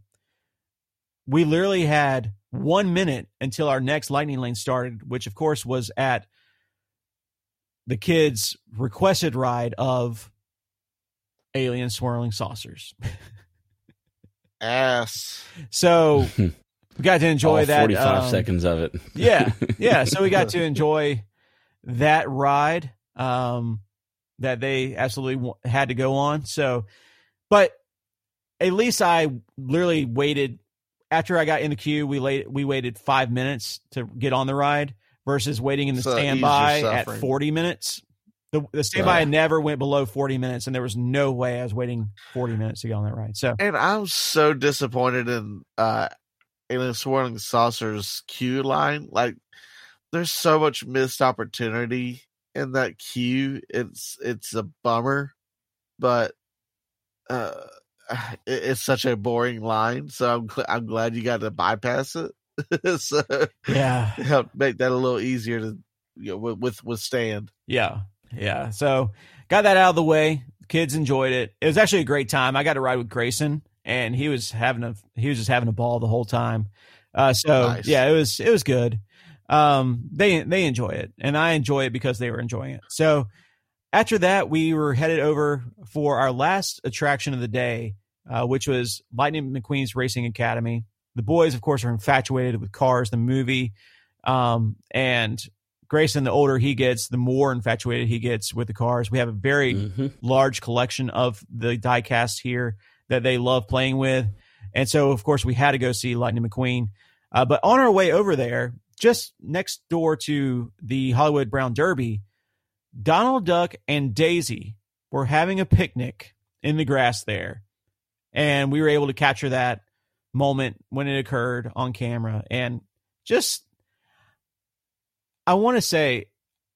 we literally had one minute until our next lightning lane started, which of course was at the kids' requested ride of alien swirling saucers. [laughs] Ass. So we got to enjoy All that. 45 um, seconds of it. yeah yeah [laughs] so we got to enjoy that ride um that they absolutely wa- had to go on so but at least i literally waited after i got in the queue we late we waited five minutes to get on the ride versus waiting in the So standby at 40 minutes the, the standby never went below 40 minutes and there was no way i was waiting 40 minutes to get on that ride so And I'm so disappointed in uh Alien Swirling Saucers queue line. Like there's so much missed opportunity in that queue. It's it's a bummer. But uh [sighs] it's such a boring line, so I'm I'm glad you got to bypass it. [laughs] so yeah [laughs] help make that a little easier to you know, with, with withstand. Yeah. Yeah. So got that out of the way. Kids enjoyed it. It was actually a great time. I got to ride with Grayson and he was having a he was just having a ball the whole time. Uh so Nice. yeah, it was it was good. Um they they enjoy it and I enjoy it because they were enjoying it. So after that we were headed over for our last attraction of the day, uh, which was Lightning McQueen's Racing Academy. The boys of course are infatuated with cars, the movie. Um and Grayson, the older he gets, the more infatuated he gets with the cars. We have a very Mhm. large collection of the diecast here that they love playing with. And so, of course, we had to go see Lightning McQueen. Uh, but on our way over there, just next door to the Hollywood Brown Derby, Donald Duck and Daisy were having a picnic in the grass there. And we were able to capture that moment when it occurred on camera. And just, I want to say,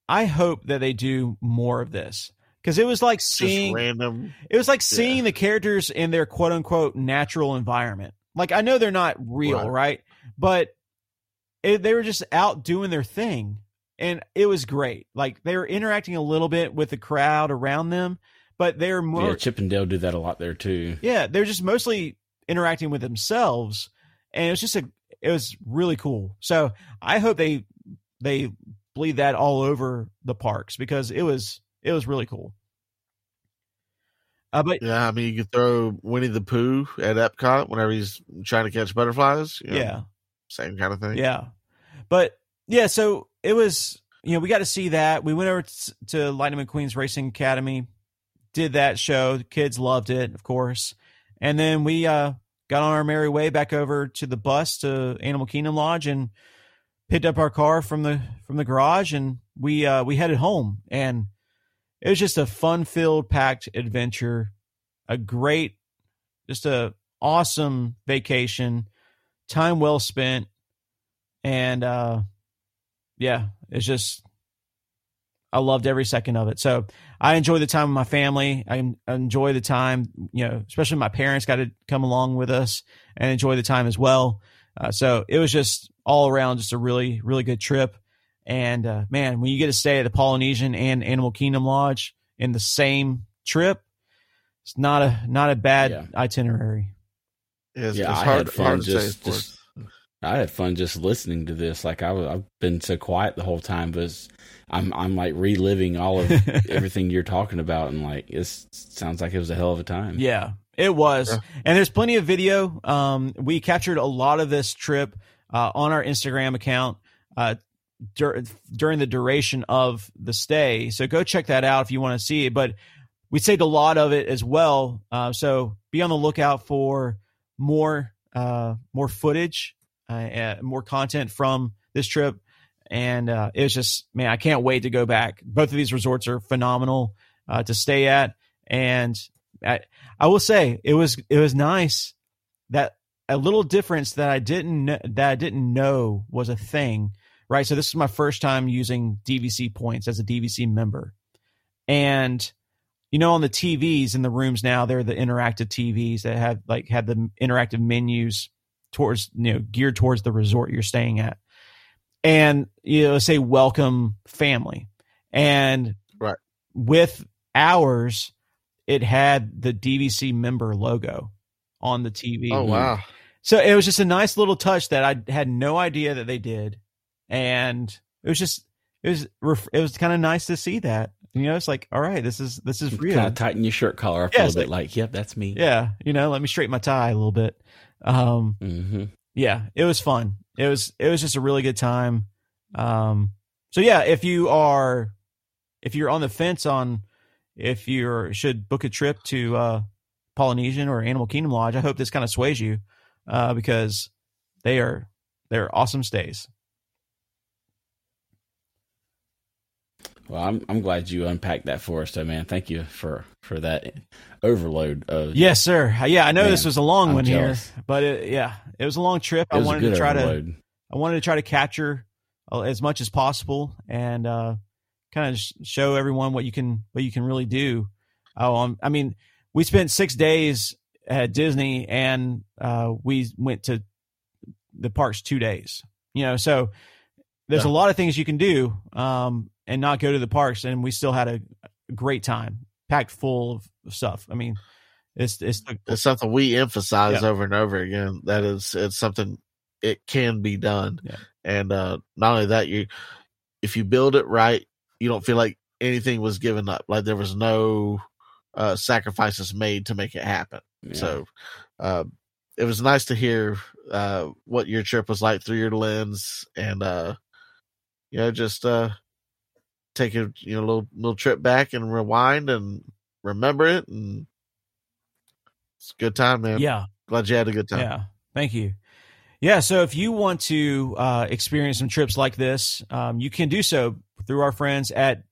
I hope that they do more of this because it was like Just seeing random. it was like seeing the characters in their quote unquote natural environment. Like I know they're not real, Right. right? But it, they were just out doing their thing, and it was great. Like they were interacting a little bit with the crowd around them, but they're more Yeah, Chip and Dale do that a lot there too. yeah, they're just mostly interacting with themselves, and it was just a it was really cool. So I hope they they bleed that all over the parks because it was it was really cool. Uh, but Yeah, I mean, you could throw Winnie the Pooh at Epcot whenever he's trying to catch butterflies. you know, yeah, same kind of thing. yeah, but yeah, so it was you know we got to see that. We went over to Lightning McQueen's Racing Academy, did that show. The kids loved it, of course, and then we uh, got on our merry way back over to the bus to Animal Kingdom Lodge and picked up our car from the from the garage and we uh, we headed home and it was just a fun filled packed adventure a great just a awesome vacation time well spent and uh yeah it's just I loved every second of it. So I enjoy the time with my family. I enjoy the time, you know, especially my parents got to come along with us and enjoy the time as well. Uh, so it was just all around just a really, really good trip. And uh, man, when you get to stay at the Polynesian and Animal Kingdom Lodge in the same trip, it's not a not a bad yeah. itinerary. It's, yeah, it's I hard, had fun just, just I had fun just listening to this. Like I, have been so quiet the whole time, but I'm I'm like reliving all of [laughs] everything you're talking about, and like it sounds like it was a hell of a time. Yeah, it was. Yeah. And there's plenty of video. Um, we captured a lot of this trip uh, on our Instagram account. Uh, dur- during the duration of the stay. So go check that out if you want to see it. But we saved a lot of it as well. Uh, so be on the lookout for more uh, more footage, uh, more content from this trip. And uh, it's just man, I can't wait to go back. Both of these resorts are phenomenal uh, to stay at, and I, I will say it was it was nice that a little difference that I didn't that I didn't know was a thing right? So this is my first time using DVC points as a DVC member. And you know, on the TVs in the rooms now, they're the interactive TVs that have like had the interactive menus towards you know geared towards the resort you're staying at, and you know say welcome family, and right with ours, it had the DVC member logo on the TV. Oh wow! So it was just a nice little touch that I had no idea that they did, and it was just it was it was kind of nice to see that. You know, it's like, all right, this is this is real. Kind of tighten your shirt collar up yeah, a little bit, like, like, yep, that's me. Yeah, you know, let me straighten my tie a little bit. Um, mm-hmm. yeah, it was fun. It was it was just a really good time. Um, so yeah, if you are if you're on the fence on if you should book a trip to uh, Polynesian or Animal Kingdom Lodge, I hope this kind of sways you uh, because they are they're awesome stays. Well, I'm I'm glad you unpacked that for us, though, man. Thank you for for that overload. Of, yes, sir. Yeah, I know man, this was a long I'm one jealous. here, but it, yeah, it was a long trip. I wanted to try overload. to I wanted to try to capture uh, as much as possible and uh, kind of show everyone what you can what you can really do. Oh, um, I mean, we spent six days at Disney, and uh, we went to the parks two days. You know, so there's yeah. a lot of things you can do. Um, and not go to the parks, and we still had a great time, packed full of stuff. I mean, it's it's, it's something we emphasize yeah. over and over again. That is, it's something it can be done, yeah. and uh, not only that, you if you build it right, you don't feel like anything was given up. Like there was no uh, sacrifices made to make it happen. Yeah. So uh, it was nice to hear uh, what your trip was like through your lens, and uh, you know, just uh, take a you know little little trip back and rewind and remember it and it's a good time man. Yeah. Glad you had a good time. Yeah. Thank you. Yeah so if you want to uh, experience some trips like this um, you can do so through our friends at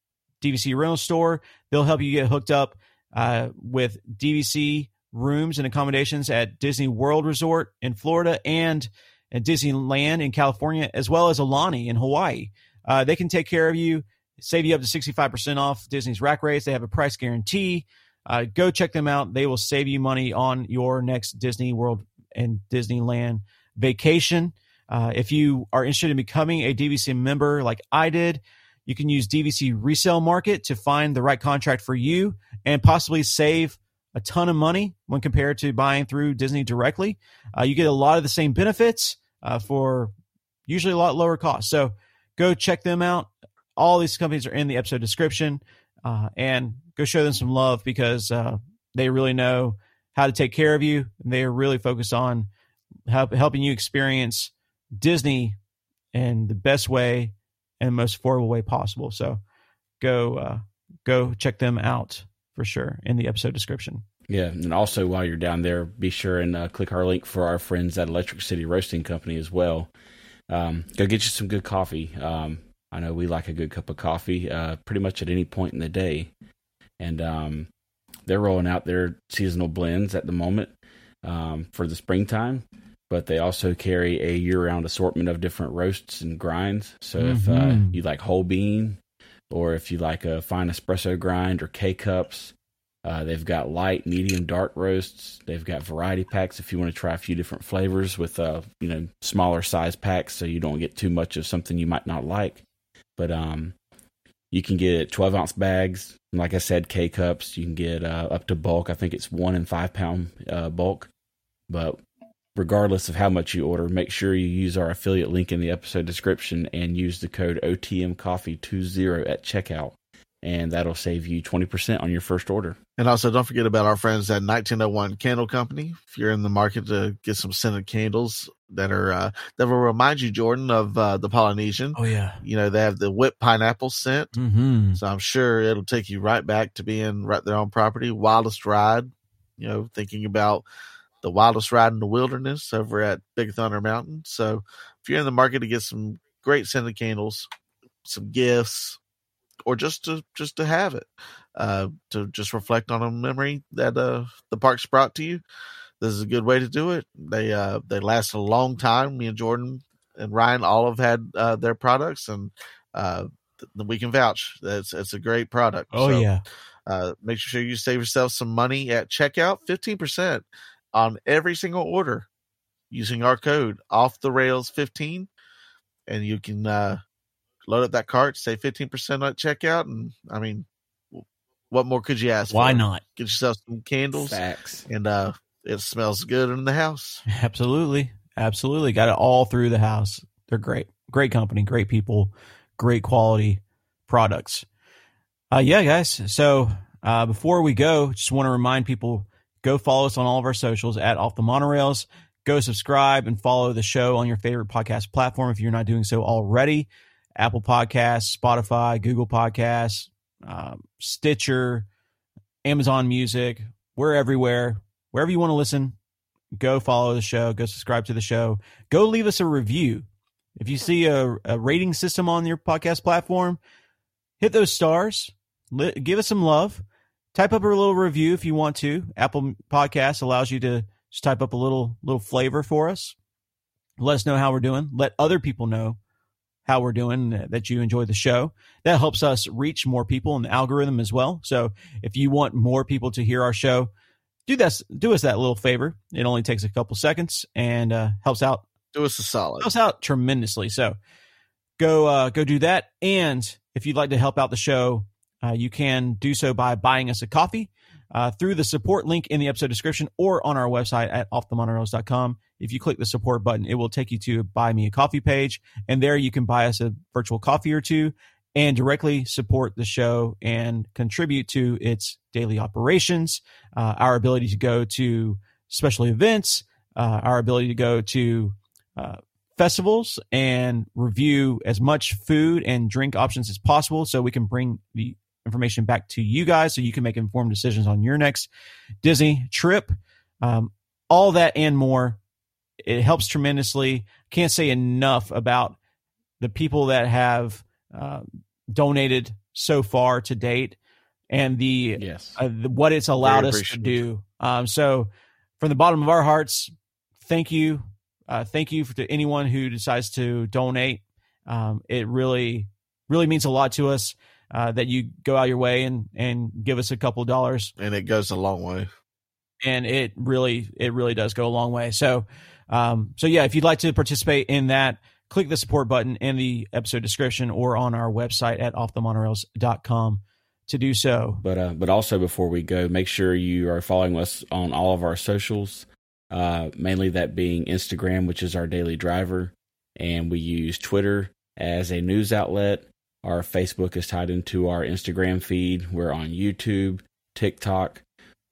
dvc rental store. They'll help you get hooked up uh, with dvc rooms and accommodations at disney world resort in florida and at disneyland in california as well as aulani in hawaii. Uh, they can take care of you save you up to 65% off Disney's rack rates. They have a price guarantee. Uh, go check them out. They will save you money on your next Disney World and Disneyland vacation. Uh, if you are interested in becoming a DVC member like I did, you can use DVC Resale Market to find the right contract for you and possibly save a ton of money when compared to buying through Disney directly. Uh, you get a lot of the same benefits uh, for usually a lot lower cost. So go check them out. All these companies are in the episode description, uh, and go show them some love because uh, they really know how to take care of you. And they are really focused on help, helping you experience Disney in the best way and most affordable way possible. So go uh, go check them out for sure in the episode description. Yeah, and also while you're down there, be sure and uh, click our link for our friends at Electric City Roasting Company as well. Um, go get you some good coffee. Um, I know we like a good cup of coffee uh, pretty much at any point in the day. And um, they're rolling out their seasonal blends at the moment um, for the springtime, but they also carry a year round assortment of different roasts and grinds. So mm-hmm. if uh, mm-hmm. you like whole bean or if you like a fine espresso grind or K cups. Uh, they've got light, medium, dark roasts. They've got variety packs if you want to try a few different flavors with uh, you know smaller size packs, so you don't get too much of something you might not like. But um, you can get 12 ounce bags. Like I said, K cups. You can get uh, up to bulk. I think it's one and five pound uh, bulk. But regardless of how much you order, make sure you use our affiliate link in the episode description and use the code OTMCoffee20 at checkout. And that'll save you 20% on your first order. And also, don't forget about our friends at 1901 Candle Company. If you're in the market to get some scented candles that are uh, that will remind you, Jordan, of uh, the Polynesian. Oh yeah, you know they have the whipped pineapple scent, mm-hmm. so I'm sure it'll take you right back to being right there on property. Wildest ride, you know, thinking about the wildest ride in the wilderness over at Big Thunder Mountain. So if you're in the market to get some great scented candles, some gifts, or just to just to have it, uh, to just reflect on a memory that uh, the parks brought to you, this is a good way to do it. They uh, they last a long time. Me and Jordan and Ryan all have had uh, their products, and uh, we can vouch. It's it's a great product. Oh so, yeah. Uh, make sure you save yourself some money at checkout, fifteen percent on every single order using our code off the rails 15 and you can uh, load up that cart say 15% at checkout and i mean what more could you ask why for? not get yourself some candles Facts. and uh it smells good in the house [laughs] absolutely absolutely got it all through the house they're great great company great people great quality products uh yeah guys so uh before we go just want to remind people Go follow us on all of our socials at Off the Monorails. Go subscribe and follow the show on your favorite podcast platform if you're not doing so already. Apple Podcasts, Spotify, Google Podcasts, um, Stitcher, Amazon Music. We're everywhere. Wherever you want to listen, go follow the show. Go subscribe to the show. Go leave us a review. If you see a, a rating system on your podcast platform, hit those stars. give us some love type up a little review if you want to. Apple Podcast allows you to just type up a little little flavor for us. Let us know how we're doing. Let other people know how we're doing that you enjoy the show. That helps us reach more people in the algorithm as well. So if you want more people to hear our show, do this do us that little favor. It only takes a couple seconds and uh, helps out. Do us a solid. Helps out tremendously. So go uh, go do that. And if you'd like to help out the show uh, you can do so by buying us a coffee uh, through the support link in the episode description or on our website at offthemonorails.com. If you click the support button, it will take you to buy me a coffee page. And there you can buy us a virtual coffee or two and directly support the show and contribute to its daily operations, uh, our ability to go to special events, uh, our ability to go to uh, festivals and review as much food and drink options as possible so we can bring the information back to you guys so you can make informed decisions on your next Disney trip. Um, all that and more. It helps tremendously. Can't say enough about the people that have uh, donated so far to date and the, yes. uh, the what it's allowed us to do. Um, so, from the bottom of our hearts, thank you, uh, thank you for, to anyone who decides to donate. Um, it really, really means a lot to us uh, that you go out your way and and give us a couple of dollars, and it goes a long way. And it really it really does go a long way. So um, so yeah, if you'd like to participate in that, click the support button in the episode description or on our website at offthemonorails.com to do so. But uh, but also before we go, make sure you are following us on all of our socials. Uh, mainly that being Instagram, which is our daily driver, and we use Twitter as a news outlet our Facebook is tied into our Instagram feed. We're on YouTube, TikTok.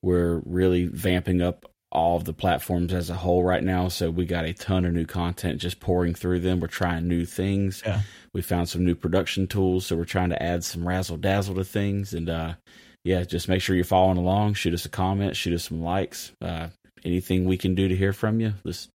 We're really vamping up all of the platforms as a whole right now. So we got a ton of new content just pouring through them. We're trying new things. Yeah. We found some new production tools. So we're trying to add some razzle dazzle to things. And uh, yeah, just make sure you're following along. Shoot us a comment, shoot us some likes. Uh, anything we can do to hear from you, let's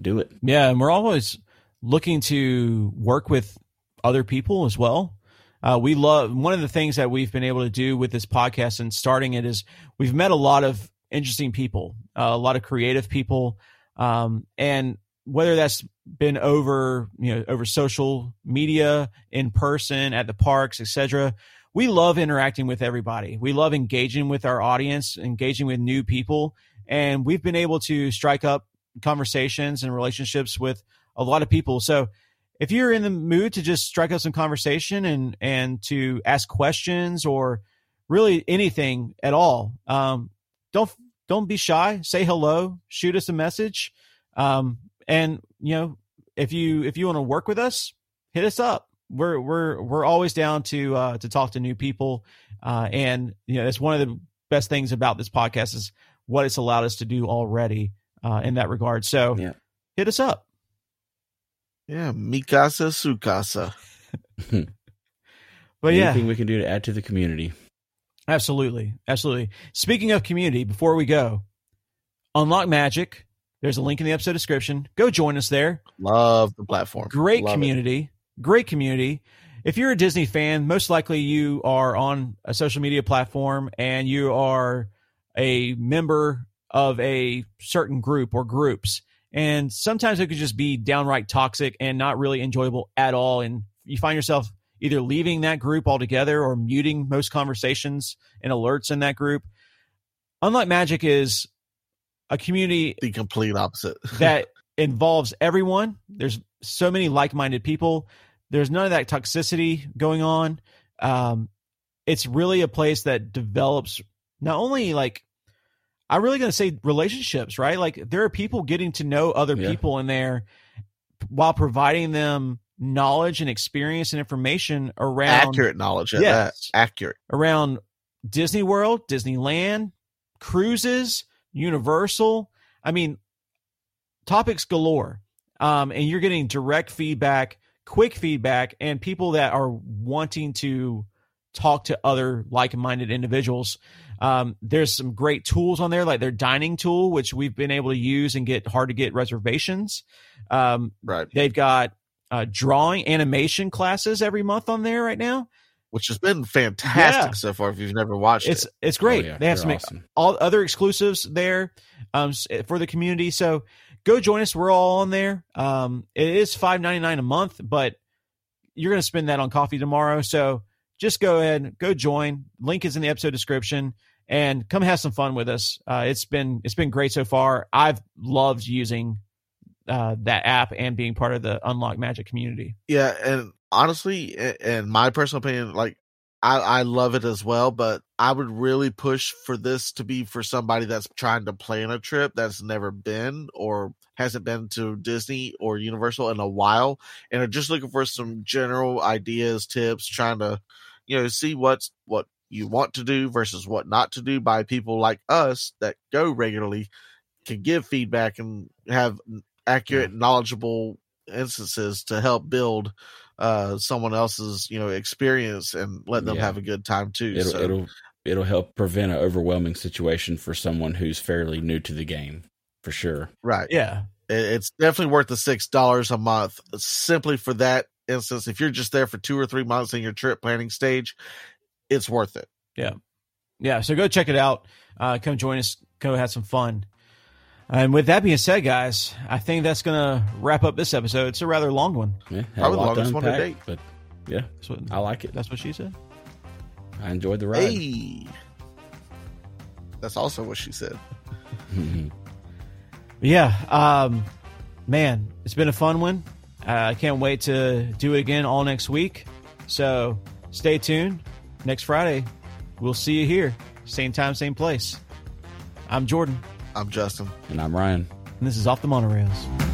do it. Yeah. And we're always looking to work with other people as well. Uh, we love one of the things that we've been able to do with this podcast and starting it is we've met a lot of interesting people, uh, a lot of creative people, um, and whether that's been over you know over social media in person at the parks etc we love interacting with everybody. We love engaging with our audience engaging with new people and we've been able to strike up conversations and relationships with a lot of people. So if you're in the mood to just strike up some conversation and and to ask questions or really anything at all um, don't don't be shy say hello shoot us a message um, and you know, if you if you want to work with us, hit us up. We're we're we're always down to uh, to talk to new people, uh, and you know, that's one of the best things about this podcast is what it's allowed us to do already uh, in that regard. So, Yeah. hit us up. Yeah, Mikasa Sukasa. [laughs] But yeah, Anything we can do to add to the community. Absolutely. Absolutely. Speaking of community, before we go, Unlocked Magic. There's a link in the episode description. Go join us there. Love the platform. Great Love it. community. Great community. If you're a Disney fan, most likely you are on a social media platform and you are a member of a certain group or groups. And sometimes it could just be downright toxic and not really enjoyable at all. And you find yourself either leaving that group altogether or muting most conversations and alerts in that group. Unlocked Magic is a community The complete opposite. [laughs] that involves everyone. There's so many like-minded people. There's none of that toxicity going on. Um, it's really a place that develops not only like I'm really going to say relationships, right? Like there are people getting to know other Yeah. people in there while providing them knowledge and experience and information around Accurate knowledge Yes. that. Accurate. around Disney World, Disneyland, cruises, Universal. I mean, topics galore. Um, and you're getting direct feedback, quick feedback, and people that are wanting to talk to other like-minded individuals. Um, there's some great tools on there, like their dining tool, which we've been able to use and get hard to get reservations. Um, Right. they've got uh, drawing animation classes every month on there right now. Which has been fantastic Yeah. so far if you've never watched It's it. it's great. Oh, yeah, they have they're some awesome. all other exclusives there um, for the community. So go join us. We're all on there. Um, it is five ninety nine a month, but you're going to spend that on coffee tomorrow. So just go ahead, go join. Link is in the episode description, and come have some fun with us. Uh, it's been it's been great so far. I've loved using uh, that app and being part of the Unlocked Magic community. Yeah, and honestly, in my personal opinion, like I, I love it as well, but I would really push for this to be for somebody that's trying to plan a trip that's never been or hasn't been to Disney or Universal in a while and are just looking for some general ideas, tips, trying to, you know, see what's what you want to do versus what not to do by people like us that go regularly can give feedback and have accurate, knowledgeable instances to help build uh someone else's you know experience and let them Yeah. have a good time too It'll so it'll it'll help prevent an overwhelming situation for someone who's fairly new to the game, for sure. right Yeah, It- it's definitely worth the six dollars a month simply for that instance if you're just there for two or three months in your trip planning stage it's worth it Yeah. yeah. So go check it out. Uh, come join us. Go have some fun. And with that being said, guys, I think that's gonna wrap up this episode. It's a rather long one. Yeah, had Probably the lot to longest one to date. but yeah, That's what, I like it. that's what she said. I enjoyed the ride. hey that's also what she said [laughs] Yeah, um, man, it's been a fun one. Uh, I can't wait to do it again all next week. So stay tuned. Next Friday, we'll see you here, same time, same place. I'm Jordan, i'm justin and I'm Ryan. and this is Off the Monorails.